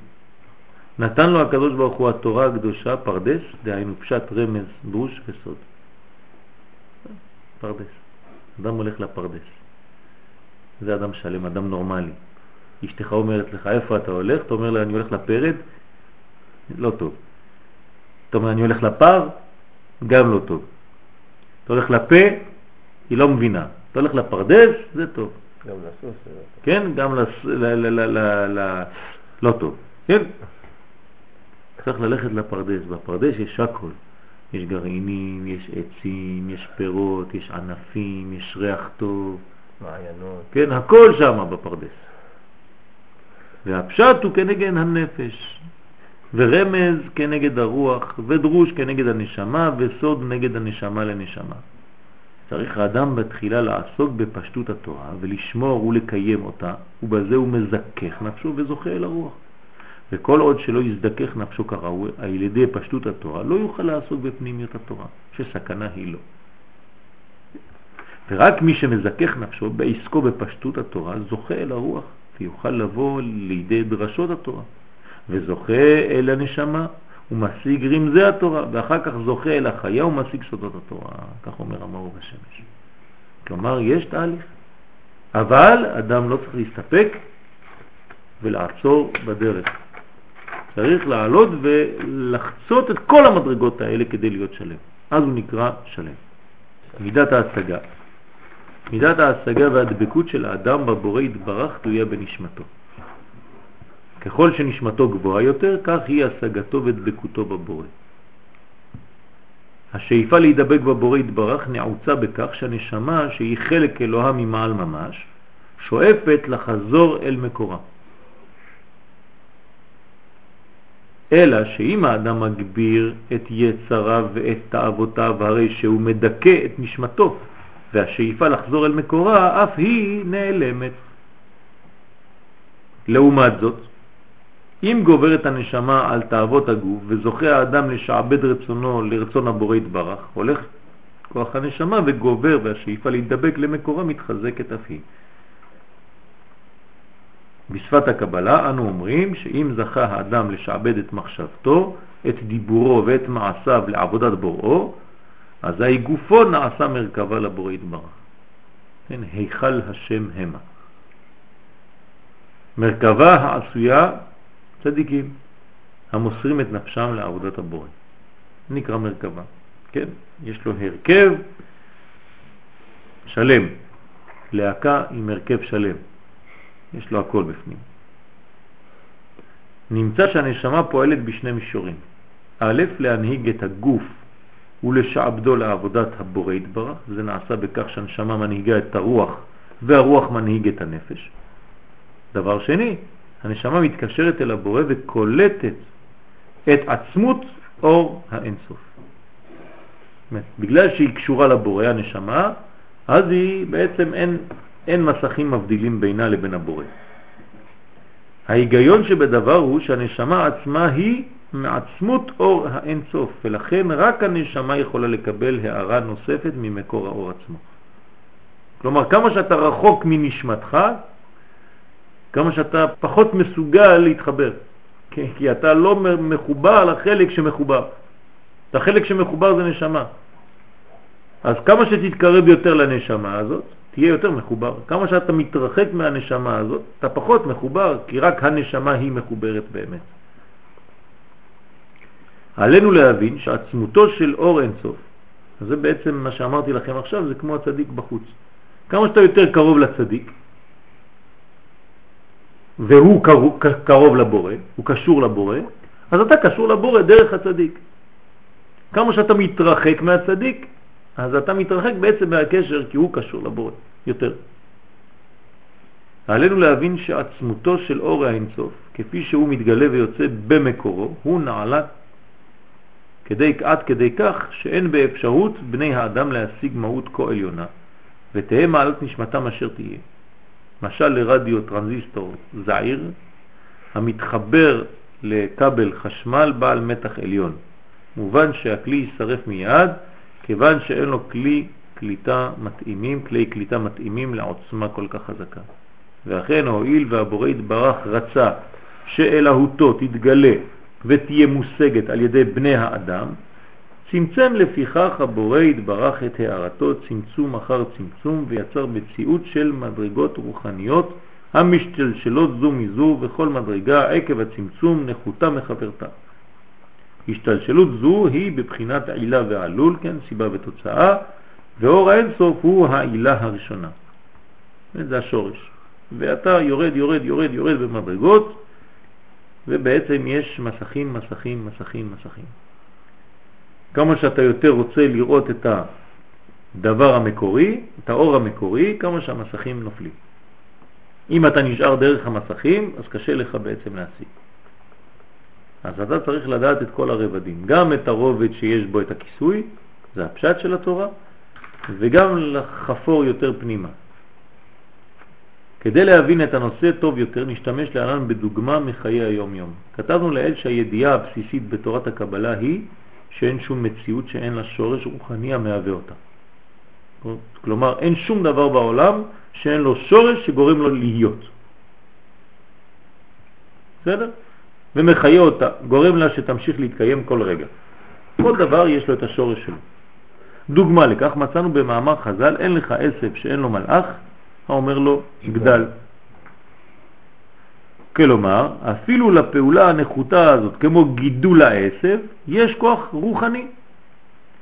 נתן לו הקדוש ברוך הוא התורה הקדושה פרדס, דהיינו פשט רמז, דרוש וסוד. פרדס. אדם הולך לפרדס. זה אדם שלם, אדם נורמלי. אשתך אומרת לך, איפה אתה הולך? אתה אומר לה, אני הולך לפרד, לא טוב. אתה אומר, אני הולך לפר, גם לא טוב. אתה הולך לפה, היא לא מבינה. אתה הולך לפרדס, זה טוב. גם לסוס זה לא. כן? גם לס... ל... ל... ל... ל... ל... לא טוב, כן? צריך ללכת לפרדס, בפרדס יש הכל. יש גרעינים, יש עצים, יש פירות, יש ענפים, יש ריח טוב, מעיינות. כן? הכל שם בפרדס. והפשט הוא כנגד הנפש, ורמז כנגד הרוח, ודרוש כנגד הנשמה, וסוד נגד הנשמה לנשמה. צריך האדם בתחילה לעסוק בפשטות התורה ולשמור ולקיים אותה, ובזה הוא מזכך נפשו וזוכה אל הרוח. וכל עוד שלא יזדכך נפשו כראוי, על ידי פשטות התורה, לא יוכל לעסוק בפנימיות התורה, שסכנה היא לו. ורק מי שמזכך נפשו בעסקו בפשטות התורה, זוכה אל הרוח, ויוכל לבוא לידי דרשות התורה, וזוכה אל הנשמה, ומשיג רמזי התורה, ואחר כך זוכה אל החיה ומשיג סודות התורה, כך אומר המאור בשמש. כלומר, יש תהליך, אבל אדם לא צריך להסתפק ולעצור בדרך. צריך לעלות ולחצות את כל המדרגות האלה כדי להיות שלם. אז הוא נקרא שלם. מידת ההשגה. מידת ההשגה והדבקות של האדם בבורא יתברך תלויה בנשמתו. ככל שנשמתו גבוהה יותר, כך היא השגתו ודבקותו בבורא. השאיפה להידבק בבורא יתברך נעוצה בכך שהנשמה, שהיא חלק אלוהה ממעל ממש, שואפת לחזור אל מקורה. אלא שאם האדם מגביר את יצריו ואת תאוותיו, הרי שהוא מדכא את נשמתו, והשאיפה לחזור אל מקורה אף היא נעלמת. לעומת זאת, אם גוברת הנשמה על תאוות הגוף וזוכה האדם לשעבד רצונו לרצון הבורא יתברך, הולך כוח הנשמה וגובר והשאיפה להידבק למקורה מתחזקת אף היא. בשפת הקבלה אנו אומרים שאם זכה האדם לשעבד את מחשבתו, את דיבורו ואת מעשיו לעבודת בוראו, אזי גופו נעשה מרכבה לבורא יתברך. כן, היכל השם המה. מרכבה העשויה צדיקים המוסרים את נפשם לעבודת הבורא. נקרא מרכבה. כן, יש לו הרכב שלם, להקה עם הרכב שלם. יש לו הכל בפנים. נמצא שהנשמה פועלת בשני מישורים. א', להנהיג את הגוף ולשעבדו לעבודת הבורא יתברך, זה נעשה בכך שהנשמה מנהיגה את הרוח והרוח מנהיג את הנפש. דבר שני, הנשמה מתקשרת אל הבורא וקולטת את עצמות אור האינסוף. בגלל שהיא קשורה לבורא הנשמה, אז היא בעצם אין, אין מסכים מבדילים בינה לבין הבורא. ההיגיון שבדבר הוא שהנשמה עצמה היא מעצמות אור האינסוף, ולכן רק הנשמה יכולה לקבל הערה נוספת ממקור האור עצמו. כלומר, כמה שאתה רחוק מנשמתך, כמה שאתה פחות מסוגל להתחבר, כי, כי אתה לא מחובר לחלק שמחובר. החלק שמחובר זה נשמה. אז כמה שתתקרב יותר לנשמה הזאת, תהיה יותר מחובר. כמה שאתה מתרחק מהנשמה הזאת, אתה פחות מחובר, כי רק הנשמה היא מחוברת באמת. עלינו להבין שעצמותו של אור אינסוף, זה בעצם מה שאמרתי לכם עכשיו, זה כמו הצדיק בחוץ. כמה שאתה יותר קרוב לצדיק, והוא קרוב, לבורא, הוא קשור לבורא, אז אתה קשור לבורא דרך הצדיק. כמה שאתה מתרחק מהצדיק, אז אתה מתרחק בעצם מהקשר כי הוא קשור לבורא יותר. עלינו להבין שעצמותו של אור האינסוף, כפי שהוא מתגלה ויוצא במקורו, הוא נעלה כדי, עד כדי כך שאין באפשרות בני האדם להשיג מהות כה עליונה, ותהא מעלת נשמתם אשר תהיה. משל לרדיו טרנזיסטור זעיר המתחבר לכבל חשמל בעל מתח עליון. מובן שהכלי יישרף מיד כיוון שאין לו כלי קליטה מתאימים, כלי קליטה מתאימים לעוצמה כל כך חזקה. ואכן הועיל והבורא יתברך רצה שאלהותו תתגלה ותהיה מושגת על ידי בני האדם, צמצם לפיכך הבורא יתברך את הערתו צמצום אחר צמצום ויצר מציאות של מדרגות רוחניות המשתלשלות זו מזו וכל מדרגה עקב הצמצום נחותה מחברתה. השתלשלות זו היא בבחינת עילה ועלול, כן, סיבה ותוצאה, ואור האינסוף הוא העילה הראשונה. זה השורש. ואתה יורד, יורד, יורד, יורד במדרגות, ובעצם יש מסכים, מסכים, מסכים, מסכים. כמה שאתה יותר רוצה לראות את הדבר המקורי, את האור המקורי, כמה שהמסכים נופלים. אם אתה נשאר דרך המסכים, אז קשה לך בעצם להשיג. אז אתה צריך לדעת את כל הרבדים, גם את הרובד שיש בו את הכיסוי, זה הפשט של התורה, וגם לחפור יותר פנימה. כדי להבין את הנושא טוב יותר נשתמש להלן בדוגמה מחיי היום-יום. כתבנו לאל שהידיעה הבסיסית בתורת הקבלה היא שאין שום מציאות שאין לה שורש רוחני המהווה אותה. כלומר, אין שום דבר בעולם שאין לו שורש שגורם לו להיות. בסדר? ומחיה אותה, גורם לה שתמשיך להתקיים כל רגע. כל דבר יש לו את השורש שלו. דוגמה לכך מצאנו במאמר חז"ל, אין לך עשב שאין לו מלאך, האומר לו גדל. כלומר, אפילו לפעולה הנחותה הזאת, כמו גידול העשב, יש כוח רוחני,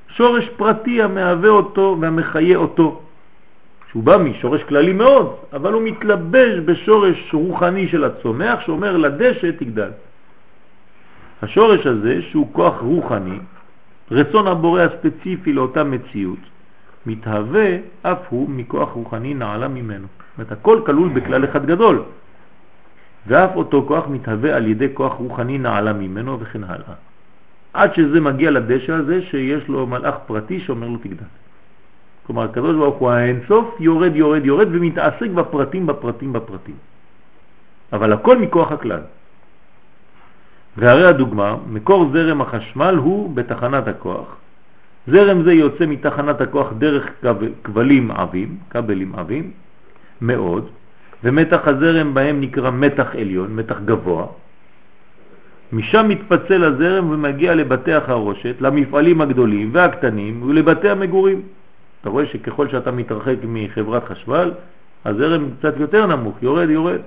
שורש פרטי המהווה אותו והמחיה אותו, שהוא בא משורש כללי מאוד, אבל הוא מתלבש בשורש רוחני של הצומח שאומר לדשא תגדל. השורש הזה, שהוא כוח רוחני, רצון הבורא הספציפי לאותה מציאות, מתהווה אף הוא מכוח רוחני נעלה ממנו. זאת אומרת, הכל כלול בכלל אחד גדול. ואף אותו כוח מתהווה על ידי כוח רוחני נעלה ממנו וכן הלאה. עד שזה מגיע לדשא הזה שיש לו מלאך פרטי שאומר לו תגדל. כלומר, הקדוש ברוך הוא האינסוף יורד, יורד, יורד ומתעסק בפרטים, בפרטים, בפרטים. אבל הכל מכוח הכלל. והרי הדוגמה, מקור זרם החשמל הוא בתחנת הכוח. זרם זה יוצא מתחנת הכוח דרך כבלים עבים, כבלים עבים, מאוד, ומתח הזרם בהם נקרא מתח עליון, מתח גבוה. משם מתפצל הזרם ומגיע לבתי החרושת, למפעלים הגדולים והקטנים ולבתי המגורים. אתה רואה שככל שאתה מתרחק מחברת חשמל, הזרם קצת יותר נמוך, יורד, יורד.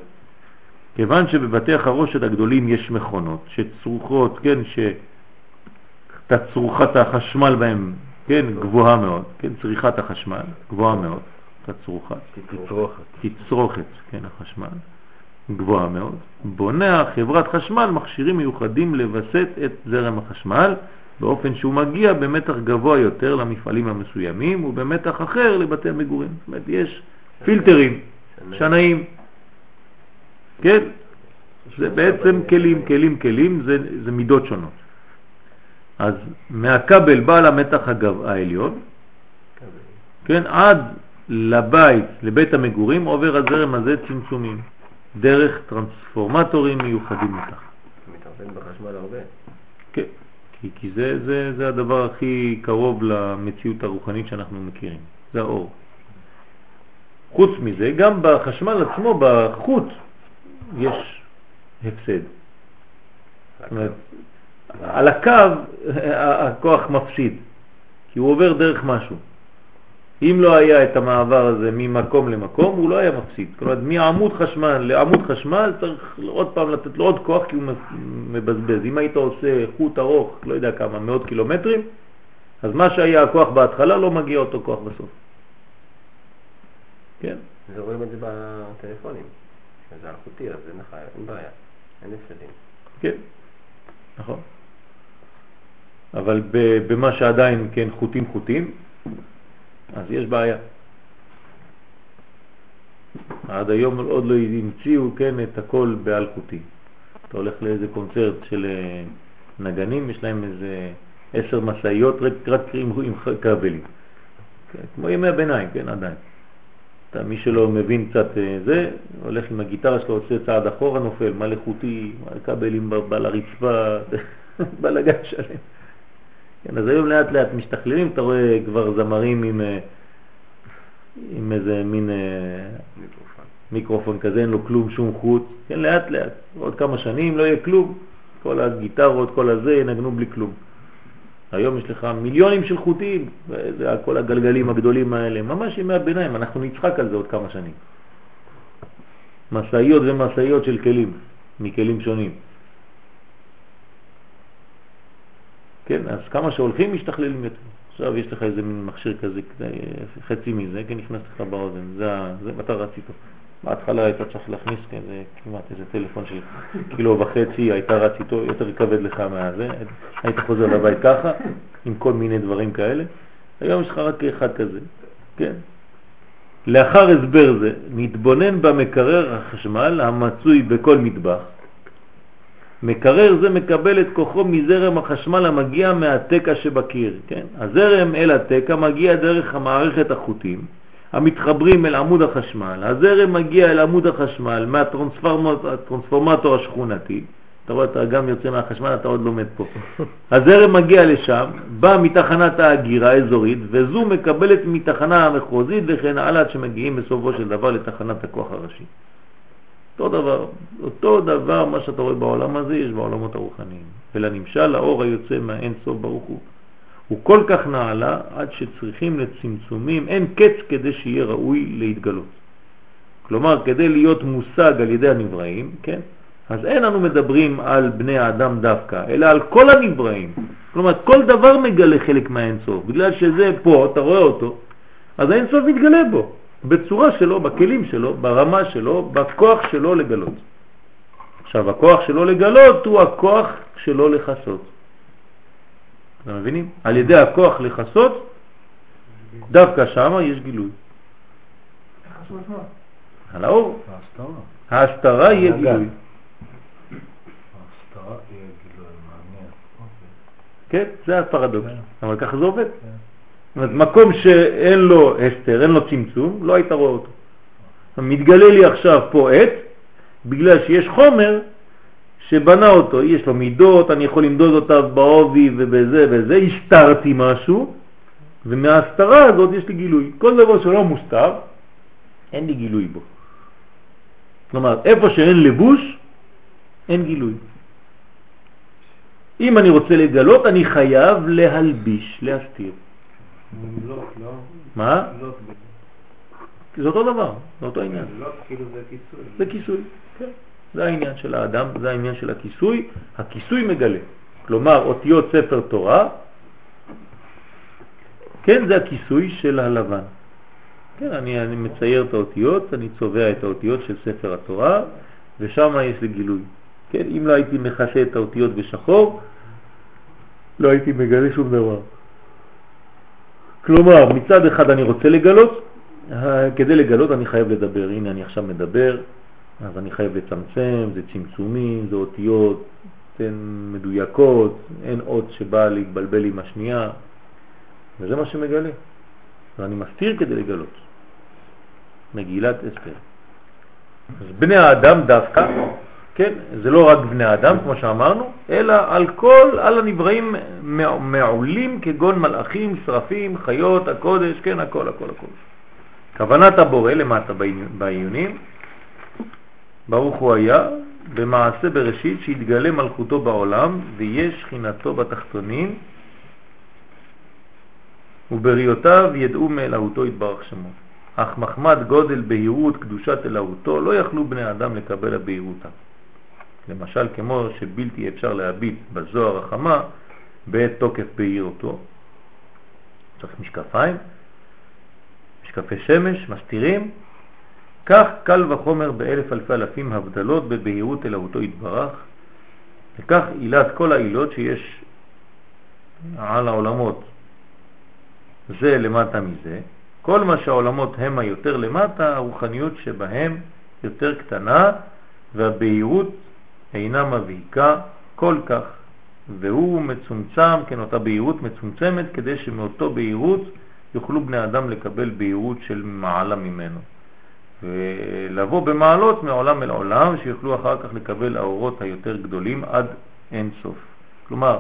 כיוון שבבתי החרושת הגדולים יש מכונות שצרוכות, כן, שתצרוכת החשמל בהם, כן, גבוהה מאוד, כן, צריכת החשמל גבוהה מאוד, תצרוכת, תצרוכת. תצרוכת, כן, החשמל, גבוהה מאוד. בונה חברת חשמל מכשירים מיוחדים לבסט את זרם החשמל באופן שהוא מגיע במתח גבוה יותר למפעלים המסוימים ובמתח אחר לבתי המגורים. זאת אומרת, יש פילטרים, שנאים, כן? זה בעצם כלים, כלים, כלים, זה, זה מידות שונות. אז מהכבל בעל המתח הגב, העליון, כן, עד לבית, לבית המגורים, עובר הזרם הזה צמצומים, דרך טרנספורמטורים מיוחדים לכך. מתערבן בחשמל הרבה. כן, כי, כי זה, זה, זה הדבר הכי קרוב למציאות הרוחנית שאנחנו מכירים, זה האור. חוץ מזה, גם בחשמל עצמו, בחוט, יש הפסד. על הקו הכוח מפסיד, כי הוא עובר דרך משהו. אם לא היה את המעבר הזה ממקום למקום, הוא לא היה מפסיד. כלומר, מעמוד חשמל לעמוד חשמל צריך עוד פעם לתת לו עוד כוח כי הוא מבזבז. אם היית עושה חוט ארוך, לא יודע כמה, מאות קילומטרים, אז מה שהיה הכוח בהתחלה לא מגיע אותו כוח בסוף. כן? זה רואים את זה בטלפונים. זה אלחוטי, אז אין לך, אין בעיה, אין הפסדים. כן, נכון. אבל במה שעדיין, כן, חוטים חוטים, אז יש בעיה. עד היום עוד לא המציאו, כן, את הכל באלחוטי. אתה הולך לאיזה קונצרט של אה, נגנים, יש להם איזה עשר מסעיות רק, רק עם, עם כבלים. כן, כמו ימי הביניים, כן, עדיין. אתה, מי שלא מבין קצת אה, זה, הולך עם הגיטרה שלו, עושה צעד אחורה, נופל, מלא חוטי, מלא כבלים על הרצפה, בלגן שלם. כן, אז היום לאט לאט משתכללים, אתה רואה כבר זמרים עם, אה, עם איזה מין אה, מיקרופון. מיקרופון כזה, אין לו כלום, שום חוט, כן, לאט לאט, עוד כמה שנים לא יהיה כלום, כל הגיטרות, כל הזה ינגנו בלי כלום. היום יש לך מיליונים של חוטים, וזה כל הגלגלים הגדולים האלה, ממש ימי הביניים, אנחנו נצחק על זה עוד כמה שנים. מסעיות ומסעיות של כלים, מכלים שונים. כן, אז כמה שהולכים משתכללים יותר. עכשיו יש לך איזה מין מכשיר כזה, חצי מזה, כן, נכנס לך באוזן, זה, זה, ואתה רצית. בהתחלה היית צריך להכניס כזה, כמעט איזה טלפון של קילו וחצי, היית רץ איתו, יותר כבד לך מהזה, היית חוזר לבית ככה, עם כל מיני דברים כאלה. היום יש לך רק אחד כזה, כן. לאחר הסבר זה, נתבונן במקרר החשמל המצוי בכל מטבח. מקרר זה מקבל את כוחו מזרם החשמל המגיע מהתקע שבקיר, כן? הזרם אל התקע מגיע דרך המערכת החוטים, המתחברים אל עמוד החשמל, הזרם מגיע אל עמוד החשמל מהטרנספורמטור השכונתי, אתה רואה, אתה גם יוצא מהחשמל, אתה עוד לומד פה. הזרם מגיע לשם, בא מתחנת ההגירה האזורית, וזו מקבלת מתחנה המחוזית וכן הלאה עד שמגיעים בסופו של דבר לתחנת הכוח הראשי. אותו דבר, אותו דבר מה שאתה רואה בעולם הזה יש בעולמות הרוחניים. ולנמשל האור היוצא מהאין סוף ברוך הוא. הוא כל כך נעלה עד שצריכים לצמצומים, אין קץ כדי שיהיה ראוי להתגלות. כלומר, כדי להיות מושג על ידי הנבראים, כן, אז אין אנו מדברים על בני האדם דווקא, אלא על כל הנבראים. כלומר, כל דבר מגלה חלק מהאינסוף. בגלל שזה פה, אתה רואה אותו, אז האינסוף מתגלה בו, בצורה שלו, בכלים שלו, ברמה שלו, בכוח שלו לגלות. עכשיו, הכוח שלו לגלות הוא הכוח שלו לחסות. אתם מבינים? על ידי הכוח לחסות, דווקא שם יש גילוי. על האור. ההסתרה. יהיה. גילוי. כן, זה הפרדוקס. כן. אבל ככה זה עובד. זאת אומרת, מקום שאין לו הסתר, אין לו צמצום, לא היית רואה אותו. מתגלה לי עכשיו פה עץ, בגלל שיש חומר שבנה אותו, יש לו מידות, אני יכול למדוד אותה בעובי ובזה וזה, הסתרתי משהו, ומההסתרה הזאת יש לי גילוי. כל דבר שלא מוסתר, אין לי גילוי בו. כלומר, איפה שאין לבוש, אין גילוי. אם אני רוצה לגלות, אני חייב להלביש, להסתיר. לא, מה? זה אותו דבר, זה אותו עניין. כאילו זה כיסוי. זה כיסוי, כן. זה העניין של האדם, זה העניין של הכיסוי. הכיסוי מגלה. כלומר, אותיות ספר תורה, כן, זה הכיסוי של הלבן. כן, אני, אני מצייר את האותיות, אני צובע את האותיות של ספר התורה, ושם יש לי גילוי. כן, אם לא הייתי מכסה את האותיות בשחור, לא הייתי מגלה שום דבר. כלומר, מצד אחד אני רוצה לגלות, אה, כדי לגלות אני חייב לדבר. הנה אני עכשיו מדבר, אז אני חייב לצמצם, זה צמצומים, זה אותיות, הן מדויקות, אין אות שבא להתבלבל עם השנייה, וזה מה שמגלה. ואני מסתיר כדי לגלות. מגילת אסתר. אז בני האדם דווקא, כן, זה לא רק בני האדם כמו שאמרנו, אלא על כל, על הנבראים מע- מעולים כגון מלאכים, שרפים, חיות, הקודש, כן, הכל, הכל, הכל. כוונת הבורא למטה בעיונים, ברוך הוא היה, במעשה בראשית שהתגלה מלכותו בעולם ויש שכינתו בתחתונים ובריאותיו ידעו מאלוהותו יתברך שמו. אך מחמד גודל בהירות קדושת אלוהותו לא יכלו בני אדם לקבל הבהירותה. למשל כמו שבלתי אפשר להביט בזוהר החמה בעת תוקף בהירותו. צריך משקפיים, משקפי שמש, מסתירים, כך קל וחומר באלף אלפי אלפים הבדלות בבהירות אלוהותו יתברך, וכך עילת כל העילות שיש על העולמות זה למטה מזה, כל מה שהעולמות הם היותר למטה, הרוחניות שבהם יותר קטנה והבהירות אינה מבהיקה כל כך, והוא מצומצם, כן, אותה בהירות מצומצמת כדי שמאותו בהירות יוכלו בני אדם לקבל בהירות של מעלה ממנו. ולבוא במעלות מעולם אל עולם, שיוכלו אחר כך לקבל האורות היותר גדולים עד אין סוף. כלומר,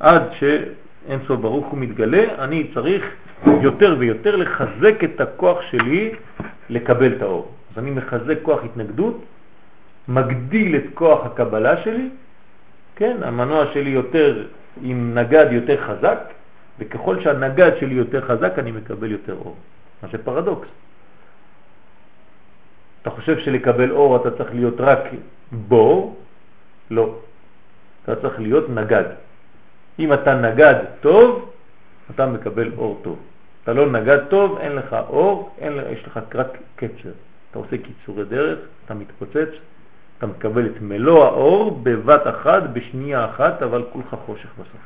עד שאין סוף ברוך הוא מתגלה, אני צריך יותר ויותר לחזק את הכוח שלי לקבל את האור. אז אני מחזק כוח התנגדות, מגדיל את כוח הקבלה שלי, כן, המנוע שלי יותר עם נגד יותר חזק, וככל שהנגד שלי יותר חזק אני מקבל יותר אור. מה זה פרדוקס. אתה חושב שלקבל אור אתה צריך להיות רק בור? לא. אתה צריך להיות נגד. אם אתה נגד טוב, אתה מקבל אור טוב. אתה לא נגד טוב, אין לך אור, אין, יש לך רק קצר. אתה עושה קיצורי דרך, אתה מתפוצץ, אתה מקבל את מלוא האור בבת אחת, בשנייה אחת, אבל כולך חושך בסוף,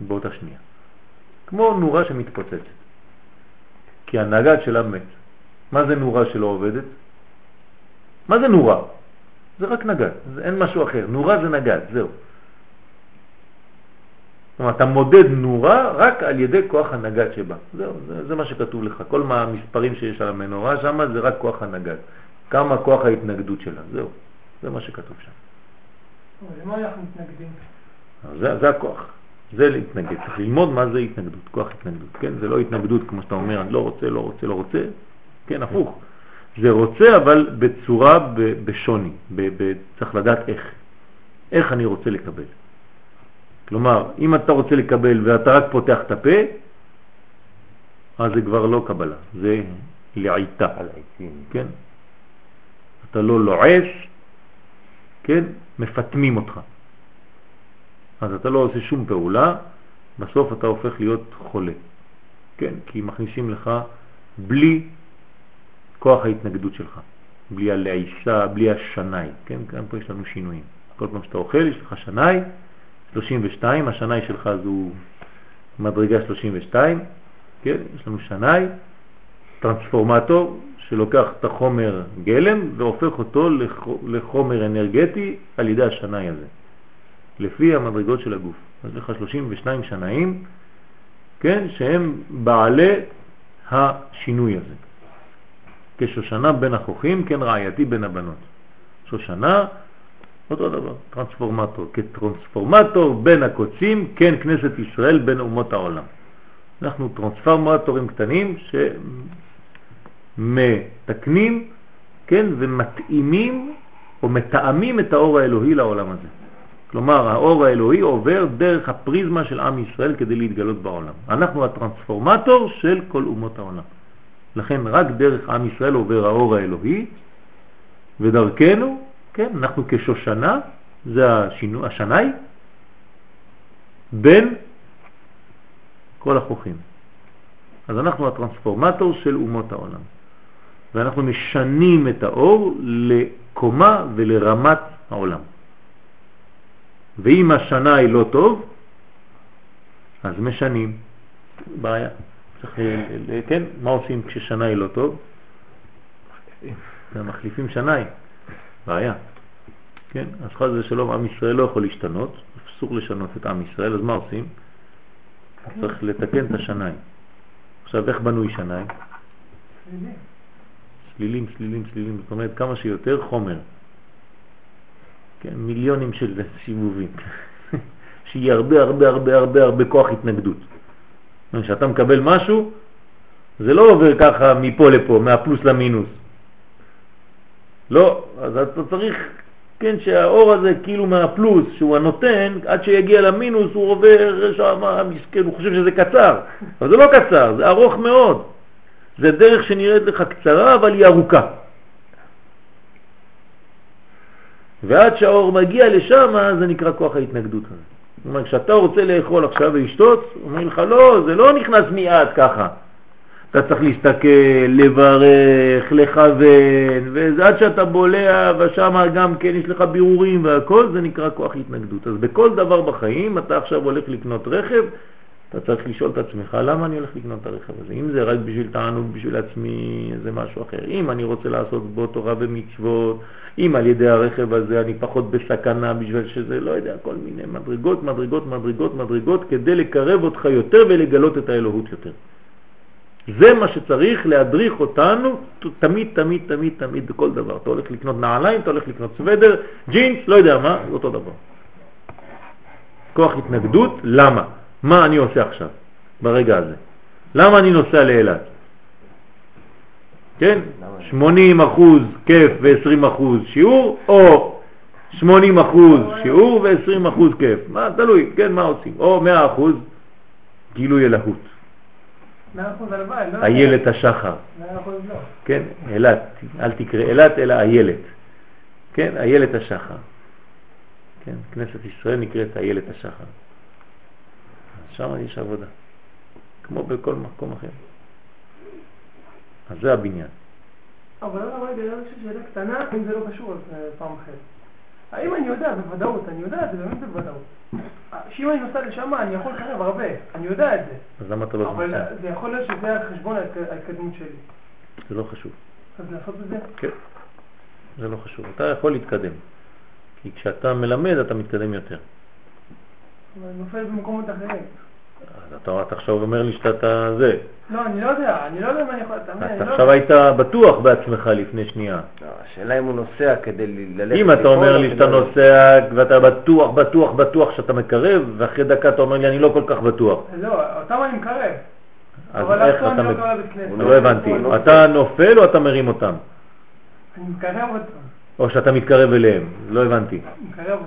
באותה שנייה. כמו נורה שמתפוצצת, כי הנגד שלה מת. מה זה נורה שלא עובדת? מה זה נורה? זה רק נגד, זה אין משהו אחר. נורה זה נגד, זהו. זאת אומרת, אתה מודד נורה רק על ידי כוח הנגד שבה. זהו, זה, זה מה שכתוב לך. כל מה המספרים שיש על המנורה שם זה רק כוח הנגד. כמה כוח ההתנגדות שלה, זהו. זה מה שכתוב שם. אבל למה אנחנו מתנגדים? אז זה, זה הכוח. זה להתנגד. צריך ללמוד מה זה התנגדות, כוח התנגדות. כן? זה לא התנגדות כמו שאתה אומר, אני לא רוצה, לא רוצה, לא רוצה. כן, הפוך. זה רוצה אבל בצורה ב- בשוני. ב- ב- צריך לדעת איך. איך אני רוצה לקבל. כלומר, אם אתה רוצה לקבל ואתה רק פותח את הפה, אז זה כבר לא קבלה, זה לעיתה. על העצים. כן? אתה לא לועס, כן, מפתמים אותך. אז אתה לא עושה שום פעולה, בסוף אתה הופך להיות חולה. כן, כי מכניסים לך בלי כוח ההתנגדות שלך, בלי הלעיסה, בלי השנאי, כן, כאן פה יש לנו שינויים. כל פעם שאתה אוכל יש לך שנאי, 32, השנאי שלך זו מדרגה 32, כן, יש לנו שנאי, טרנספורמטור שלוקח את החומר גלם והופך אותו לחומר אנרגטי על ידי השנאי הזה, לפי המדרגות של הגוף. אז לך 32 שנאים, כן, שהם בעלי השינוי הזה. כשושנה בין החוכים, כן רעייתי בין הבנות. שושנה, אותו דבר, טרנספורמטור. כטרנספורמטור בין הקוצים, כן כנסת ישראל בין אומות העולם. אנחנו טרנספורמטורים קטנים שמתקנים, כן, ומתאימים או מתאמים את האור האלוהי לעולם הזה. כלומר, האור האלוהי עובר דרך הפריזמה של עם ישראל כדי להתגלות בעולם. אנחנו הטרנספורמטור של כל אומות העולם. לכן רק דרך עם ישראל עובר האור האלוהי, ודרכנו, כן, אנחנו כשושנה, זה השינו, השנאי, בין כל החוכים. אז אנחנו הטרנספורמטור של אומות העולם. ואנחנו משנים את האור לקומה ולרמת העולם. ואם השנה היא לא טוב, אז משנים. בעיה. צריך, כן, מה עושים כששנה היא לא טוב? מחליפים שנאי. בעיה. כן, אז חז ושלום עם ישראל לא יכול להשתנות, אסור לשנות את עם ישראל, אז מה עושים? צריך לתקן את השנאי. עכשיו, איך בנוי שנאי? סלילים, סלילים, סלילים, זאת אומרת כמה שיותר חומר. כן, מיליונים של סיבובים, שיהיה הרבה הרבה הרבה הרבה הרבה כוח התנגדות. כשאתה מקבל משהו, זה לא עובר ככה מפה לפה, מהפלוס למינוס. לא, אז אתה צריך, כן, שהאור הזה כאילו מהפלוס שהוא הנותן, עד שיגיע למינוס הוא עובר שם, מסכן, הוא חושב שזה קצר, אבל זה לא קצר, זה ארוך מאוד. זה דרך שנראית לך קצרה, אבל היא ארוכה. ועד שהאור מגיע לשם, זה נקרא כוח ההתנגדות הזה. זאת אומרת, כשאתה רוצה לאכול עכשיו ולשתות, אומרים לך, לא, זה לא נכנס מיד ככה. אתה צריך להסתכל, לברך, לכוון, ועד שאתה בולע, ושם גם כן יש לך בירורים והכל, זה נקרא כוח התנגדות. אז בכל דבר בחיים, אתה עכשיו הולך לקנות רכב, אתה צריך לשאול את עצמך, למה אני הולך לקנות את הרכב הזה? אם זה רק בשביל תענוג, בשביל עצמי, זה משהו אחר. אם אני רוצה לעשות בו תורה ומצוות, אם על ידי הרכב הזה אני פחות בסכנה בשביל שזה, לא יודע, כל מיני מדרגות, מדרגות, מדרגות, מדרגות, כדי לקרב אותך יותר ולגלות את האלוהות יותר. זה מה שצריך להדריך אותנו תמיד, תמיד, תמיד, תמיד, בכל דבר. אתה הולך לקנות נעליים, אתה הולך לקנות סוודר, ג'ינס, לא יודע מה, זה אותו דבר. כוח התנגדות, למה? מה אני עושה עכשיו, ברגע הזה? למה אני נוסע לאילת? כן? 80 אחוז כיף ו-20 אחוז שיעור, או 80 אחוז שיעור ו-20 אחוז כיף. מה, תלוי, כן, מה עושים? או 100 אחוז גילוי אלהות. איילת השחר. כן, אילת, אל תקרא אילת אלא איילת. כן, איילת השחר. כן, כנסת ישראל נקראת איילת השחר. שם יש עבודה, כמו בכל מקום אחר. אז זה הבניין. אבל לא יש לי שאלה קטנה, אם זה לא קשור, אז אה, פעם אחרת. האם אני יודע בוודאות, אני יודע את זה באמת בוודאות, שאם אני נוסע לשם אני יכול לקרב הרבה, אני יודע את זה. אז למה אתה לא אבל זה יכול להיות שזה על חשבון ההתקדמות שלי. זה לא חשוב. אז לעשות את זה? כן, זה לא חשוב. אתה יכול להתקדם. כי כשאתה מלמד אתה מתקדם יותר. אבל אני נופל במקומות אחרים. אתה עכשיו אומר לי שאתה זה. לא, אני לא יודע, אני לא יודע מה אני יכול... אתה לא עכשיו היית בטוח בעצמך לפני שנייה. לא, השאלה אם הוא נוסע כדי ללכת... אם אתה אומר לי שאתה נוסע ואתה בטוח, בטוח, בטוח שאתה מקרב, ואחרי דקה אתה אומר לי אני לא כל כך בטוח. לא, אותם אני מקרב. אז איך אתה... לא הבנתי. אתה נופל או אתה מרים אותם? אני מקרב אותם. או שאתה מתקרב אליהם? לא הבנתי. מקרב אותם.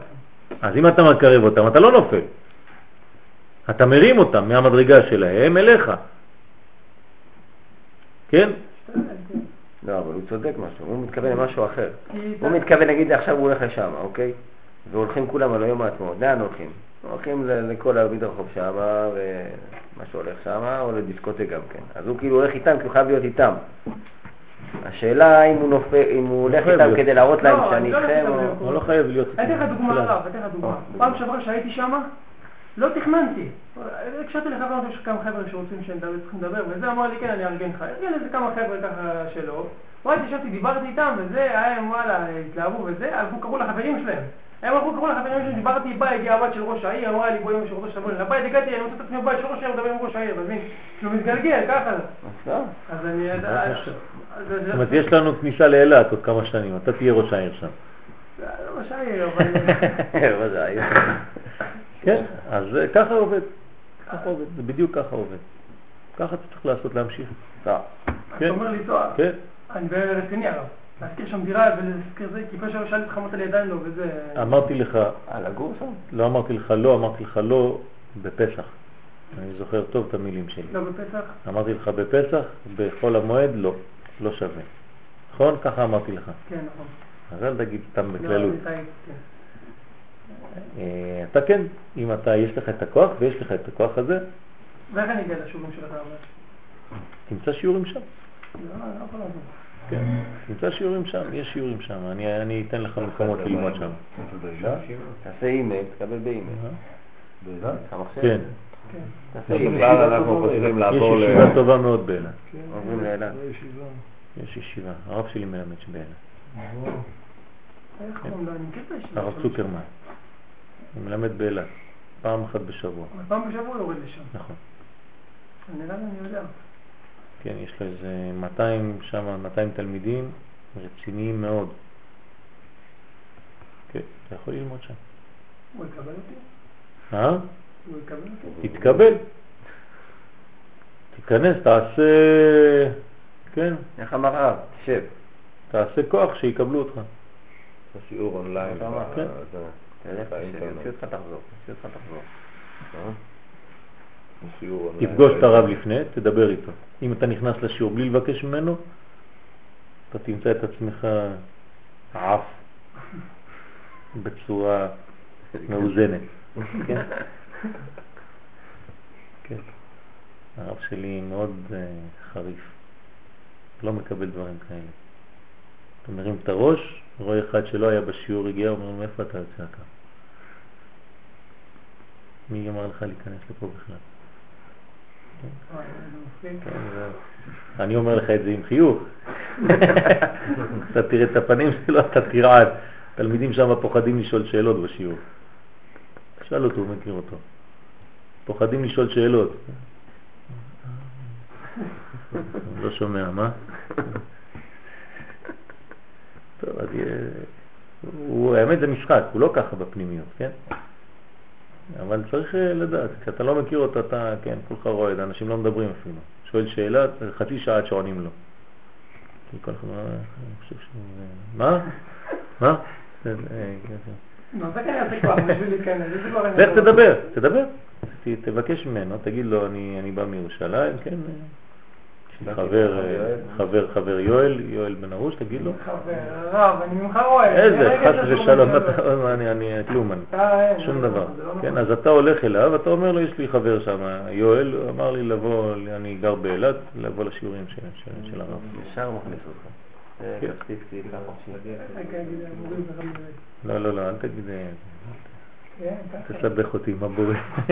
אז אם אתה מקרב אותם, אתה לא נופל. אתה מרים אותם מהמדרגה שלהם אליך. כן? לא, אבל הוא צודק משהו, הוא מתכוון למשהו אחר. הוא מתכוון, נגיד עכשיו הוא הולך לשם, אוקיי? והולכים כולם על היום העצמאות, לאן הולכים? הולכים לכל המדרחוב שם, ומה שהולך שם, או לדיסקוטק גם כן. אז הוא כאילו הולך איתם, כי הוא חייב להיות איתם. השאלה אם הוא נופל, אם הוא הולך חייב איתם. כדי להראות להם לא, שאני אני לא הולך איתכם, איתם או... לא חייב להיות... אני אתן לך דוגמה אני אתן לך דוגמה. פעם שעברה שהייתי שם, לא תכננתי. הקשבתי לחבר, אמרתי, יש כמה חבר'ה שרוצים שנדבר, צריכים לדבר, וזה אמר לי, כן, אני אארגן לך. ארגן איזה כמה חבר'ה ככה שלו. ואז ישבתי, דיברתי איתם, וזה, הם וואלה, התלהבו וזה, הלכו, קראו לחברים שלהם. הם הלכו, קראו לחברים שלהם, דיברתי, בא, הגיע הבת של ראש העיר, אמרה לי, בואי של ראש העיר, לבית הגעתי, אני רוצה את עצמי בבית של ראש העיר, מדבר עם ראש העיר, אתה מבין? כאילו מתגלגל, ככה. אז. אז אני... זאת אומרת, יש לנו כניסה לאילת עוד כמה שנים, אתה תהיה ראש העיר שם. לא ראש העיר, אבל... כן, אז זה ככה עובד. ככה עובד, זה בדיוק ככה עובד. ככה אתה צריך לעשות, להמשיך. לא. כן, אתה אומר לי, תואר. כן. אני ברציני הרב. להזכיר שם דירה ולהזכיר זה, כי כל שאלתי אותך אמרת לי עדיין לא, וזה... אמרתי לך, אה, לגור שם? לא אמרתי לך לא, אמרתי לך לא בפסח. אני זוכר טוב את המילים שלי. לא בפסח? אמרתי לך בפסח, בחול המועד לא, לא שווה. נכון? ככה אמרתי לך. כן, נכון. אז אל תגיד סתם לא, בכללות. אני טעיתי, כן. אה, אתה כן, אם אתה, יש לך את הכוח ויש לך את הכוח הזה, ואיך אני אגיע לשיעורים שלך אבל? תמצא שיעורים שם. לא, אני לא יכול לעזור. כן, תמצא שיעורים שם, יש שיעורים שם, אני, אני אתן לך מקומות ללמוד שם. תעשה אימייל, תקבל באימייל. אה? כן, כן. יש. ישיבה טובה מאוד באילת. עוברים לאילת. לא ישיבה. יש ישיבה, הרב שלי מלמד שבאילת. איך קוראים לו? אני מכיר את הישיבה. הרב. צוקרמן. הוא מלמד באילת, פעם אחת בשבוע. אבל פעם בשבוע הוא יורד לשם. נכון. אני יודע. כן, יש לו איזה 200 שם, 200 תלמידים רציניים מאוד. כן, אתה יכול ללמוד שם. הוא יקבל אותי? אה? הוא יקבל אותי? תתקבל. תיכנס, תעשה, כן, איך אמר הרב? תשב. תעשה כוח שיקבלו אותך. שיעור אונליין. אתה אמר, כן. זה- תלך, באינטרנט. יוציא אותך תחזור. יוציא אותך תחזור. אה? תפגוש את הרב לפני, תדבר איתו. אם אתה נכנס לשיעור בלי לבקש ממנו, אתה תמצא את עצמך עף בצורה מאוזנת. כן? כן. הרב שלי מאוד uh, חריף, לא מקבל דברים כאלה. אתה מרים את הראש, רואה אחד שלא היה בשיעור, הגיע, אומר לו, מאיפה אתה יוצא אתה? מי אמר לך להיכנס לפה בכלל? אני אומר לך את זה עם חיוך. אתה תראה את הפנים שלו, אתה תרעד. תלמידים שם פוחדים לשאול שאלות בשיעור. תשאל אותו, הוא מכיר אותו. פוחדים לשאול שאלות. לא שומע, מה? טוב, אז. הוא, האמת זה משחק, הוא לא ככה בפנימיות, כן? אבל צריך אה, לדעת, כשאתה לא מכיר אותו, אתה, כן, כולך רועד, אנשים לא מדברים אפילו. שואל שאלה, חצי שעה עד שעונים לו. כי כל אחד "אה, אני חושב. אה, מה? מה? אה, כן, כן. זה כן לך. תדבר, תדבר. תבקש ממנו, תגיד לו, אני בא מירושלים, כן? אה, חבר, אה, חבר, חבר יואל, יואל בן ארוש, תגיד לו. חבר, רב, אני ממך רואה. איזה, חס ושלום. אני, אני, כלום אין, שום זה דבר. לא- זה לא כן, נכון. אז אתה הולך אליו, אתה אומר לו, יש לי חבר שם, יואל, אמר לי לבוא, אני גר באילת, לבוא לשיעורים של, הרב. ישר מכניס אותך. כן. לא, לא, לא, אל תגיד, אה, כן. תסבך אותי עם הבורא.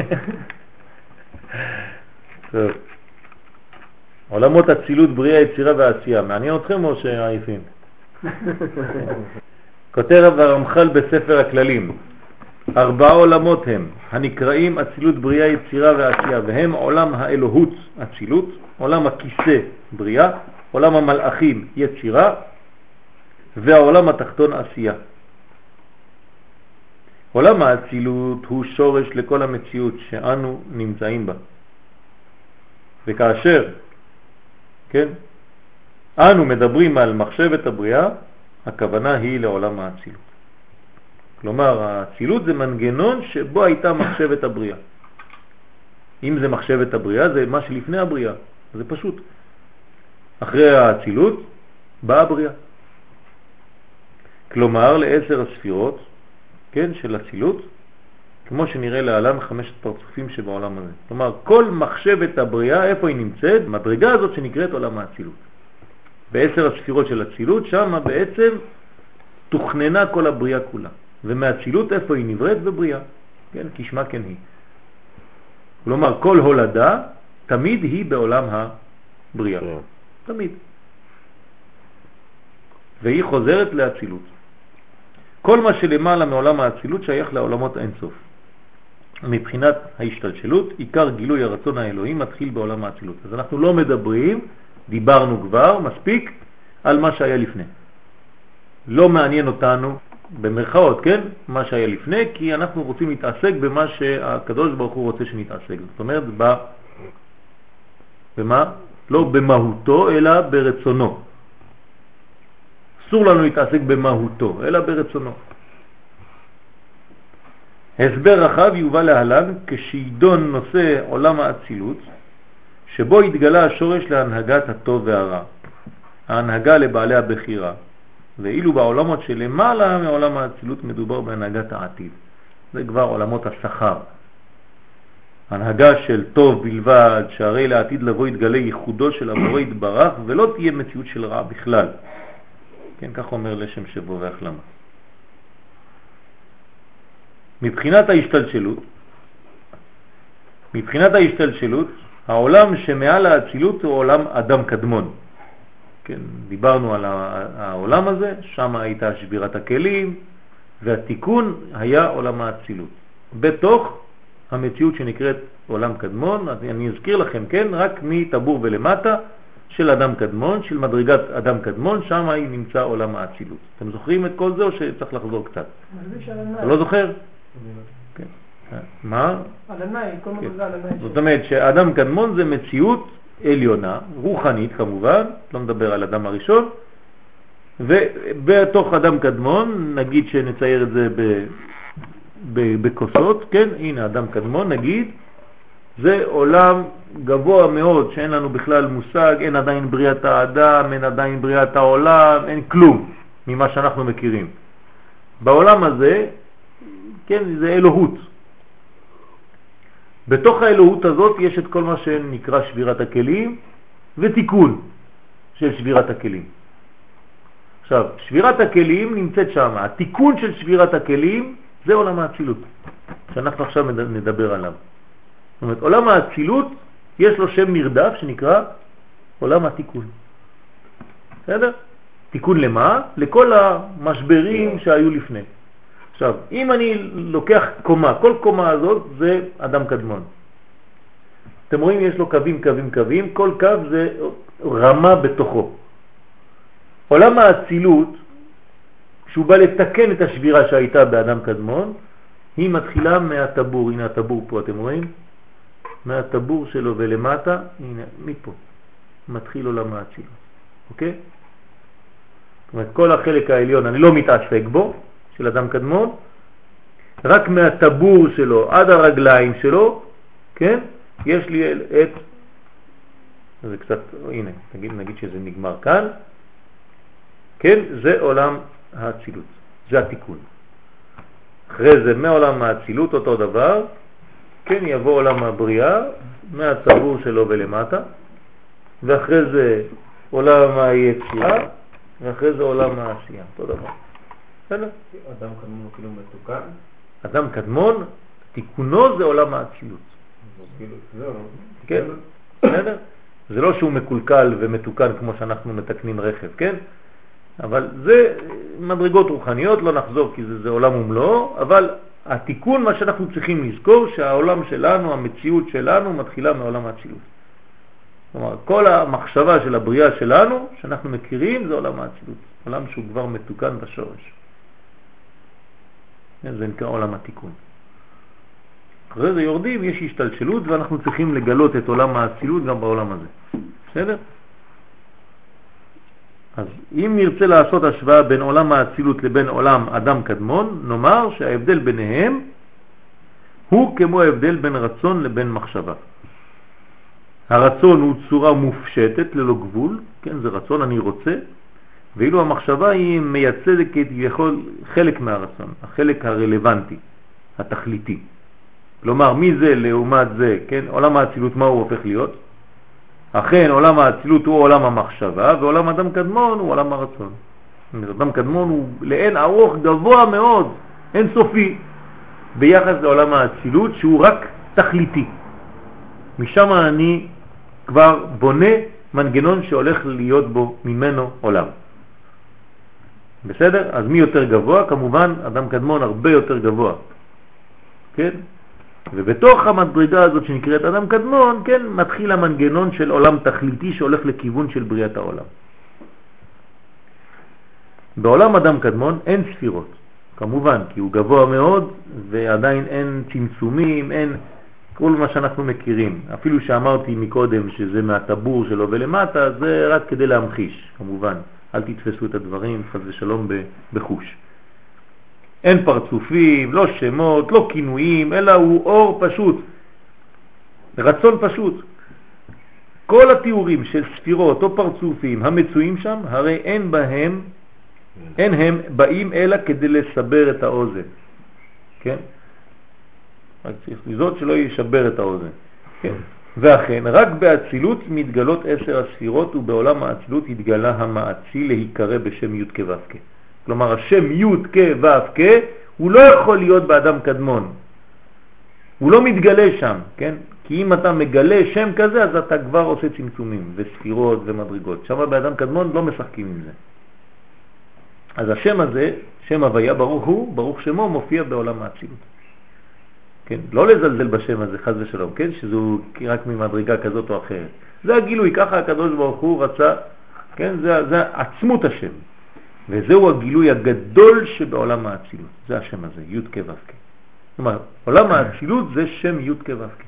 טוב. עולמות אצילות, בריאה, יצירה ועשייה. מעניין אתכם או שעייפים? כותב הרמח"ל בספר הכללים, ארבעה עולמות הם, הנקראים אצילות, בריאה, יצירה ועשייה, והם עולם האלוהות, אצילות, עולם הכיסא, בריאה, עולם המלאכים, יצירה, והעולם התחתון, עשייה. עולם האצילות הוא שורש לכל המציאות שאנו נמצאים בה. וכאשר, כן, אנו מדברים על מחשבת הבריאה, הכוונה היא לעולם האצילות. כלומר, האצילות זה מנגנון שבו הייתה מחשבת הבריאה. אם זה מחשבת הבריאה, זה מה שלפני הבריאה. זה פשוט. אחרי האצילות באה בריאה. כלומר, לעשר הספירות, כן, של הצילות, כמו שנראה להלן חמשת פרצופים שבעולם הזה. כלומר, כל מחשבת הבריאה, איפה היא נמצאת? מדרגה הזאת שנקראת עולם האצילות. בעשר הספירות של הצילות, שם בעצם תוכננה כל הבריאה כולה. ומהצילות איפה היא נבראת? בבריאה. כן, כשמה כן היא. כלומר, כל הולדה תמיד היא בעולם הבריאה. כן. תמיד. והיא חוזרת לאצילות. כל מה שלמעלה מעולם האצילות שייך לעולמות אינסוף. מבחינת ההשתלשלות, עיקר גילוי הרצון האלוהי מתחיל בעולם האצילות. אז אנחנו לא מדברים, דיברנו כבר, מספיק, על מה שהיה לפני. לא מעניין אותנו, במרכאות, כן, מה שהיה לפני, כי אנחנו רוצים להתעסק במה שהקדוש ברוך הוא רוצה שנתעסק. זאת אומרת, ב... במה? לא במהותו, אלא ברצונו. אסור לנו להתעסק במהותו, אלא ברצונו. הסבר רחב יובא להלן כשידון נושא עולם האצילות, שבו התגלה השורש להנהגת הטוב והרע, ההנהגה לבעלי הבחירה, ואילו בעולמות שלמעלה מעולם האצילות מדובר בהנהגת העתיד. זה כבר עולמות השכר. הנהגה של טוב בלבד, שהרי לעתיד לבוא יתגלה ייחודו של הבורא יתברך ולא תהיה מציאות של רע בכלל. כן, כך אומר לשם שבו והחלמה. מבחינת ההשתלשלות, מבחינת ההשתלשלות, העולם שמעל האצילות הוא עולם אדם קדמון. כן, דיברנו על העולם הזה, שם הייתה שבירת הכלים, והתיקון היה עולם האצילות. בתוך המציאות שנקראת עולם קדמון, אני אזכיר לכם, כן, רק מטבור ולמטה של אדם קדמון, של מדרגת אדם קדמון, שם נמצא עולם האצילות. אתם זוכרים את כל זה או שצריך לחזור קצת? לא זוכר? כן. מה? על הנאי, כל כן. מדרגה על הנאי. זאת אומרת שאדם קדמון זה מציאות עליונה, רוחנית כמובן, לא מדבר על אדם הראשון, ובתוך אדם קדמון, נגיד שנצייר את זה בכוסות, כן, הנה אדם קדמון, נגיד, זה עולם גבוה מאוד שאין לנו בכלל מושג, אין עדיין בריאת האדם, אין עדיין בריאת העולם, אין כלום ממה שאנחנו מכירים. בעולם הזה, כן, זה אלוהות. בתוך האלוהות הזאת יש את כל מה שנקרא שבירת הכלים ותיקון של שבירת הכלים. עכשיו, שבירת הכלים נמצאת שם, התיקון של שבירת הכלים זה עולם האצילות, שאנחנו עכשיו נדבר עליו. זאת אומרת, עולם האצילות יש לו שם נרדף שנקרא עולם התיקון. בסדר? תיקון למה? לכל המשברים שהיו לפני. עכשיו, אם אני לוקח קומה, כל קומה הזאת זה אדם קדמון. אתם רואים, יש לו קווים, קווים, קווים, כל קו זה רמה בתוכו. עולם האצילות, כשהוא בא לתקן את השבירה שהייתה באדם קדמון, היא מתחילה מהטבור, הנה הטבור פה, אתם רואים? מהטבור שלו ולמטה, הנה, מפה, מתחיל עולם האצילות, אוקיי? זאת אומרת, כל החלק העליון, אני לא מתעסק בו, של אדם קדמון, רק מהטבור שלו עד הרגליים שלו, כן, יש לי את, זה קצת, הנה, נגיד, נגיד שזה נגמר כאן, כן, זה עולם האצילות, זה התיקון. אחרי זה מעולם האצילות אותו דבר, כן, יבוא עולם הבריאה, מהצבור שלו ולמטה, ואחרי זה עולם היצירה, ואחרי זה עולם העשייה, אותו דבר. בסדר? אדם קדמון כאילו מתוקן? אדם קדמון, תיקונו זה עולם האצילות. זהו. כן, בסדר? זה לא שהוא מקולקל ומתוקן כמו שאנחנו מתקנים רכב, כן? אבל זה מדרגות רוחניות, לא נחזור כי זה, זה עולם ומלואו, אבל התיקון, מה שאנחנו צריכים לזכור, שהעולם שלנו, המציאות שלנו, מתחילה מעולם האצילות. כלומר, כל המחשבה של הבריאה שלנו, שאנחנו מכירים, זה עולם האצילות. עולם שהוא כבר מתוקן בשורש. כן, זה נקרא עולם התיקון. אחרי זה יורדים, יש השתלשלות ואנחנו צריכים לגלות את עולם האצילות גם בעולם הזה. בסדר? אז אם נרצה לעשות השוואה בין עולם האצילות לבין עולם אדם קדמון, נאמר שההבדל ביניהם הוא כמו ההבדל בין רצון לבין מחשבה. הרצון הוא צורה מופשטת ללא גבול, כן, זה רצון, אני רוצה, ואילו המחשבה היא מייצגת כביכול חלק מהרצון, החלק הרלוונטי, התכליתי. כלומר, מי זה לעומת זה, כן? עולם האצילות, מה הוא הופך להיות? אכן, עולם האצילות הוא עולם המחשבה, ועולם אדם קדמון הוא עולם הרצון. אדם קדמון הוא לאין ארוך גבוה מאוד, אין סופי, ביחס לעולם האצילות שהוא רק תכליתי. משם אני כבר בונה מנגנון שהולך להיות בו ממנו עולם. בסדר? אז מי יותר גבוה? כמובן אדם קדמון הרבה יותר גבוה. כן? ובתוך המדרגה הזאת שנקראת אדם קדמון, כן, מתחיל המנגנון של עולם תכליתי שהולך לכיוון של בריאת העולם. בעולם אדם קדמון אין ספירות, כמובן, כי הוא גבוה מאוד ועדיין אין צמצומים, אין כל מה שאנחנו מכירים. אפילו שאמרתי מקודם שזה מהטבור שלו ולמטה, זה רק כדי להמחיש, כמובן. אל תתפסו את הדברים, חז ושלום, בחוש. אין פרצופים, לא שמות, לא כינויים, אלא הוא אור פשוט, רצון פשוט. כל התיאורים של ספירות או פרצופים המצויים שם, הרי אין בהם, אין הם באים אלא כדי לסבר את האוזן. כן? רק צריך לזאת שלא ישבר את האוזן. כן? ואכן, רק באצילות מתגלות עשר הספירות, ובעולם האצילות התגלה המאציל להיקרא בשם י' כו' כלומר, השם י' כ' ו' כ' הוא לא יכול להיות באדם קדמון. הוא לא מתגלה שם, כן? כי אם אתה מגלה שם כזה, אז אתה כבר עושה צמצומים וספירות ומדרגות. שם באדם קדמון לא משחקים עם זה. אז השם הזה, שם הוויה ברוך הוא, ברוך שמו, מופיע בעולם האצילות. כן, לא לזלזל בשם הזה, חז ושלום, כן, שזו רק ממדרגה כזאת או אחרת. זה הגילוי, ככה הקדוש ברוך הוא רצה, כן, זה, זה עצמות השם. וזהו הגילוי הגדול שבעולם האצילות, זה השם הזה, י' כ' ו'. כלומר, עולם האצילות זה שם י' כ' ו' כ'.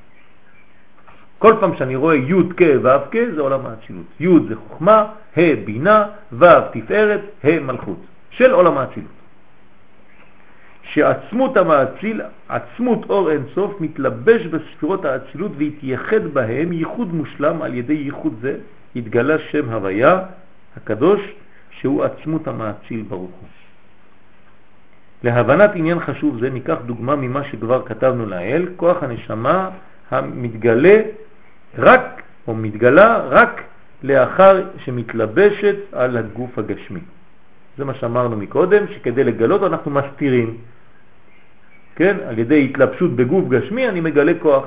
כל פעם שאני רואה י' כ' ו' כ' זה עולם האצילות. י' זה חוכמה, ה' בינה, ו' תפארת, ה' מלכות, של עולם האצילות. שעצמות המאציל, עצמות אור אינסוף, מתלבש בספירות האצילות והתייחד בהם ייחוד מושלם על ידי ייחוד זה, התגלה שם הוויה הקדוש שהוא עצמות המאציל ברוך הוא. להבנת עניין חשוב זה ניקח דוגמה ממה שכבר כתבנו לאל, כוח הנשמה המתגלה רק, או מתגלה רק לאחר שמתלבשת על הגוף הגשמי. זה מה שאמרנו מקודם, שכדי לגלות אנחנו מסתירים. כן? על ידי התלבשות בגוף גשמי אני מגלה כוח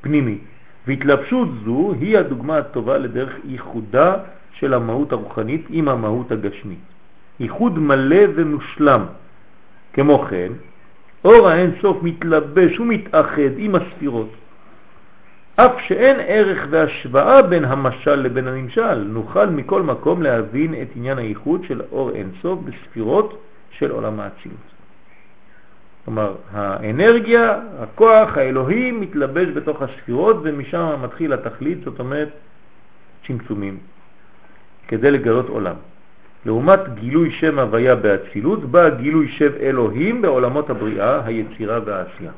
פנימי. והתלבשות זו היא הדוגמה הטובה לדרך ייחודה של המהות הרוחנית עם המהות הגשמית. ייחוד מלא ומושלם. כמו כן, אור האין סוף מתלבש ומתאחד עם הספירות. אף שאין ערך והשוואה בין המשל לבין הנמשל, נוכל מכל מקום להבין את עניין הייחוד של אור אין סוף בספירות של עולם האצילות. כלומר, האנרגיה, הכוח האלוהי מתלבש בתוך הספירות ומשם מתחיל התכלית, זאת אומרת צמצומים. כדי לגלות עולם. לעומת גילוי שם הוויה באצילות, בא גילוי שם אלוהים בעולמות הבריאה, היצירה והעשייה.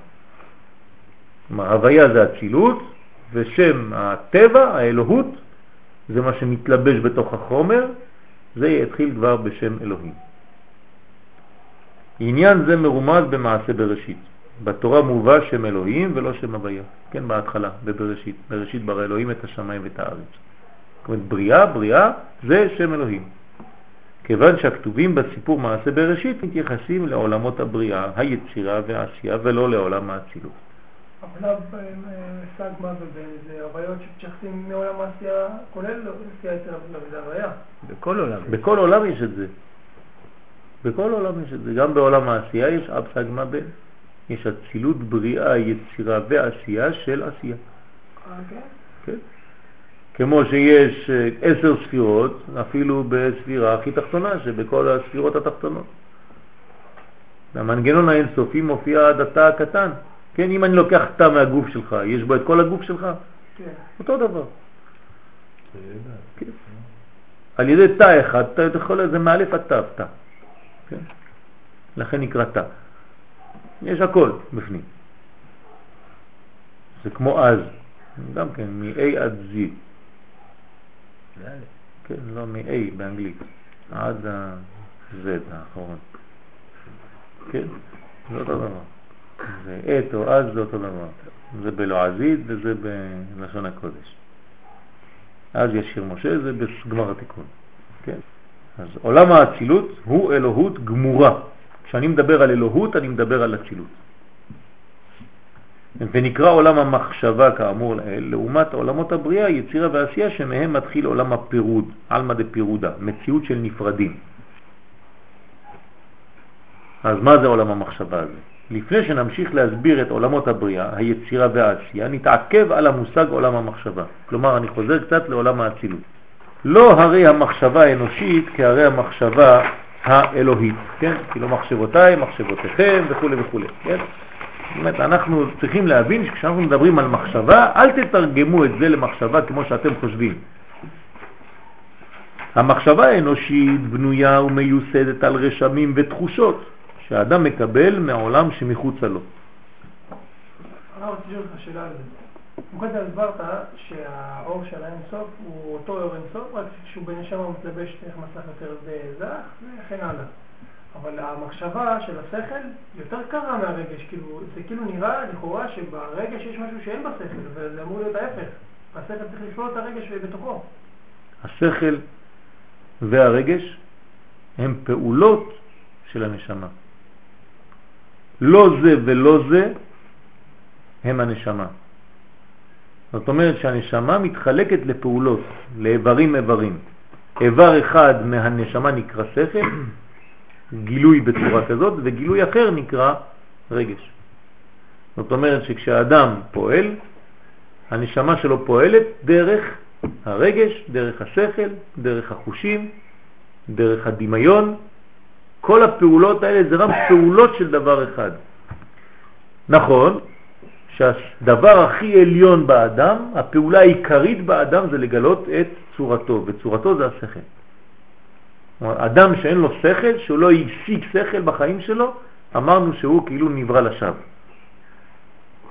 כלומר, הוויה זה אצילות, ושם הטבע, האלוהות, זה מה שמתלבש בתוך החומר, זה יתחיל כבר בשם אלוהים. עניין זה מרומז במעשה בראשית. בתורה מובא שם אלוהים ולא שם הוויה, כן, בהתחלה, בבראשית. בראשית ברא אלוהים את השמיים ואת הארץ. זאת אומרת, בריאה, בריאה, זה שם אלוהים. כיוון שהכתובים בסיפור מעשה בראשית מתייחסים לעולמות הבריאה, היצירה והעשייה, ולא לעולם האצילות. אבל מושג מה זה הוויות שמתייחסים מעולם העשייה, כולל לפי היצר זה הוויה. בכל עולם. בכל עולם יש את זה. בכל עולם יש את זה. גם בעולם העשייה יש אבסג מה בין. יש אצילות, בריאה, יצירה ועשייה של עשייה. אוקיי. כן? כמו שיש אה, עשר ספירות, אפילו בספירה הכי תחתונה, שבכל הספירות התחתונות. המנגנון האינסופי מופיע עד התא הקטן. כן, אם אני לוקח תא מהגוף שלך, יש בו את כל הגוף שלך? כן. אותו דבר. כן. על ידי תא אחד, אתה יכול, זה מאלף עד תא, תא. כן? לכן נקרא תא. יש הכל בפנים. זה כמו אז, גם כן, מ-A עד Z. כן, לא מ-A באנגלית. עד ה-Z האחרון. כן, זה אותו דבר. זה עת או אז זה אותו דבר. זה בלועזית וזה בלשון הקודש. אז יש שיר משה, זה בגמר התיקון. כן? אז עולם האצילות הוא אלוהות גמורה. כשאני מדבר על אלוהות, אני מדבר על אצילות. ונקרא עולם המחשבה כאמור לאל, לעומת עולמות הבריאה, יצירה ועשייה, שמהם מתחיל עולם הפירוד, עלמא דפירודה, מציאות של נפרדים. אז מה זה עולם המחשבה הזה? לפני שנמשיך להסביר את עולמות הבריאה, היצירה והעשייה, נתעכב על המושג עולם המחשבה. כלומר, אני חוזר קצת לעולם האצילות. לא הרי המחשבה האנושית כהרי המחשבה האלוהית, כן? כאילו מחשבותיי, מחשבותיכם וכו' וכו', כן? זאת אומרת, אנחנו צריכים להבין שכשאנחנו מדברים על מחשבה, אל תתרגמו את זה למחשבה כמו שאתם חושבים. המחשבה האנושית בנויה ומיוסדת על רשמים ותחושות שהאדם מקבל מהעולם שמחוצה לו. זה. קודם הסברת שהאור של האינסוף הוא אותו אור אינסוף, רק שהוא בנשמה הוא מתלבש דרך מסך יותר זך וכן הלאה. אבל המחשבה של השכל יותר קרה מהרגש, כאילו, זה כאילו נראה לכאורה שברגש יש משהו שאין בשכל, וזה אמור להיות ההפך. השכל צריך לפעול את הרגש בתוכו. השכל והרגש הם פעולות של הנשמה. לא זה ולא זה הם הנשמה. זאת אומרת שהנשמה מתחלקת לפעולות, לאיברים איברים. איבר אחד מהנשמה נקרא שכל, גילוי בצורה כזאת, וגילוי אחר נקרא רגש. זאת אומרת שכשהאדם פועל, הנשמה שלו פועלת דרך הרגש, דרך השכל, דרך החושים, דרך הדמיון. כל הפעולות האלה זה רק פעולות של דבר אחד. נכון שהדבר הכי עליון באדם, הפעולה העיקרית באדם זה לגלות את צורתו, וצורתו זה השכל. אדם שאין לו שכל, שהוא לא השיג שכל בחיים שלו, אמרנו שהוא כאילו נברא לשווא.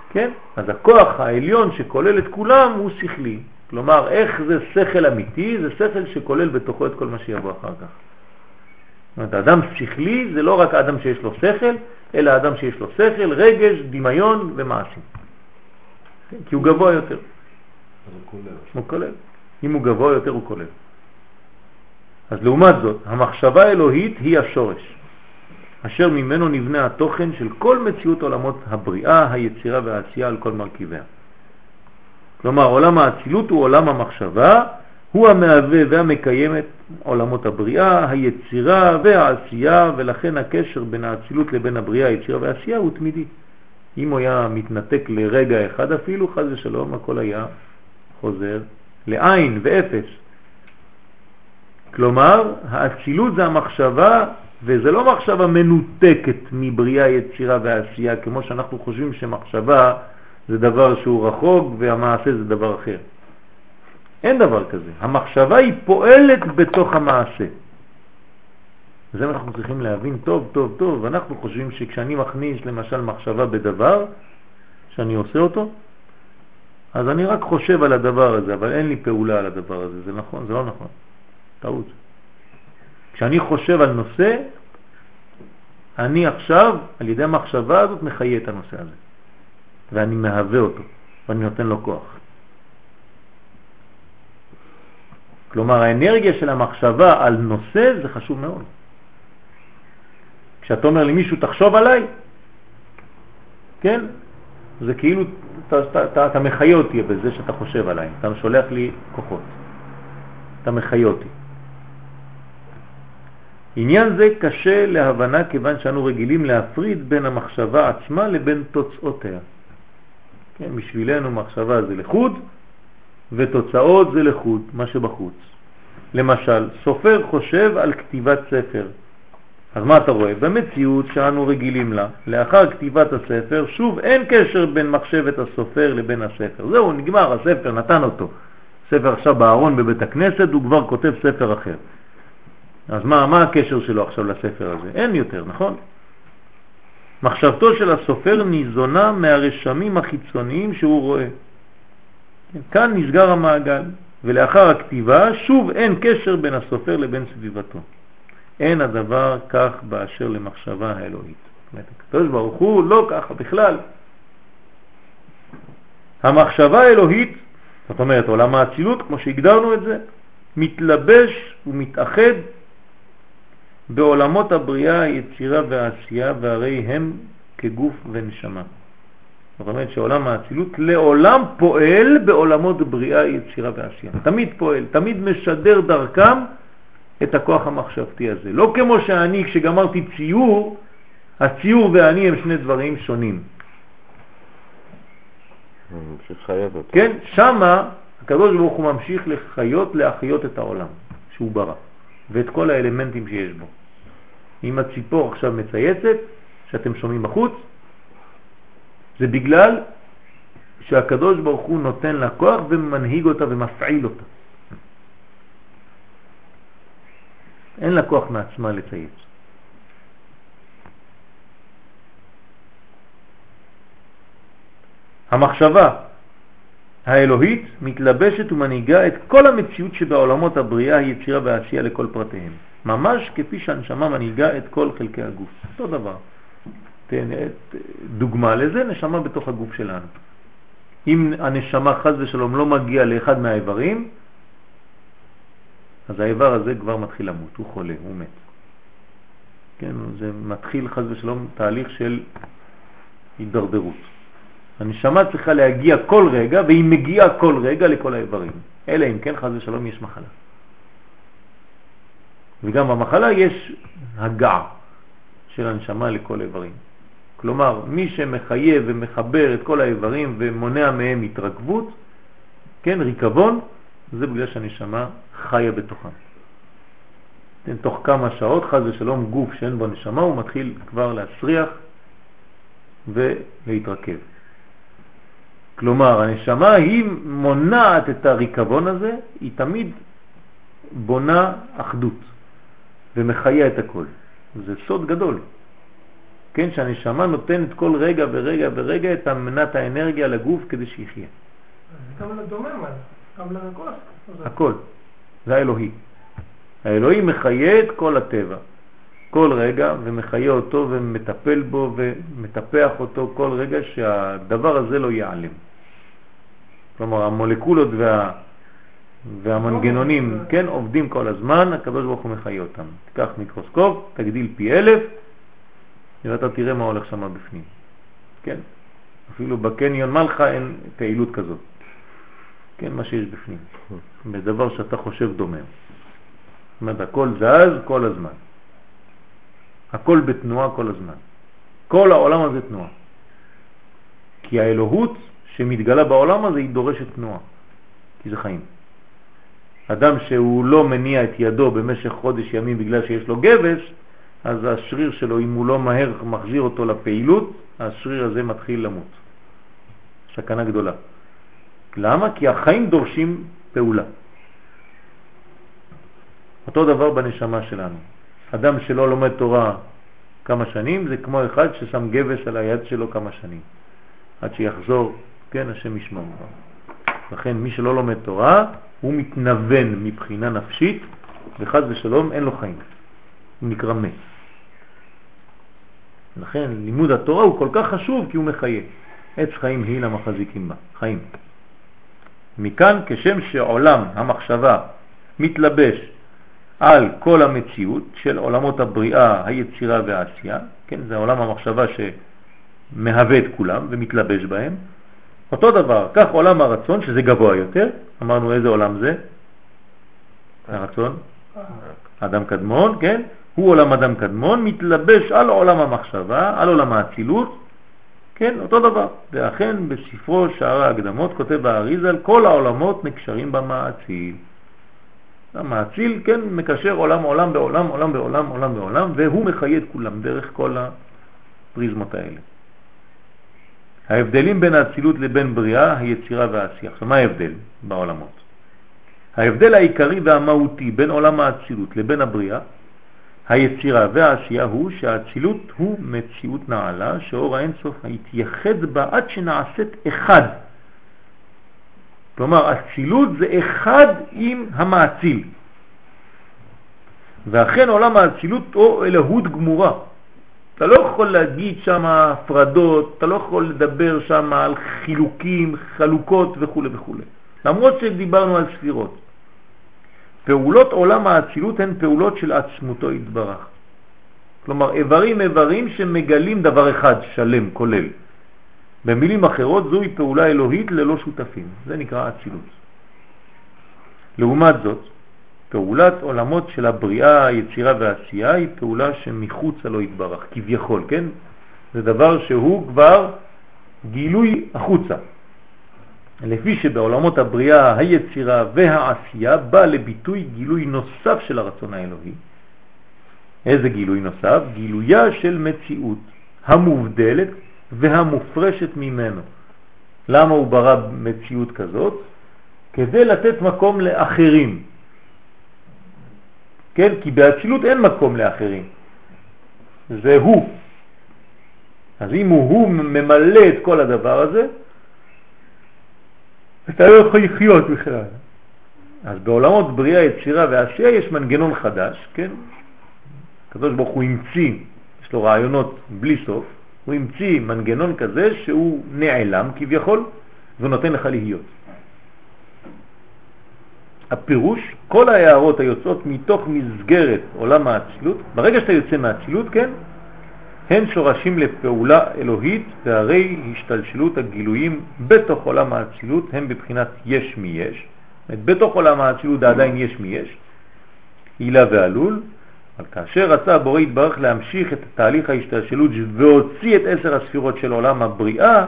כן? אז הכוח העליון שכולל את כולם הוא שכלי. כלומר, איך זה שכל אמיתי? זה שכל שכולל בתוכו את כל מה שיבוא אחר כך. זאת אומרת, אדם שכלי זה לא רק אדם שיש לו שכל, אלא אדם שיש לו שכל, רגש, דמיון ומעשים. כי הוא גבוה יותר. הוא כולל. אם הוא גבוה יותר הוא כולל. אז לעומת זאת, המחשבה האלוהית היא השורש, אשר ממנו נבנה התוכן של כל מציאות עולמות הבריאה, היצירה והעשייה על כל מרכיביה. כלומר, עולם האצילות הוא עולם המחשבה, הוא המהווה והמקיים את עולמות הבריאה, היצירה והעשייה, ולכן הקשר בין האצילות לבין הבריאה, היצירה והעשייה הוא תמידי. אם הוא היה מתנתק לרגע אחד אפילו, חז ושלום, הכל היה חוזר לעין ואפס. כלומר, האצילות זה המחשבה, וזה לא מחשבה מנותקת מבריאה, יצירה ועשייה, כמו שאנחנו חושבים שמחשבה זה דבר שהוא רחוק והמעשה זה דבר אחר. אין דבר כזה. המחשבה היא פועלת בתוך המעשה. זה אנחנו צריכים להבין טוב, טוב, טוב. ואנחנו חושבים שכשאני מכניס למשל מחשבה בדבר, שאני עושה אותו, אז אני רק חושב על הדבר הזה, אבל אין לי פעולה על הדבר הזה. זה נכון? זה לא נכון. טעות. כשאני חושב על נושא, אני עכשיו, על ידי המחשבה הזאת, מחיה את הנושא הזה. ואני מהווה אותו, ואני נותן לו כוח. כלומר, האנרגיה של המחשבה על נושא זה חשוב מאוד. כשאתה אומר למישהו, תחשוב עליי, כן? זה כאילו, אתה, מחיה אותי בזה שאתה חושב עליי, אתה שולח לי כוחות, אתה מחיה אותי. עניין זה קשה להבנה כיוון שאנו רגילים להפריד בין המחשבה עצמה לבין תוצאותיה. כן, בשבילנו מחשבה זה לחוד ותוצאות זה לחוד, מה שבחוץ. למשל, סופר חושב על כתיבת ספר. אז מה אתה רואה? במציאות שאנו רגילים לה, לאחר כתיבת הספר, שוב אין קשר בין מחשבת הסופר לבין הספר. זהו, נגמר, הספר נתן אותו. ספר עכשיו בארון בבית הכנסת, הוא כבר כותב ספר אחר. אז מה, מה הקשר שלו עכשיו לספר הזה? אין יותר, נכון? מחשבתו של הסופר ניזונה מהרשמים החיצוניים שהוא רואה. כאן נסגר המעגל, ולאחר הכתיבה שוב אין קשר בין הסופר לבין סביבתו. אין הדבר כך באשר למחשבה האלוהית. הקדוש ברוך הוא לא ככה בכלל. המחשבה האלוהית, זאת אומרת עולם האצילות, כמו שהגדרנו את זה, מתלבש ומתאחד בעולמות הבריאה, היצירה והעשייה, והרי הם כגוף ונשמה. זאת אומרת שעולם האצילות לעולם פועל בעולמות בריאה, יצירה ועשייה. תמיד פועל, תמיד משדר דרכם את הכוח המחשבתי הזה. לא כמו שאני, כשגמרתי ציור, הציור ואני הם שני דברים שונים. כן, שמה הקדוש ברוך הוא ממשיך לחיות, להחיות את העולם שהוא ברא, ואת כל האלמנטים שיש בו. אם הציפור עכשיו מצייצת, שאתם שומעים בחוץ, זה בגלל שהקדוש ברוך הוא נותן לה כוח ומנהיג אותה ומפעיל אותה. אין לה כוח מעצמה לצייץ. המחשבה האלוהית מתלבשת ומנהיגה את כל המציאות שבעולמות הבריאה, היצירה והעשייה לכל פרטיהם. ממש כפי שהנשמה מנהיגה את כל חלקי הגוף. אותו דבר. תן דוגמה לזה, נשמה בתוך הגוף שלנו. אם הנשמה חז ושלום לא מגיע לאחד מהאיברים, אז האיבר הזה כבר מתחיל למות, הוא חולה, הוא מת. כן, זה מתחיל חז ושלום תהליך של הידרדרות. הנשמה צריכה להגיע כל רגע, והיא מגיעה כל רגע לכל האיברים. אלא אם כן, חז ושלום, יש מחלה. וגם במחלה יש הגעה של הנשמה לכל איברים. כלומר, מי שמחייב ומחבר את כל האיברים ומונע מהם התרכבות, כן, ריקבון, זה בגלל שהנשמה חיה בתוכם. כן, תוך כמה שעות, חז ושלום, גוף שאין בו נשמה, הוא מתחיל כבר להסריח ולהתרכב. כלומר, הנשמה היא מונעת את הריקבון הזה, היא תמיד בונה אחדות ומחיה את הכל. זה סוד גדול. כן, שהנשמה נותנת כל רגע ורגע ורגע את מנת האנרגיה לגוף כדי שיחיה. גם לדומם, גם לכוס. הכל. זה האלוהי. האלוהי מחיה את כל הטבע. כל רגע ומחיה אותו ומטפל בו ומטפח אותו כל רגע שהדבר הזה לא ייעלם. כלומר המולקולות וה, והמנגנונים כן עובדים כל הזמן, הוא מחיה אותם. תיקח מיקרוסקופ, תגדיל פי אלף, ואתה תראה מה הולך שם בפנים. כן, אפילו בקניון מלכה אין פעילות כזאת. כן, מה שיש בפנים. בדבר שאתה חושב דומה. זאת אומרת, הכל זז כל הזמן. הכל בתנועה כל הזמן. כל העולם הזה תנועה. כי האלוהות שמתגלה בעולם הזה היא דורשת תנועה, כי זה חיים. אדם שהוא לא מניע את ידו במשך חודש ימים בגלל שיש לו גבס, אז השריר שלו, אם הוא לא מהר מחזיר אותו לפעילות, השריר הזה מתחיל למות. סכנה גדולה. למה? כי החיים דורשים פעולה. אותו דבר בנשמה שלנו. אדם שלא לומד תורה כמה שנים זה כמו אחד ששם גבס על היד שלו כמה שנים, עד שיחזור, כן, השם ישמעו. לכן מי שלא לומד תורה הוא מתנוון מבחינה נפשית וחז ושלום אין לו חיים, הוא נקרא מת. לכן לימוד התורה הוא כל כך חשוב כי הוא מחיה. עץ חיים היא למחזיקים בה, חיים. מכאן כשם שעולם המחשבה מתלבש על כל המציאות של עולמות הבריאה, היצירה והעשייה, כן, זה עולם המחשבה שמהווה את כולם ומתלבש בהם. אותו דבר, כך עולם הרצון שזה גבוה יותר, אמרנו איזה עולם זה? הרצון? אדם קדמון, כן? הוא עולם אדם קדמון, מתלבש על עולם המחשבה, על עולם האצילות, כן, אותו דבר. ואכן בספרו שער ההקדמות כותב האריזל, כל העולמות נקשרים במאציל. המאציל, כן, מקשר עולם עולם בעולם, עולם בעולם, עולם בעולם, והוא מחיה כולם דרך כל הפריזמות האלה. ההבדלים בין האצילות לבין בריאה, היצירה והעשייה. עכשיו, מה ההבדל בעולמות? ההבדל העיקרי והמהותי בין עולם האצילות לבין הבריאה, היצירה והעשייה הוא שהאצילות הוא מציאות נעלה, שאור האינסוף התייחד בה עד שנעשית אחד כלומר, אצילות זה אחד עם המאציל. ואכן עולם האצילות הוא אלוהות גמורה. אתה לא יכול להגיד שם הפרדות, אתה לא יכול לדבר שם על חילוקים, חלוקות וכו' וכו'. למרות שדיברנו על ספירות. פעולות עולם האצילות הן פעולות של עצמותו יתברך. כלומר, איברים איברים שמגלים דבר אחד שלם, כולל. במילים אחרות, זוהי פעולה אלוהית ללא שותפים. זה נקרא אצילות. לעומת זאת, פעולת עולמות של הבריאה, היצירה והעשייה היא פעולה שמחוץ לו יתברך, כביכול, כן? זה דבר שהוא כבר גילוי החוצה. לפי שבעולמות הבריאה, היצירה והעשייה בא לביטוי גילוי נוסף של הרצון האלוהי. איזה גילוי נוסף? גילויה של מציאות המובדלת והמופרשת ממנו. למה הוא ברא מציאות כזאת? כדי לתת מקום לאחרים. כן? כי באצילות אין מקום לאחרים. זה הוא. אז אם הוא, הוא ממלא את כל הדבר הזה, אתה לא יכול לחיות בכלל. אז בעולמות בריאה, יצירה ועשייה יש מנגנון חדש, כן? הקדוש ברוך הוא המציא, יש לו רעיונות בלי סוף, הוא המציא מנגנון כזה שהוא נעלם כביכול, ונותן לך להיות. הפירוש, כל ההערות היוצאות מתוך מסגרת עולם האצילות, ברגע שאתה יוצא מהאצילות, כן, הן שורשים לפעולה אלוהית, והרי השתלשלות הגילויים בתוך עולם האצילות הם בבחינת יש מי יש. בתוך עולם האצילות עדיין יש מי יש, הילה ועלול, אבל כאשר רצה הבורא יתברך להמשיך את תהליך ההשתלשלות והוציא את עשר הספירות של עולם הבריאה,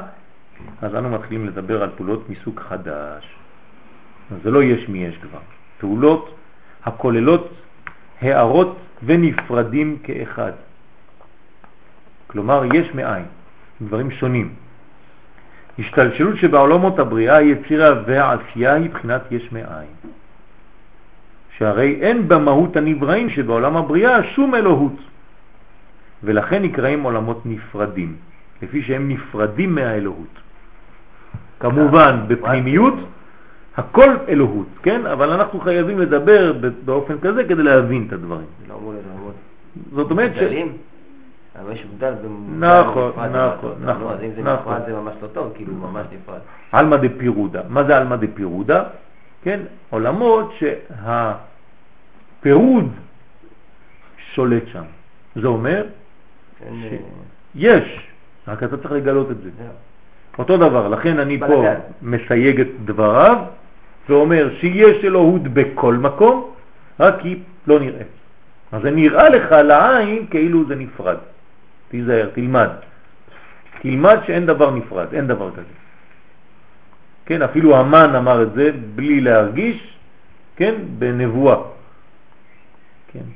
אז אנו מתחילים לדבר על פעולות מסוג חדש. זה לא יש מי יש כבר. פעולות הכוללות הערות ונפרדים כאחד. כלומר, יש מאין, דברים שונים. השתלשלות שבעולמות הבריאה, היצירה והעשייה היא בחינת יש מאין. שהרי אין במהות הנבראים שבעולם הבריאה שום אלוהות, ולכן נקראים עולמות נפרדים, לפי שהם נפרדים מהאלוהות. כמובן, בפנימיות הכל אלוהות, כן? אבל אנחנו חייבים לדבר באופן כזה כדי להבין את הדברים. לא עולמות. זאת אומרת ש... אבל יש הבדל בין... נכון, נכון, נכון. אז אם זה נפרד זה ממש לא טוב, כאילו ממש נפרד. אלמא דפירודה. מה זה אלמא דפירודה? כן, עולמות שהפירוד שולט שם. זה אומר שיש, רק אתה צריך לגלות את זה. אותו דבר, לכן אני פה מסייג את דבריו ואומר שיש אלוהות בכל מקום, רק היא לא נראית. אז זה נראה לך לעין כאילו זה נפרד. תיזהר, תלמד. תלמד שאין דבר נפרד, אין דבר כזה. כן, אפילו המן אמר את זה בלי להרגיש, כן, בנבואה. כן.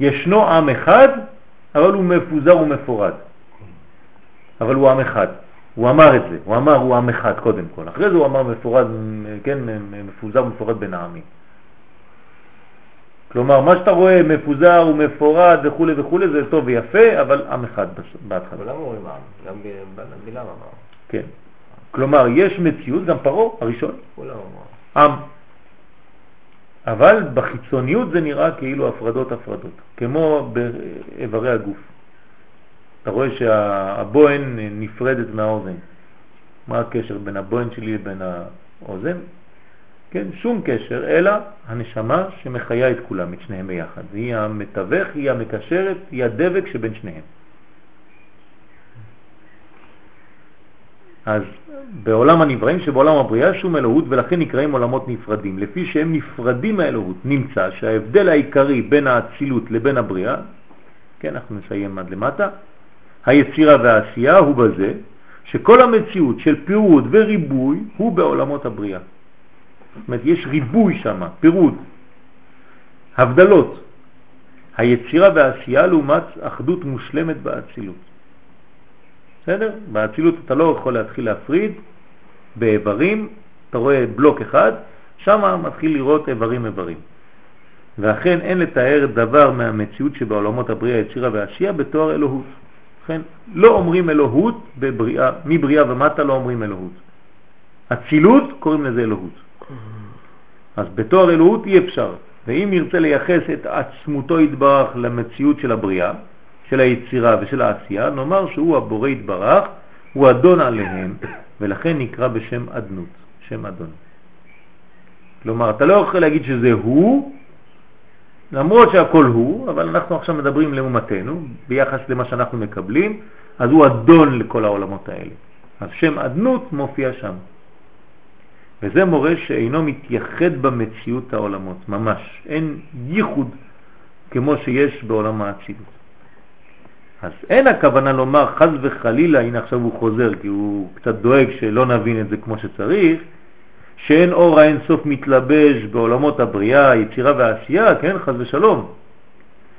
ישנו עם אחד, אבל הוא מפוזר ומפורד. אבל הוא עם אחד. הוא אמר את זה, הוא אמר הוא עם אחד קודם כל. אחרי זה הוא אמר מפורד, כן, מפוזר ומפורד בין העמים. כלומר, מה שאתה רואה מפוזר ומפורד וכו' וכו' זה טוב ויפה, אבל עם אחד בהתחלה. אבל למה אומרים עם? גם בלעם אמר. כן. כלומר, יש מציאות, גם פרו הראשון. כולם אמר. עם. אבל בחיצוניות זה נראה כאילו הפרדות הפרדות, כמו באיברי הגוף. אתה רואה שהבוהן נפרדת מהאוזן. מה הקשר בין הבוהן שלי לבין האוזן? כן, שום קשר, אלא הנשמה שמחיה את כולם, את שניהם ביחד. היא המתווך, היא המקשרת, היא הדבק שבין שניהם. אז בעולם הנבראים שבעולם הבריאה שום אלוהות ולכן נקראים עולמות נפרדים. לפי שהם נפרדים מהאלוהות נמצא שההבדל העיקרי בין האצילות לבין הבריאה, כן, אנחנו נסיים עד למטה, היצירה והעשייה הוא בזה שכל המציאות של פירוד וריבוי הוא בעולמות הבריאה. אומרת, יש ריבוי שם, פירוד, הבדלות. היצירה והעשייה לעומת אחדות מושלמת באצילות. בסדר? באצילות אתה לא יכול להתחיל להפריד באיברים, אתה רואה בלוק אחד, שם מתחיל לראות איברים איברים. ואכן אין לתאר דבר מהמציאות שבעולמות הבריאה, יצירה והעשייה בתואר אלוהות. לכן לא אומרים אלוהות בבריאה, מבריאה ומטה לא אומרים אלוהות. אצילות קוראים לזה אלוהות. אז בתואר אלוהות אי אפשר. ואם נרצה לייחס את עצמותו יתברך למציאות של הבריאה, של היצירה ושל העשייה, נאמר שהוא הבורא יתברך, הוא אדון עליהם, ולכן נקרא בשם אדנות, שם אדון. כלומר, אתה לא יכול להגיד שזה הוא, למרות שהכל הוא, אבל אנחנו עכשיו מדברים לעומתנו, ביחס למה שאנחנו מקבלים, אז הוא אדון לכל העולמות האלה. אז שם אדנות מופיע שם. וזה מורה שאינו מתייחד במציאות העולמות, ממש. אין ייחוד כמו שיש בעולם האצילות. אז אין הכוונה לומר חז וחלילה, הנה עכשיו הוא חוזר, כי הוא קצת דואג שלא נבין את זה כמו שצריך, שאין אור האינסוף מתלבש בעולמות הבריאה, היצירה והעשייה, כן, חז ושלום.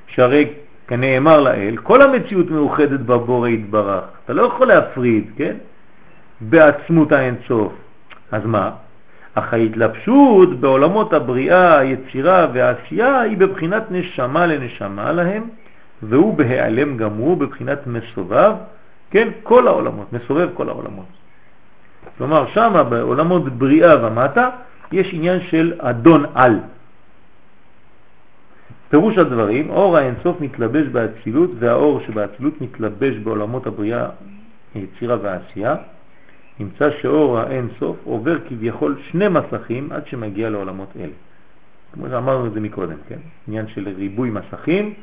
שהרי כנאמר לאל, כל המציאות מאוחדת בבורא יתברך. אתה לא יכול להפריד, כן? בעצמות האינסוף. אז מה? אך ההתלבשות בעולמות הבריאה, היצירה והעשייה היא בבחינת נשמה לנשמה להם, והוא בהיעלם גם הוא בבחינת מסובב, כן, כל העולמות, מסובב כל העולמות. כלומר, שם בעולמות בריאה ומטה יש עניין של אדון על. פירוש הדברים, אור האינסוף מתלבש באצילות והאור שבאצילות מתלבש בעולמות הבריאה, היצירה והעשייה. נמצא שאור האינסוף עובר כביכול שני מסכים עד שמגיע לעולמות אלה. כמו שאמרנו את זה מקודם, כן? עניין של ריבוי מסכים,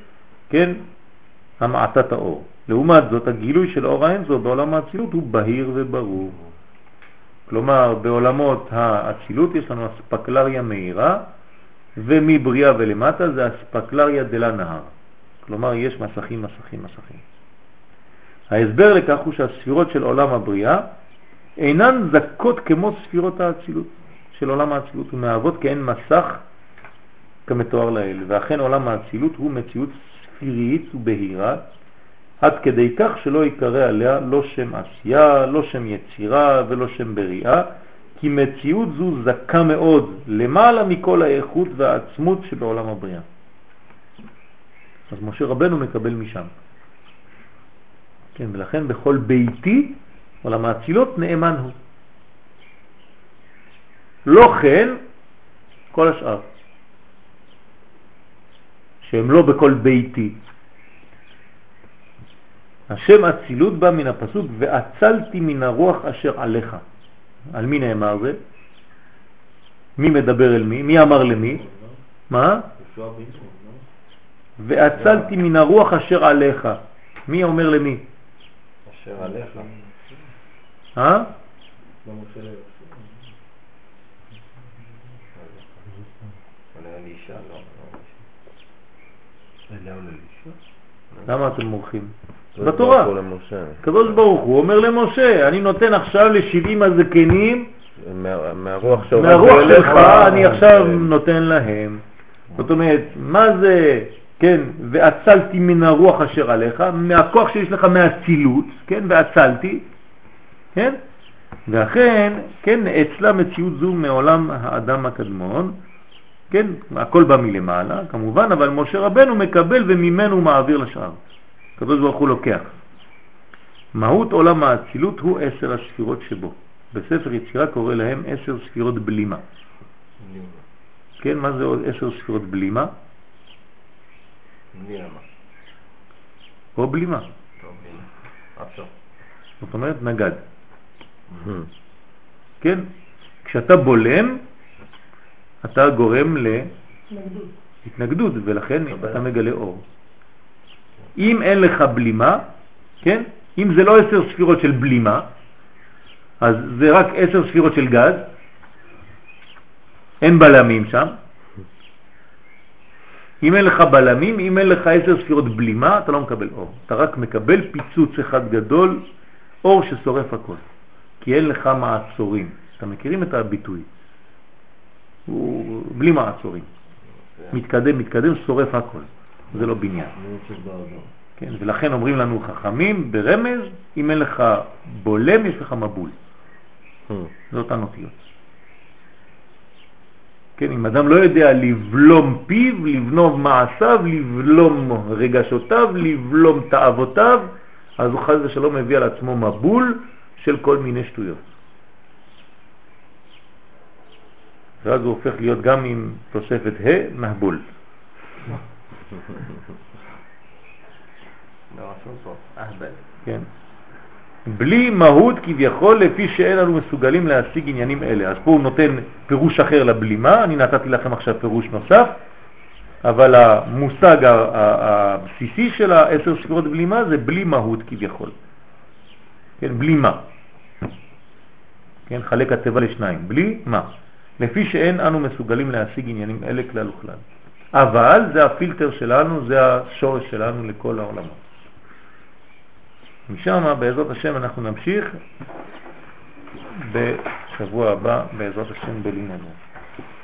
כן? המעטת האור. לעומת זאת, הגילוי של אור האינסוף בעולם האצילות הוא בהיר וברור. כלומר, בעולמות האצילות יש לנו אספקלריה מהירה, ומבריאה ולמטה זה אספקלריה דלה נהר. כלומר, יש מסכים, מסכים, מסכים. ההסבר לכך הוא שהספירות של עולם הבריאה אינן זקות כמו ספירות האצילות של עולם האצילות, ומהוות כאין מסך כמתואר לאל, ואכן עולם האצילות הוא מציאות ספירית ובהירה, עד כדי כך שלא יקרא עליה לא שם עשייה, לא שם יצירה ולא שם בריאה, כי מציאות זו זכה מאוד, למעלה מכל האיכות והעצמות שבעולם הבריאה. אז משה רבנו מקבל משם. כן, ולכן בכל ביתי עולם האצילות נאמן הוא. לא כן כל השאר, שהם לא בכל ביתי. השם אצילות בא מן הפסוק ואצלתי מן הרוח אשר עליך. על מי נאמר זה? מי מדבר אל מי? מי אמר למי? מה? ואצלתי מן הרוח אשר עליך. מי אומר למי? אשר עליך. אה? למה אתם מורחים? בתורה. קדוש ברוך הוא אומר למשה, אני נותן עכשיו ל-70 הזקנים, מהרוח שלך אני עכשיו נותן להם. זאת אומרת, מה זה, כן, ואצלתי מן הרוח אשר עליך, מהכוח שיש לך מהצילות, כן, ואצלתי, כן? ואכן, כן, אצלה מציאות זו מעולם האדם הקדמון, כן, הכל בא מלמעלה, כמובן, אבל משה רבנו מקבל וממנו מעביר לשאר. הקדוש ברוך הוא לוקח. מהות עולם האצילות הוא עשר הספירות שבו. בספר יצירה קורא להם עשר ספירות בלימה. כן, מה זה עוד עשר ספירות בלימה? בלימה. או בלימה. זאת אומרת נגד. כן? כשאתה בולם, אתה גורם להתנגדות, ולכן אתה מגלה אור. אם אין לך בלימה, כן? אם זה לא עשר ספירות של בלימה, אז זה רק עשר ספירות של גז, אין בלמים שם. אם אין לך בלמים, אם אין לך עשר ספירות בלימה, אתה לא מקבל אור. אתה רק מקבל פיצוץ אחד גדול, אור ששורף הכל. כי אין לך מעצורים. אתם מכירים את הביטוי? הוא בלי מעצורים. מתקדם, מתקדם, שורף הכל. זה לא בניין. כן, ולכן אומרים לנו חכמים ברמז, אם אין לך בולם, יש לך מבול. זה אותן אותיות. כן, אם אדם לא יודע לבלום פיו, לבלום מעשיו, לבלום רגשותיו, לבלום תאוותיו, אז הוא חז ושלום מביא על עצמו מבול של כל מיני שטויות. ואז הוא הופך להיות גם עם תוספת ה' מהבול. לא. כן. בלי מהות כביכול לפי שאין לנו מסוגלים להשיג עניינים אלה. אז פה הוא נותן פירוש אחר לבלימה, אני נתתי לכם עכשיו פירוש נוסף, אבל המושג הבסיסי של העשר ספירות בלימה זה בלי מהות כביכול. כן, בלי מה. כן, חלק התיבה לשניים, בלי מה. לפי שאין אנו מסוגלים להשיג עניינים אלה כלל וכלל. אבל זה הפילטר שלנו, זה השורש שלנו לכל העולמות. משם בעזרת השם אנחנו נמשיך בשבוע הבא בעזרת השם בלימודו.